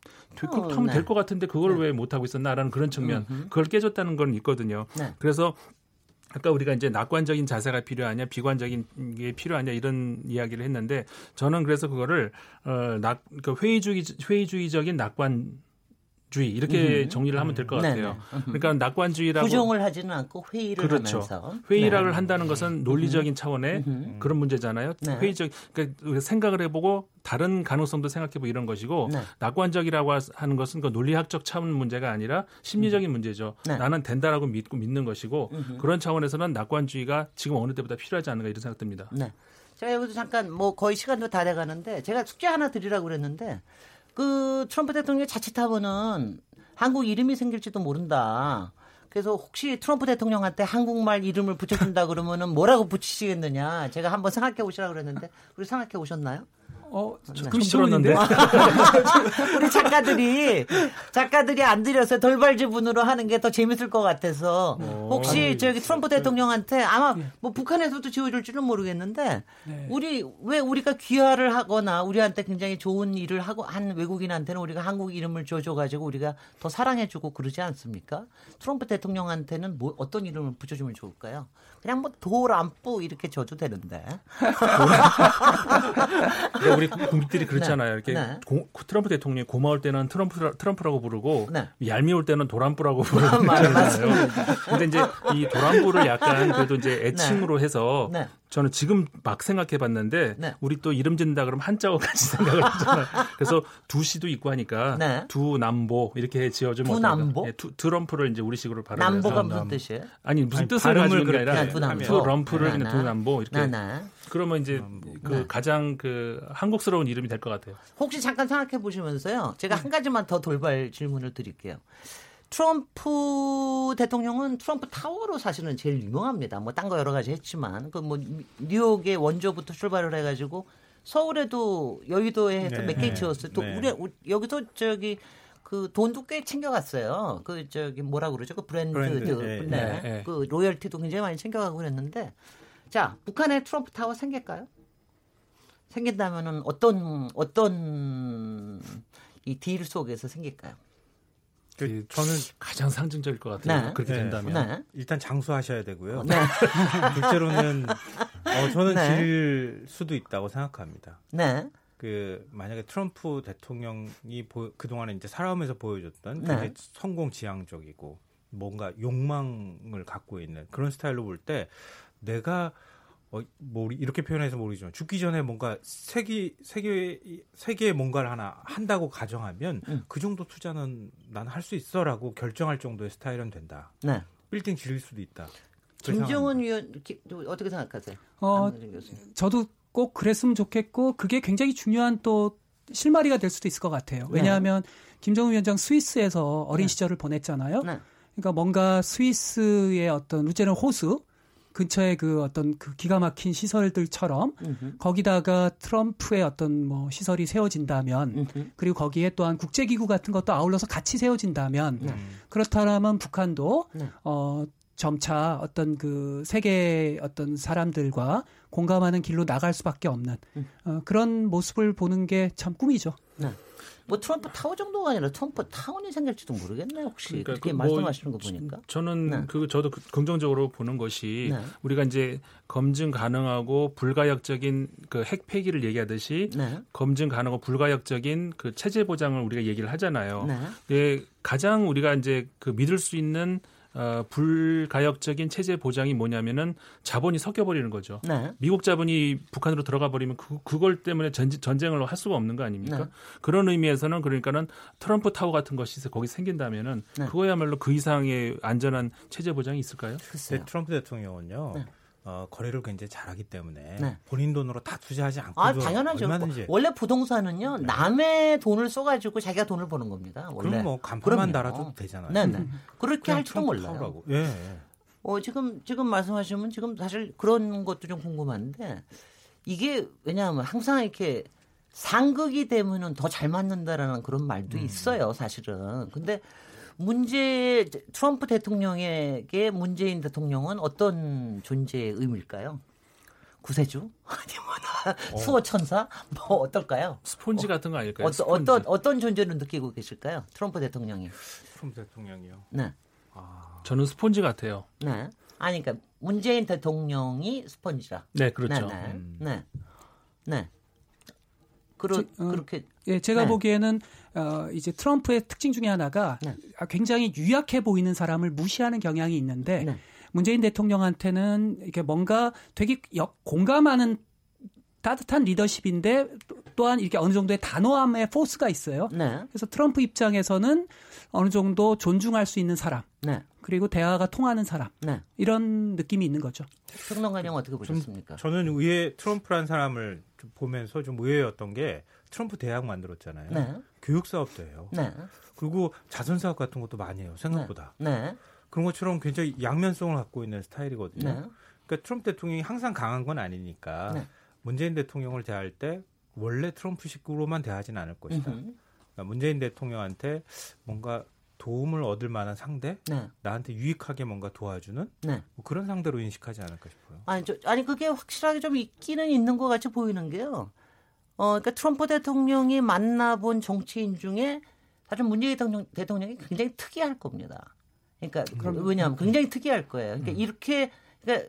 어, 하면 네. 될것 같은데 그걸 네. 왜 못하고 있었나라는 그런 측면 그걸 깨줬다는 건 있거든요. 네. 그래서 아까 우리가 이제 낙관적인 자세가 필요하냐 비관적인 게 필요하냐 이런 이야기를 했는데 저는 그래서 그거를 어낙 그 회의주의 회의주의적인 낙관 주의 이렇게 음. 정리를 하면 될것 네, 같아요. 네네. 그러니까 낙관주의라고 부정을 하지는 않고 회의를 그렇죠. 하면서 회의를 네. 한다는 것은 논리적인 차원의 음. 그런 문제잖아요. 네. 회의적 그러니까 생각을 해보고 다른 가능성도 생각해보고 이런 것이고 네. 낙관적이라고 하는 것은 그 논리학적 차원 문제가 아니라 심리적인 음. 문제죠. 네. 나는 된다라고 믿고 믿는 것이고 음흠. 그런 차원에서는 낙관주의가 지금 어느 때보다 필요하지 않은가 이런 생각됩니다. 네. 제가 여기서 잠깐 뭐 거의 시간도 다 돼가는데 제가 숙제 하나 드리라고 그랬는데 그 트럼프 대통령이 자칫하면은 한국 이름이 생길지도 모른다. 그래서 혹시 트럼프 대통령한테 한국말 이름을 붙여준다 그러면은 뭐라고 붙이시겠느냐. 제가 한번 생각해 보시라 그랬는데 우리 생각해 오셨나요? 어, 그 들었는데. 우리 작가들이 작가들이 안 들여서 돌발 지분으로 하는 게 더 재밌을 것 같아서 어. 혹시 아니, 저기 트럼프 대통령한테 아마 예. 뭐 북한에서도 지어줄지는 모르겠는데 네. 우리 왜 우리가 귀화를 하거나 우리한테 굉장히 좋은 일을 하고 한 외국인한테는 우리가 한국 이름을 줘줘 가지고 우리가 더 사랑해주고 그러지 않습니까? 트럼프 대통령한테는 뭐 어떤 이름을 붙여주면 좋을까요? 그냥 뭐 도람뿌 이렇게 줘도 되는데. 우리 국민들이 그렇잖아요. 이렇게 네. 고, 트럼프 대통령이 고마울 때는 트럼프 트럼프라고 부르고 네. 얄미울 때는 도란뿌라고 부르잖아요. 근데 이제 이 도란뿌를 약간 그래도 이제 애칭으로 네. 해서 네. 저는 지금 막 생각해 봤는데 네. 우리 또 이름 짓는다 그러면 한자어 같이 생각을 하잖아요. 그래서 두시도 있고 하니까 네. 두남보 이렇게 지어주면 두남보? 네, 트럼프를 이제 우리식으로 발음해서 남보가 무슨 뜻이에요? 아니 무슨 아니, 뜻을 가지고 게 아니라 두럼프를 그냥 두남보 이렇게 그러면 이제 그 네. 가장 그 한국스러운 이름이 될 것 같아요. 혹시 잠깐 생각해 보시면서요. 제가 한 가지만 더 돌발 질문을 드릴게요. 트럼프 대통령은 트럼프 타워로 사실은 제일 유명합니다. 뭐 딴 거 여러 가지 했지만 그 뭐 뉴욕의 원조부터 출발을 해가지고 서울에도 여의도에 해서 네, 몇개 지었어요. 또 네. 우리 여기서 저기 그 돈도 꽤 챙겨갔어요. 그 저기 뭐라 그러죠? 그 브랜드, 브랜드 네, 네. 네. 그 로열티도 굉장히 많이 챙겨가고 그랬는데 자 북한에 트럼프 타워 생길까요? 생긴다면은 어떤 어떤 이 deal 속에서 생길까요? 그 저는 가장 상징적일 것 같아요. 네. 그렇게 네. 된다면 네. 일단 장수하셔야 되고요. 네. 둘째로는 어, 저는 네. 질 수도 있다고 생각합니다. 네. 그 만약에 트럼프 대통령이 그 동안에 이제 살아오면서 보여줬던 네. 성공 지향적이고 뭔가 욕망을 갖고 있는 그런 스타일로 볼 때 내가 어, 뭐 이렇게 표현해서 모르지만 죽기 전에 뭔가 세계 세계 세계에 뭔가를 하나 한다고 가정하면 음. 그 정도 투자는 난 할 수 있어라고 결정할 정도의 스타일은 된다. 네. 빌딩 지을 수도 있다. 김정은 위원 어떻게 생각하세요? 어, 저도 꼭 그랬으면 좋겠고 그게 굉장히 중요한 또 실마리가 될 수도 있을 것 같아요. 네. 왜냐하면 네. 김정은 위원장 스위스에서 어린 네. 시절을 보냈잖아요. 네. 그러니까 뭔가 스위스의 어떤 루제는 호수 근처에 그 어떤 그 기가 막힌 시설들처럼 음흠. 거기다가 트럼프의 어떤 뭐 시설이 세워진다면 음흠. 그리고 거기에 또한 국제기구 같은 것도 아울러서 같이 세워진다면 음. 그렇다면 북한도 네. 어 점차 어떤 그 세계 어떤 사람들과 공감하는 길로 나갈 수밖에 없는 음. 어, 그런 모습을 보는 게 참 꿈이죠. 네. 뭐 트럼프 타워 정도가 아니라 트럼프 타운이 생길지도 모르겠네요. 혹시 그러니까 그렇게 그 말씀하시는 거 보니까. 저는 네. 그 저도 그 긍정적으로 보는 것이 네. 우리가 이제 검증 가능하고 불가역적인 그 핵 폐기를 얘기하듯이 네. 검증 가능하고 불가역적인 그 체제 보장을 우리가 얘기를 하잖아요. 네. 예, 가장 우리가 이제 그 믿을 수 있는 어, 불가역적인 체제 보장이 뭐냐면은 자본이 섞여버리는 거죠. 네. 미국 자본이 북한으로 들어가 버리면 그, 그걸 때문에 전, 전쟁을 할 수가 없는 거 아닙니까? 네. 그런 의미에서는 그러니까는 트럼프 타워 같은 것이 거기 생긴다면은 네. 그거야말로 그 이상의 안전한 체제 보장이 있을까요? 글쎄요. 트럼프 대통령은요. 네. 어, 거래를 굉장히 잘하기 때문에 네. 본인 돈으로 다 투자하지 않고 아 당연하죠. 얼마든지. 원래 부동산은요 네. 남의 돈을 써가지고 자기가 돈을 버는 겁니다. 원래. 그럼 뭐 간판만 달아도 되잖아요. 네네. 네. 그렇게 할지도 몰라요. 예. 어 지금 지금 말씀하시면 지금 사실 그런 것도 좀 궁금한데 이게 왜냐하면 항상 이렇게 상극이 되면은 더 잘 맞는다라는 그런 말도 음. 있어요, 사실은. 근데 문제 트럼프 대통령에게 문재인 대통령은 어떤 존재의 의미일까요? 구세주 아니면 어. 수호 천사 뭐 어떨까요? 스폰지 같은 거 아닐까요? 어떤 어떤 어떤 존재를 느끼고 계실까요? 트럼프 대통령이. 트럼프 대통령이요. 네. 아... 저는 스폰지 같아요. 네. 아니 그러니까 문재인 대통령이 스폰지라. 네, 그렇죠. 네. 네. 음. 네. 네. 그러, 제, 어, 그렇게 예, 제가 네. 보기에는 어, 이제 트럼프의 특징 중에 하나가 네. 굉장히 유약해 보이는 사람을 무시하는 경향이 있는데 네. 문재인 대통령한테는 이렇게 뭔가 되게 역, 공감하는 따뜻한 리더십인데 또한 이렇게 어느 정도의 단호함의 포스가 있어요. 네. 그래서 트럼프 입장에서는 어느 정도 존중할 수 있는 사람. 네. 그리고 대화가 통하는 사람. 네. 이런 느낌이 있는 거죠. 평론가님 어떻게 보셨습니까? 좀, 저는 의회 트럼프란 사람을 좀 보면서 좀 의외였던 게 트럼프 대학 만들었잖아요. 네. 교육 사업도 해요. 네. 그리고 자선 사업 같은 것도 많이 해요. 생각보다. 네. 네. 그런 것처럼 굉장히 양면성을 갖고 있는 스타일이거든요. 네. 그러니까 트럼프 대통령이 항상 강한 건 아니니까 네. 문재인 대통령을 대할 때 원래 트럼프식으로만 대하지는 않을 것이다. 그러니까 문재인 대통령한테 뭔가 도움을 얻을 만한 상대, 네. 나한테 유익하게 뭔가 도와주는 네. 뭐 그런 상대로 인식하지 않을까 싶어요. 아니, 저, 아니 그게 확실하게 좀 있기는 있는 것 같이 보이는 게요. 어, 그러니까 트럼프 대통령이 만나본 정치인 중에 사실 문재인 대통령, 대통령이 굉장히 특이할 겁니다. 그러니까 그럼, 왜냐하면 굉장히 특이할 거예요. 그러니까 음. 이렇게 그러니까,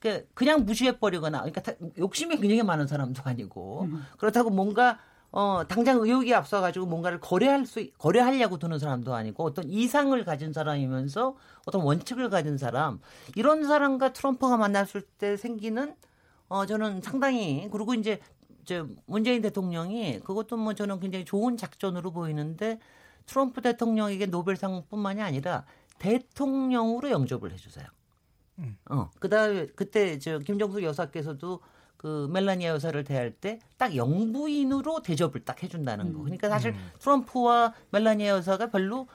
그러니까 그냥 무시해 버리거나 그러니까 욕심이 굉장히 많은 사람도 아니고 음. 그렇다고 뭔가 어 당장 의욕이 앞서 가지고 뭔가를 거래할 수 거래하려고 드는 사람도 아니고 어떤 이상을 가진 사람이면서 어떤 원칙을 가진 사람 이런 사람과 트럼프가 만났을 때 생기는 어 저는 상당히 그리고 이제 저 문재인 대통령이 그것도 뭐 저는 굉장히 좋은 작전으로 보이는데 트럼프 대통령에게 노벨상뿐만이 아니라 대통령으로 영접을 해주세요. 음. 어, 그다음에 그때 저 김정숙 여사께서도 그 멜라니아 여사를 대할 때 딱 영부인으로 대접을 딱 해준다는 거. 그러니까 사실 음. 트럼프와 멜라니아 여사가 별로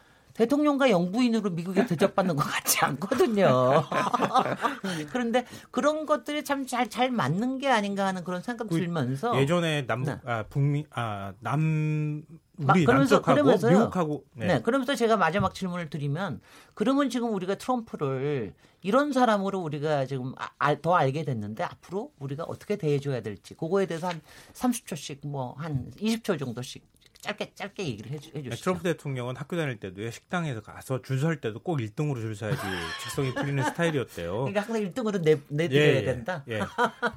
대통령과 영부인으로 미국에 대접받는 것 같지 않거든요. 그런데 그런 것들이 참 잘 잘 맞는 게 아닌가 하는 그런 생각 들면서 예전에 남 네. 아, 북미 아 남 우리 그러면서 그러면서 미국하고 네. 네. 그러면서 제가 마지막 질문을 드리면 그러면 지금 우리가 트럼프를 이런 사람으로 우리가 지금 아, 더 알게 됐는데 앞으로 우리가 어떻게 대해줘야 될지 그거에 대해서 한 30초씩 뭐 한 20초 정도씩 짧게 짧게 얘기를 해주, 해주시죠. 네, 트럼프 대통령은 학교 다닐 때도 식당에서 가서 줄 설 때도 꼭 1등으로 줄 서야지 직성이 풀리는 스타일이었대요. 그러니까 항상 1등으로 내, 내드려야 예, 예, 된다? 예.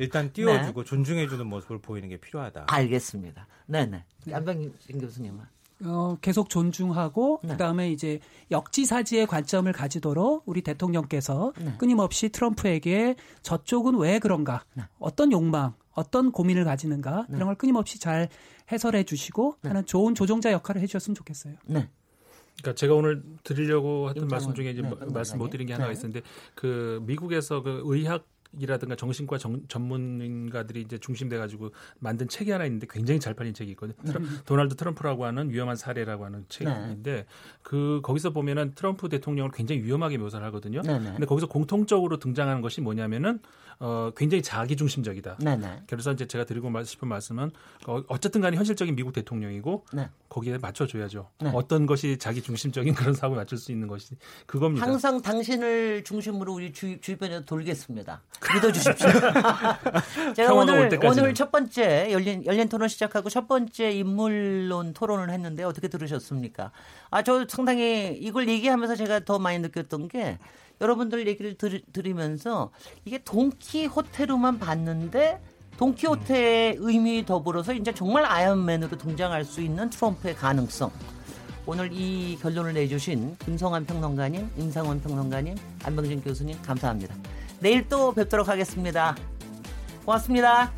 일단 띄워주고 네. 존중해주는 모습을 보이는 게 필요하다. 알겠습니다. 네네. 안병진 교수님은? 어, 계속 존중하고 네. 그다음에 이제 역지사지의 관점을 가지도록 우리 대통령께서 네. 끊임없이 트럼프에게 저쪽은 왜 그런가? 네. 어떤 욕망, 어떤 고민을 가지는가? 네. 이런 걸 끊임없이 잘 해설해 주시고 네. 하는 좋은 조종자 역할을 해 주셨으면 좋겠어요. 네. 그러니까 제가 오늘 드리려고 했던 말씀 중에 이제 네, 말씀 못 드린 게 하나가 네. 있었는데 그 미국에서 그 의학 이라든가 정신과 정, 전문가들이 이제 중심돼 가지고 만든 책이 하나 있는데 굉장히 잘 팔린 책이 있거든요. 음. 도널드 트럼프라고 하는 위험한 사례라고 하는 책인데 네. 그 거기서 보면은 트럼프 대통령을 굉장히 위험하게 묘사를 하거든요. 네, 네. 근데 거기서 공통적으로 등장하는 것이 뭐냐면은 어, 굉장히 자기 중심적이다. 네네. 그래서 이제 제가 드리고 싶은 말씀은 어, 어쨌든 간에 현실적인 미국 대통령이고 네. 거기에 맞춰줘야죠. 네. 어떤 것이 자기 중심적인 그런 사고에 맞출 수 있는 것이 그겁니다. 항상 당신을 중심으로 우리 주, 주변에 돌겠습니다. 믿어주십시오. 제가 오늘 오늘 첫 번째 열린 열린 토론 시작하고 첫 번째 인물론 토론을 했는데 어떻게 들으셨습니까? 아 저 상당히 이걸 얘기하면서 제가 더 많이 느꼈던 게 여러분들 얘기를 들, 들으면서 이게 동키호테로만 봤는데 동키호테의 의미 더불어서 이제 정말 아이언맨으로 등장할 수 있는 트럼프의 가능성. 오늘 이 결론을 내주신 김성환 평론가님, 임상원 평론가님, 안병진 교수님 감사합니다. 내일 또 뵙도록 하겠습니다. 고맙습니다.